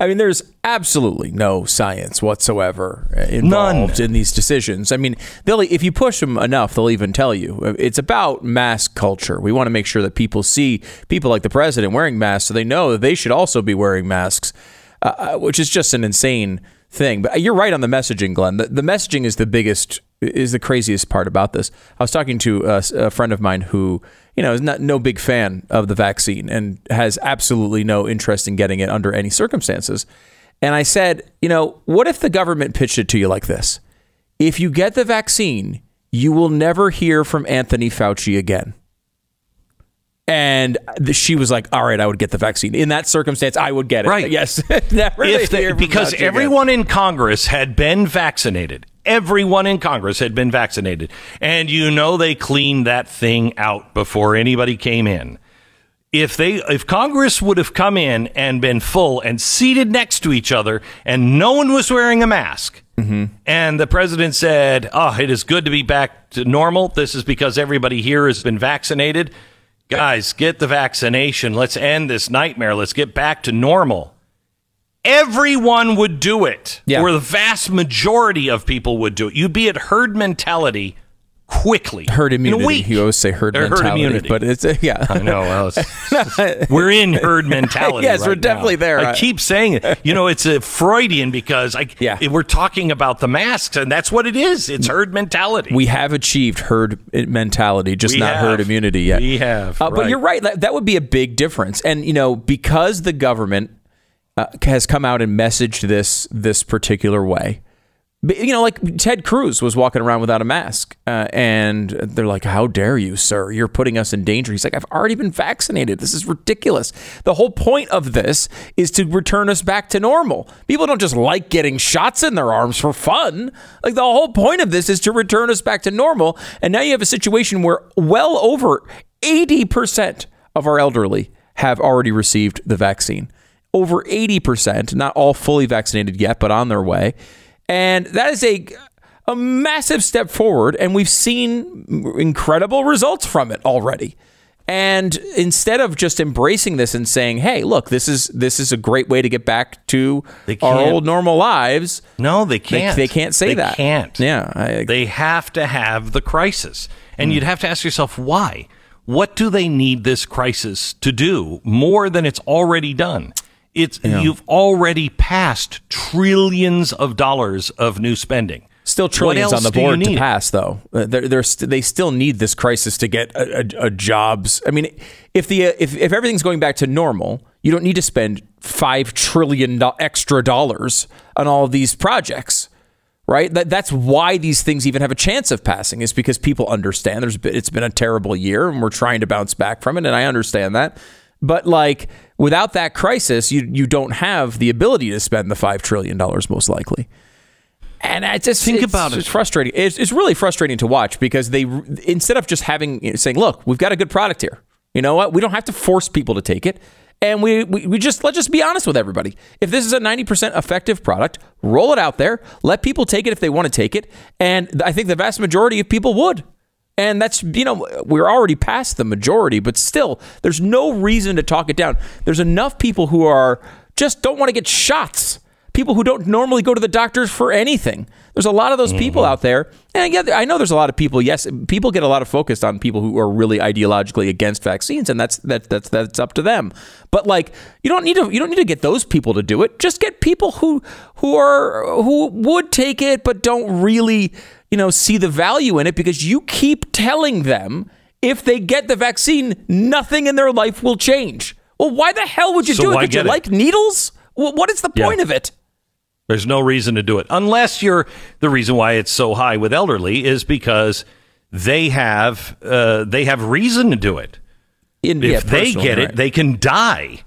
[SPEAKER 4] I mean, there's absolutely no science whatsoever uh, involved in these decisions. I mean, they'll if you push them enough, they'll even tell you Uh, it's about mask culture. We want to make sure that people see people like the president wearing masks, so they know that they should also be wearing masks, uh, uh, which is just an insane thing. But you're right on the messaging, Glenn. The, the messaging is the biggest, is the craziest part about this. I was talking to a, a friend of mine who, you know, is not no big fan of the vaccine and has absolutely no interest in getting it under any circumstances. And I said, you know, what if the government pitched it to you like this? If you get the vaccine, you will never hear from Anthony Fauci again. And she was like, "All right, I would get the vaccine in that circumstance. I would get it.
[SPEAKER 1] Right.
[SPEAKER 4] Yes, Never
[SPEAKER 1] if
[SPEAKER 4] hear
[SPEAKER 1] they, because
[SPEAKER 4] Fauci again.
[SPEAKER 1] everyone in Congress had been vaccinated. Everyone in Congress had been vaccinated. And you know they cleaned that thing out before anybody came in. If they if Congress would have come in and been full and seated next to each other and no one was wearing a mask mm-hmm. and the president said, "Oh, it is good to be back to normal. This is because everybody here has been vaccinated." Guys, get the vaccination. Let's end this nightmare. Let's get back to normal everyone would do it.
[SPEAKER 4] Yeah.
[SPEAKER 1] Or the vast majority of people would do it. You'd be at herd mentality quickly.
[SPEAKER 4] herd immunity.
[SPEAKER 1] In a week.
[SPEAKER 4] You always say herd
[SPEAKER 1] Or herd
[SPEAKER 4] mentality,
[SPEAKER 1] immunity.
[SPEAKER 4] but it's uh, yeah.
[SPEAKER 1] I know. Well, it's- we're in herd mentality.
[SPEAKER 4] Yes,
[SPEAKER 1] right
[SPEAKER 4] we're
[SPEAKER 1] now.
[SPEAKER 4] definitely there.
[SPEAKER 1] I keep saying it. You know, it's a Freudian because I,
[SPEAKER 4] Yeah.
[SPEAKER 1] we're talking about the masks, and that's what it is. It's herd mentality.
[SPEAKER 4] we have achieved herd mentality, just
[SPEAKER 1] We
[SPEAKER 4] not
[SPEAKER 1] have.
[SPEAKER 4] herd immunity yet.
[SPEAKER 1] We have,
[SPEAKER 4] Uh, But you're right. That, that would be a big difference. And you know, because the government uh, has come out and messaged this this particular way. You know, like Ted Cruz was walking around without a mask, uh, and they're like, "How dare you, sir? You're putting us in danger." He's like, "I've already been vaccinated. This is ridiculous." The whole point of this is to return us back to normal. People don't just like getting shots in their arms for fun. Like the whole point of this is to return us back to normal. And now you have a situation where well over eighty percent of our elderly have already received the vaccine over 80%, not all fully vaccinated yet, but on their way. And that is a a massive step forward and we've seen incredible results from it already. And instead of just embracing this and saying, "Hey, look, this is this is a great way to get back to our old normal lives."
[SPEAKER 1] no, they can't.
[SPEAKER 4] They, can't say
[SPEAKER 1] They
[SPEAKER 4] that.
[SPEAKER 1] can't.
[SPEAKER 4] Yeah, I,
[SPEAKER 1] They have to have the crisis. And mm. you'd have to ask yourself why? What do they need this crisis to do more than it's already done? It's you've already passed trillions of dollars of new spending.
[SPEAKER 4] Still trillions on the board to pass, though. Uh, They're, they're st- they still need this crisis to get a, a, a jobs. I mean, if the uh, if, if everything's going back to normal, you don't need to spend five trillion do- extra dollars on all of these projects, right? That that's why these things even have a chance of passing is because people understand there's been, it's been a terrible year and we're trying to bounce back from it, and I understand that. But like without that crisis, you you don't have the ability to spend the five trillion dollars most likely. And I just
[SPEAKER 1] Think
[SPEAKER 4] it's-
[SPEAKER 1] about it.
[SPEAKER 4] It's frustrating. It's, it's really frustrating to watch because they instead of just having saying, "Look, we've got a good product here. You know what? We don't have to force people to take it." And we, we, we just let's just be honest with everybody. If this is a 90% effective product, roll it out there. Let people take it if they want to take it. And I think the vast majority of people would. And that's, you know, we're already past the majority, but still, there's no reason to talk it down. There's enough people who are just don't want to get shots. People who don't normally go to the doctors for anything. There's a lot of those people mm-hmm. out there. And yeah, I know there's a lot of people. Yes, people get a lot of focus on people who are really ideologically against vaccines, and that's that, that's that's up to them. But like, you don't need to you don't need to get those people to do it. Just get people who who are who would take it but don't really you know see the value in it because you keep telling them if they get the vaccine, nothing in their life will change. Well, why the hell would you
[SPEAKER 1] So
[SPEAKER 4] do it? Did you
[SPEAKER 1] it?
[SPEAKER 4] like needles? Well, what is the
[SPEAKER 1] Yeah.
[SPEAKER 4] point of it?
[SPEAKER 1] There's no reason to do it unless you're the reason why it's so high with elderly is because they have uh, they have reason to do it.
[SPEAKER 4] In,
[SPEAKER 1] if
[SPEAKER 4] yeah,
[SPEAKER 1] they get it,
[SPEAKER 4] right.
[SPEAKER 1] they can die.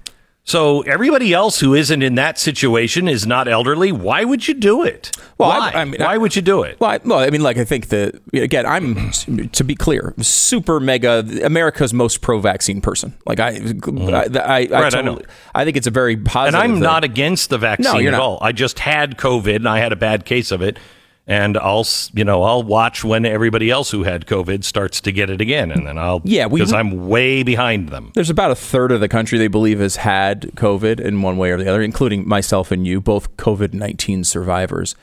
[SPEAKER 1] So everybody else who isn't in that situation is not elderly. Why would you do it?
[SPEAKER 4] Well,
[SPEAKER 1] why?
[SPEAKER 4] I mean,
[SPEAKER 1] why
[SPEAKER 4] I-
[SPEAKER 1] would you do it?
[SPEAKER 4] Well, I, well, I mean, like I think the again, I'm to be clear, super mega America's most pro-vaccine person. Like I, mm-hmm. I, I,
[SPEAKER 1] I. Right, I
[SPEAKER 4] totally-. I think it's a very positive.
[SPEAKER 1] and I'm
[SPEAKER 4] thing.
[SPEAKER 1] not against the vaccine
[SPEAKER 4] No,
[SPEAKER 1] at all. I just had COVID and I had a bad case of it. And I'll you know I'll watch when everybody else who had COVID starts to get it again, and then I'll
[SPEAKER 4] Yeah,
[SPEAKER 1] because I'm way behind them.
[SPEAKER 4] There's about a third of the country they believe has had COVID in one way or the other, including myself and you, both COVID 19 survivors.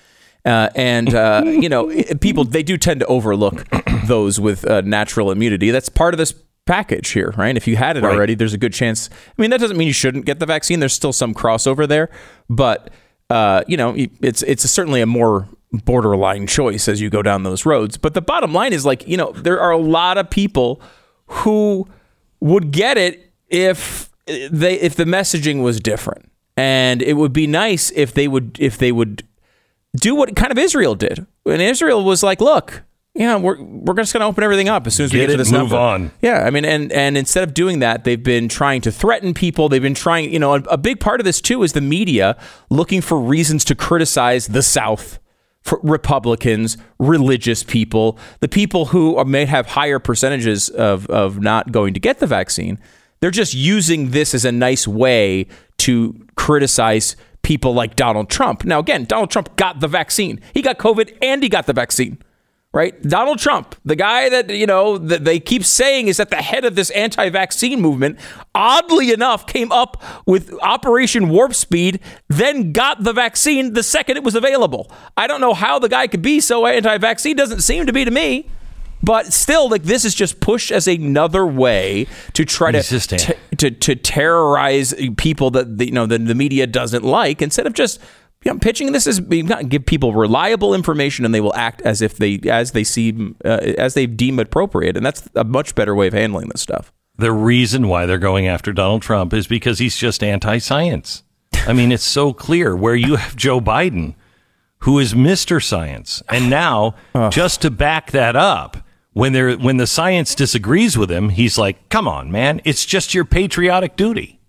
[SPEAKER 4] Uh, and, uh, you know, people, they do tend to overlook those with uh, natural immunity. That's part of this package here, right? If you had it
[SPEAKER 1] Right.
[SPEAKER 4] already, there's a good chance. I mean, that doesn't mean you shouldn't get the vaccine. There's still some crossover there. But, uh, you know, it's, it's certainly a more borderline choice as you go down those roads. But the bottom line is like, you know, there are a lot of people who would get it if they if the messaging was different. And it would be nice if they would if they would do what kind of Israel did. And Israel was like, look, yeah, we're we're just going to open everything up as soon as we
[SPEAKER 1] Get
[SPEAKER 4] get to this
[SPEAKER 1] move
[SPEAKER 4] number.
[SPEAKER 1] on.
[SPEAKER 4] Yeah, I mean, and and instead of doing that, they've been trying to threaten people. They've been trying, you know, a, a big part of this too is the media looking for reasons to criticize the South, for Republicans, religious people, the people who may have higher percentages of of not going to get the vaccine. They're just using this as a nice way to criticize people like Donald Trump. Now, again, Donald Trump got the vaccine. He got COVID and he got the vaccine right? Donald Trump, the guy that, you know, that they keep saying is at the head of this anti vaccine movement, oddly enough, came up with Operation Warp Speed, then got the vaccine the second it was available. I don't know how the guy could be so anti vaccine, doesn't seem to be to me. But still, like this is just pushed as another way to try to,
[SPEAKER 1] He's
[SPEAKER 4] t- to to terrorize people that the, you know the, the media doesn't like instead of just you know, pitching this as you gotta give people reliable information and they will act as if they as they see uh, as they deem appropriate and that's a much better way of handling this stuff.
[SPEAKER 1] The reason why they're going after Donald Trump is because he's just anti-science. I mean, it's so clear where you have Joe Biden, who is Mr. Science, and now just to back that up, when there when the science disagrees with him, he's like, "Come on, man, it's just your patriotic duty."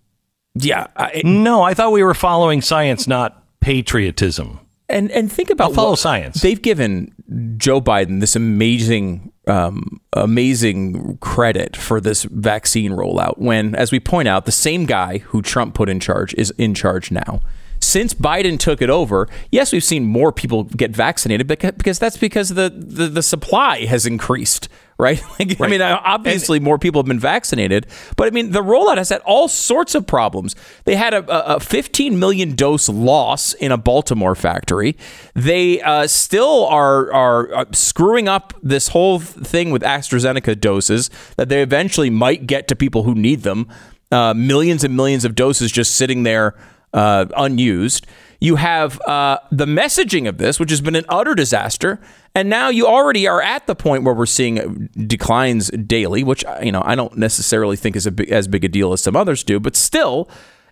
[SPEAKER 4] Yeah, I,
[SPEAKER 1] no, I thought we were following science, not patriotism.
[SPEAKER 4] And and think about
[SPEAKER 1] I'll follow
[SPEAKER 4] what-
[SPEAKER 1] science.
[SPEAKER 4] They've given Joe Biden this amazing, um, amazing credit for this vaccine rollout. When, as we point out, the same guy who Trump put in charge is in charge now. Since Biden took it over, yes, we've seen more people get vaccinated because, because that's because the, the, the supply has increased, right? Like, I mean, obviously more people have been vaccinated, but I mean, the rollout has had all sorts of problems. They had a, a 15 million dose loss in a Baltimore factory. They uh, still are, are uh, screwing up this whole thing with AstraZeneca doses that they eventually might get to people who need them. Uh, millions and millions of doses just sitting there uh, unused. You have uh, the messaging of this, which has been an utter disaster, and now you already are at the point where we're seeing declines daily, which you know I don't necessarily think is a big, as big a deal as some others do, but still.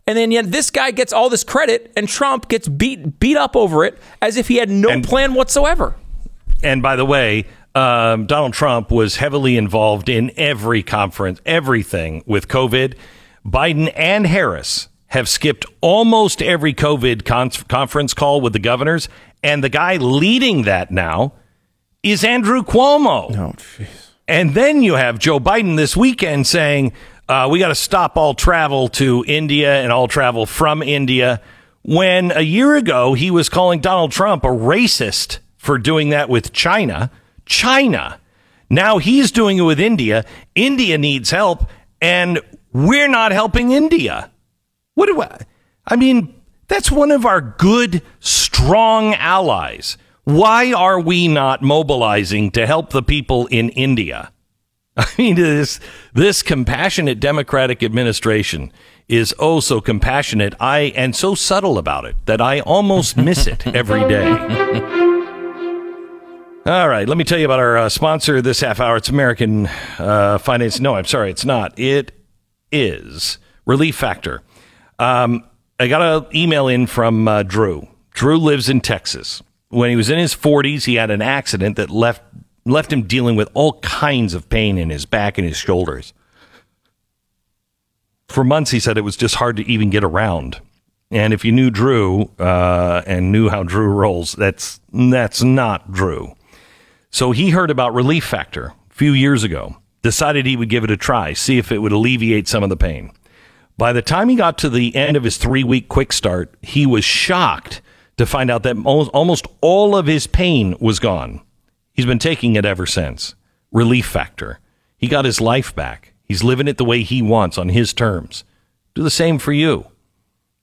[SPEAKER 4] And then yet this guy gets all this credit, and Trump gets beat beat up over it as if he had no plan whatsoever.
[SPEAKER 1] And by the way, um, Donald Trump was heavily involved in every conference, everything with COVID. Biden and Harris have skipped almost every COVID con- conference call with the governors. And the guy leading that now is Andrew Cuomo.
[SPEAKER 4] Oh, jeez.
[SPEAKER 1] And then you have Joe Biden this weekend saying, uh, we got to stop all travel to India and all travel from India. When a year ago he was calling Donald Trump a racist for doing that with China. China. Now he's doing it with India. India needs help, and we're not helping India. What do I? I mean, that's one of our good, strong allies. Why are we not mobilizing to help the people in India? I mean, this this compassionate Democratic administration is oh so compassionate. I and so subtle about it that I almost miss it every day. All right, let me tell you about our uh, sponsor this half hour. It's American uh, Finance. No, I'm sorry, it's not. It is Relief Factor. Um, I got an email in from uh, Drew. Drew lives in Texas. When he was in his 40s, he had an accident that left left him dealing with all kinds of pain in his back and his shoulders. For months, he said it was just hard to even get around. And if you knew Drew uh, and knew how Drew rolls, that's that's not Drew. So he heard about Relief Factor a few years ago, decided he would give it a try, see if it would alleviate some of the pain. By the time he got to the end of his three week quick start, he was shocked to find out that almost, all of his pain was gone. He's been taking it ever since. Relief Factor. He got his life back. He's living it the way he wants on his terms. Do the same for you.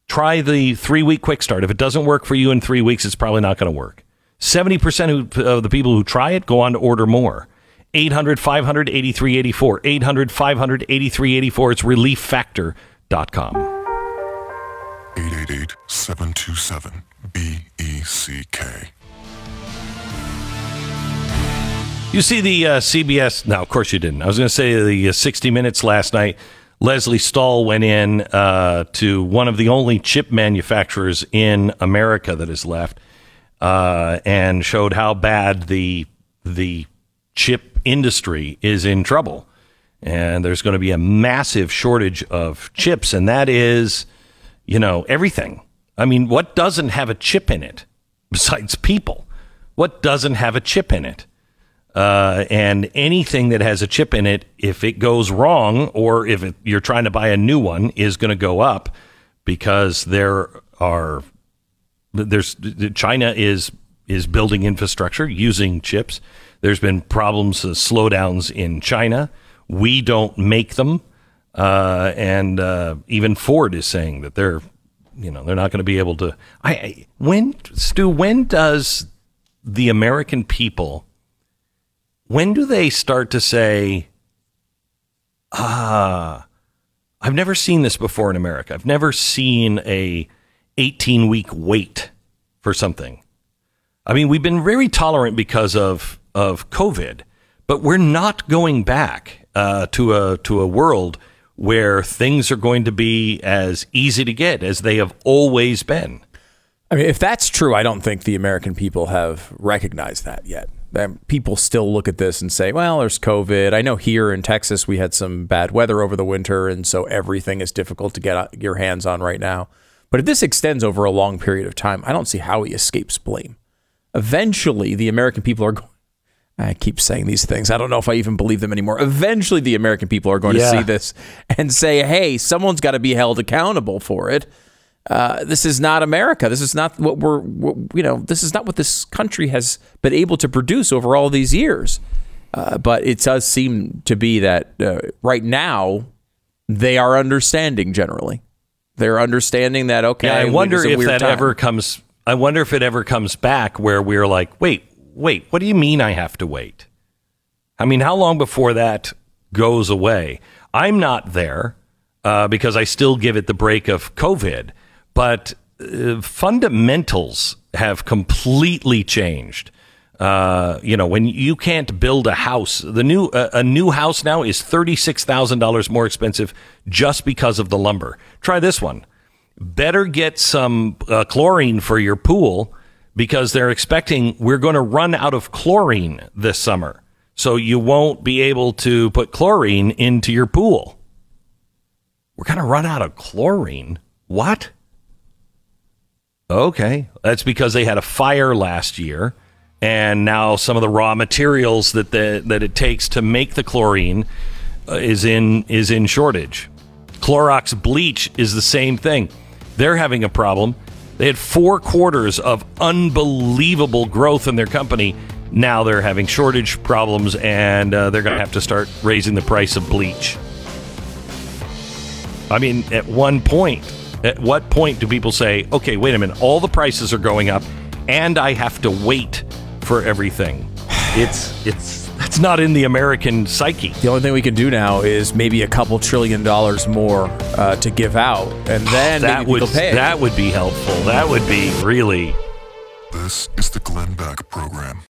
[SPEAKER 1] Try the three week quick start. If it doesn't work for you in three weeks, it's probably not going to work. 70% of the people who try it go on to order more. 800 500 8384. 800 500 8384. It's relieffactor.com.
[SPEAKER 2] 888 727 BECK.
[SPEAKER 1] You see the uh, CBS? No, of course you didn't. I was going to say the uh, 60 Minutes last night. Lesley Stahl went in uh, to one of the only chip manufacturers in America that is left, uh, and showed how bad the the chip industry is in trouble, and there's going to be a massive shortage of chips, and that is, you know, everything. I mean, what doesn't have a chip in it besides people? What doesn't have a chip in it? Uh, and anything that has a chip in it, if it goes wrong or if it, you're trying to buy a new one, is going to go up because there are there's China is is building infrastructure using chips. There's been problems, uh, slowdowns in China. We don't make them, uh, and uh, even Ford is saying that they're you know they're not going to be able to. I, I when Stu, when does the American people when do they start to say, ah, I've never seen this before in America. I've never seen a 18 week wait for something. I mean, we've been very tolerant because of, of COVID, but we're not going back uh, to a to a world where things are going to be as easy to get as they have always been.
[SPEAKER 4] I mean, if that's true, I don't think the American people have recognized that yet. People still look at this and say, well, there's COVID. I know here in Texas, we had some bad weather over the winter, and so everything is difficult to get your hands on right now. But if this extends over a long period of time, I don't see how he escapes blame. Eventually, the American people are going. I keep saying these things. I don't know if I even believe them anymore. Eventually, the American people are going
[SPEAKER 1] Yeah.
[SPEAKER 4] to see this and say, hey, someone's got to be held accountable for it. Uh, this is not America. This is not what we're, what, you know, this is not what this country has been able to produce over all these years. Uh, but it does seem to be that uh, right now they are understanding generally. They're understanding that, okay,
[SPEAKER 1] Yeah, I wonder if that
[SPEAKER 4] time.
[SPEAKER 1] ever comes. I wonder if it ever comes back where we're like, wait, wait, what do you mean I have to wait? I mean, how long before that goes away? I'm not there uh, because I still give it the break of COVID, but uh, fundamentals have completely changed. Uh, you know, when you can't build a house, the new uh, a new house now is thirty six thousand dollars more expensive just because of the lumber. Try this one better get some uh, chlorine for your pool because they're expecting we're going to run out of chlorine this summer. So you won't be able to put chlorine into your pool. We're going to run out of chlorine. What? Okay. That's because they had a fire last year and now some of the raw materials that the, that it takes to make the chlorine uh, is in is in shortage. Clorox bleach is the same thing. They're having a problem. They had four quarters of unbelievable growth in their company. Now they're having shortage problems and uh, they're going to have to start raising the price of bleach. I mean, at one point, at what point do people say, okay, wait a minute, all the prices are going up and I have to wait for everything? It's, it's, that's not in the American psyche.
[SPEAKER 4] The only thing we can do now is maybe a couple trillion dollars more uh, to give out, and then
[SPEAKER 1] that
[SPEAKER 4] maybe
[SPEAKER 1] would
[SPEAKER 4] pay.
[SPEAKER 1] that would be helpful. That would be really.
[SPEAKER 2] This is the Glenn Beck Program.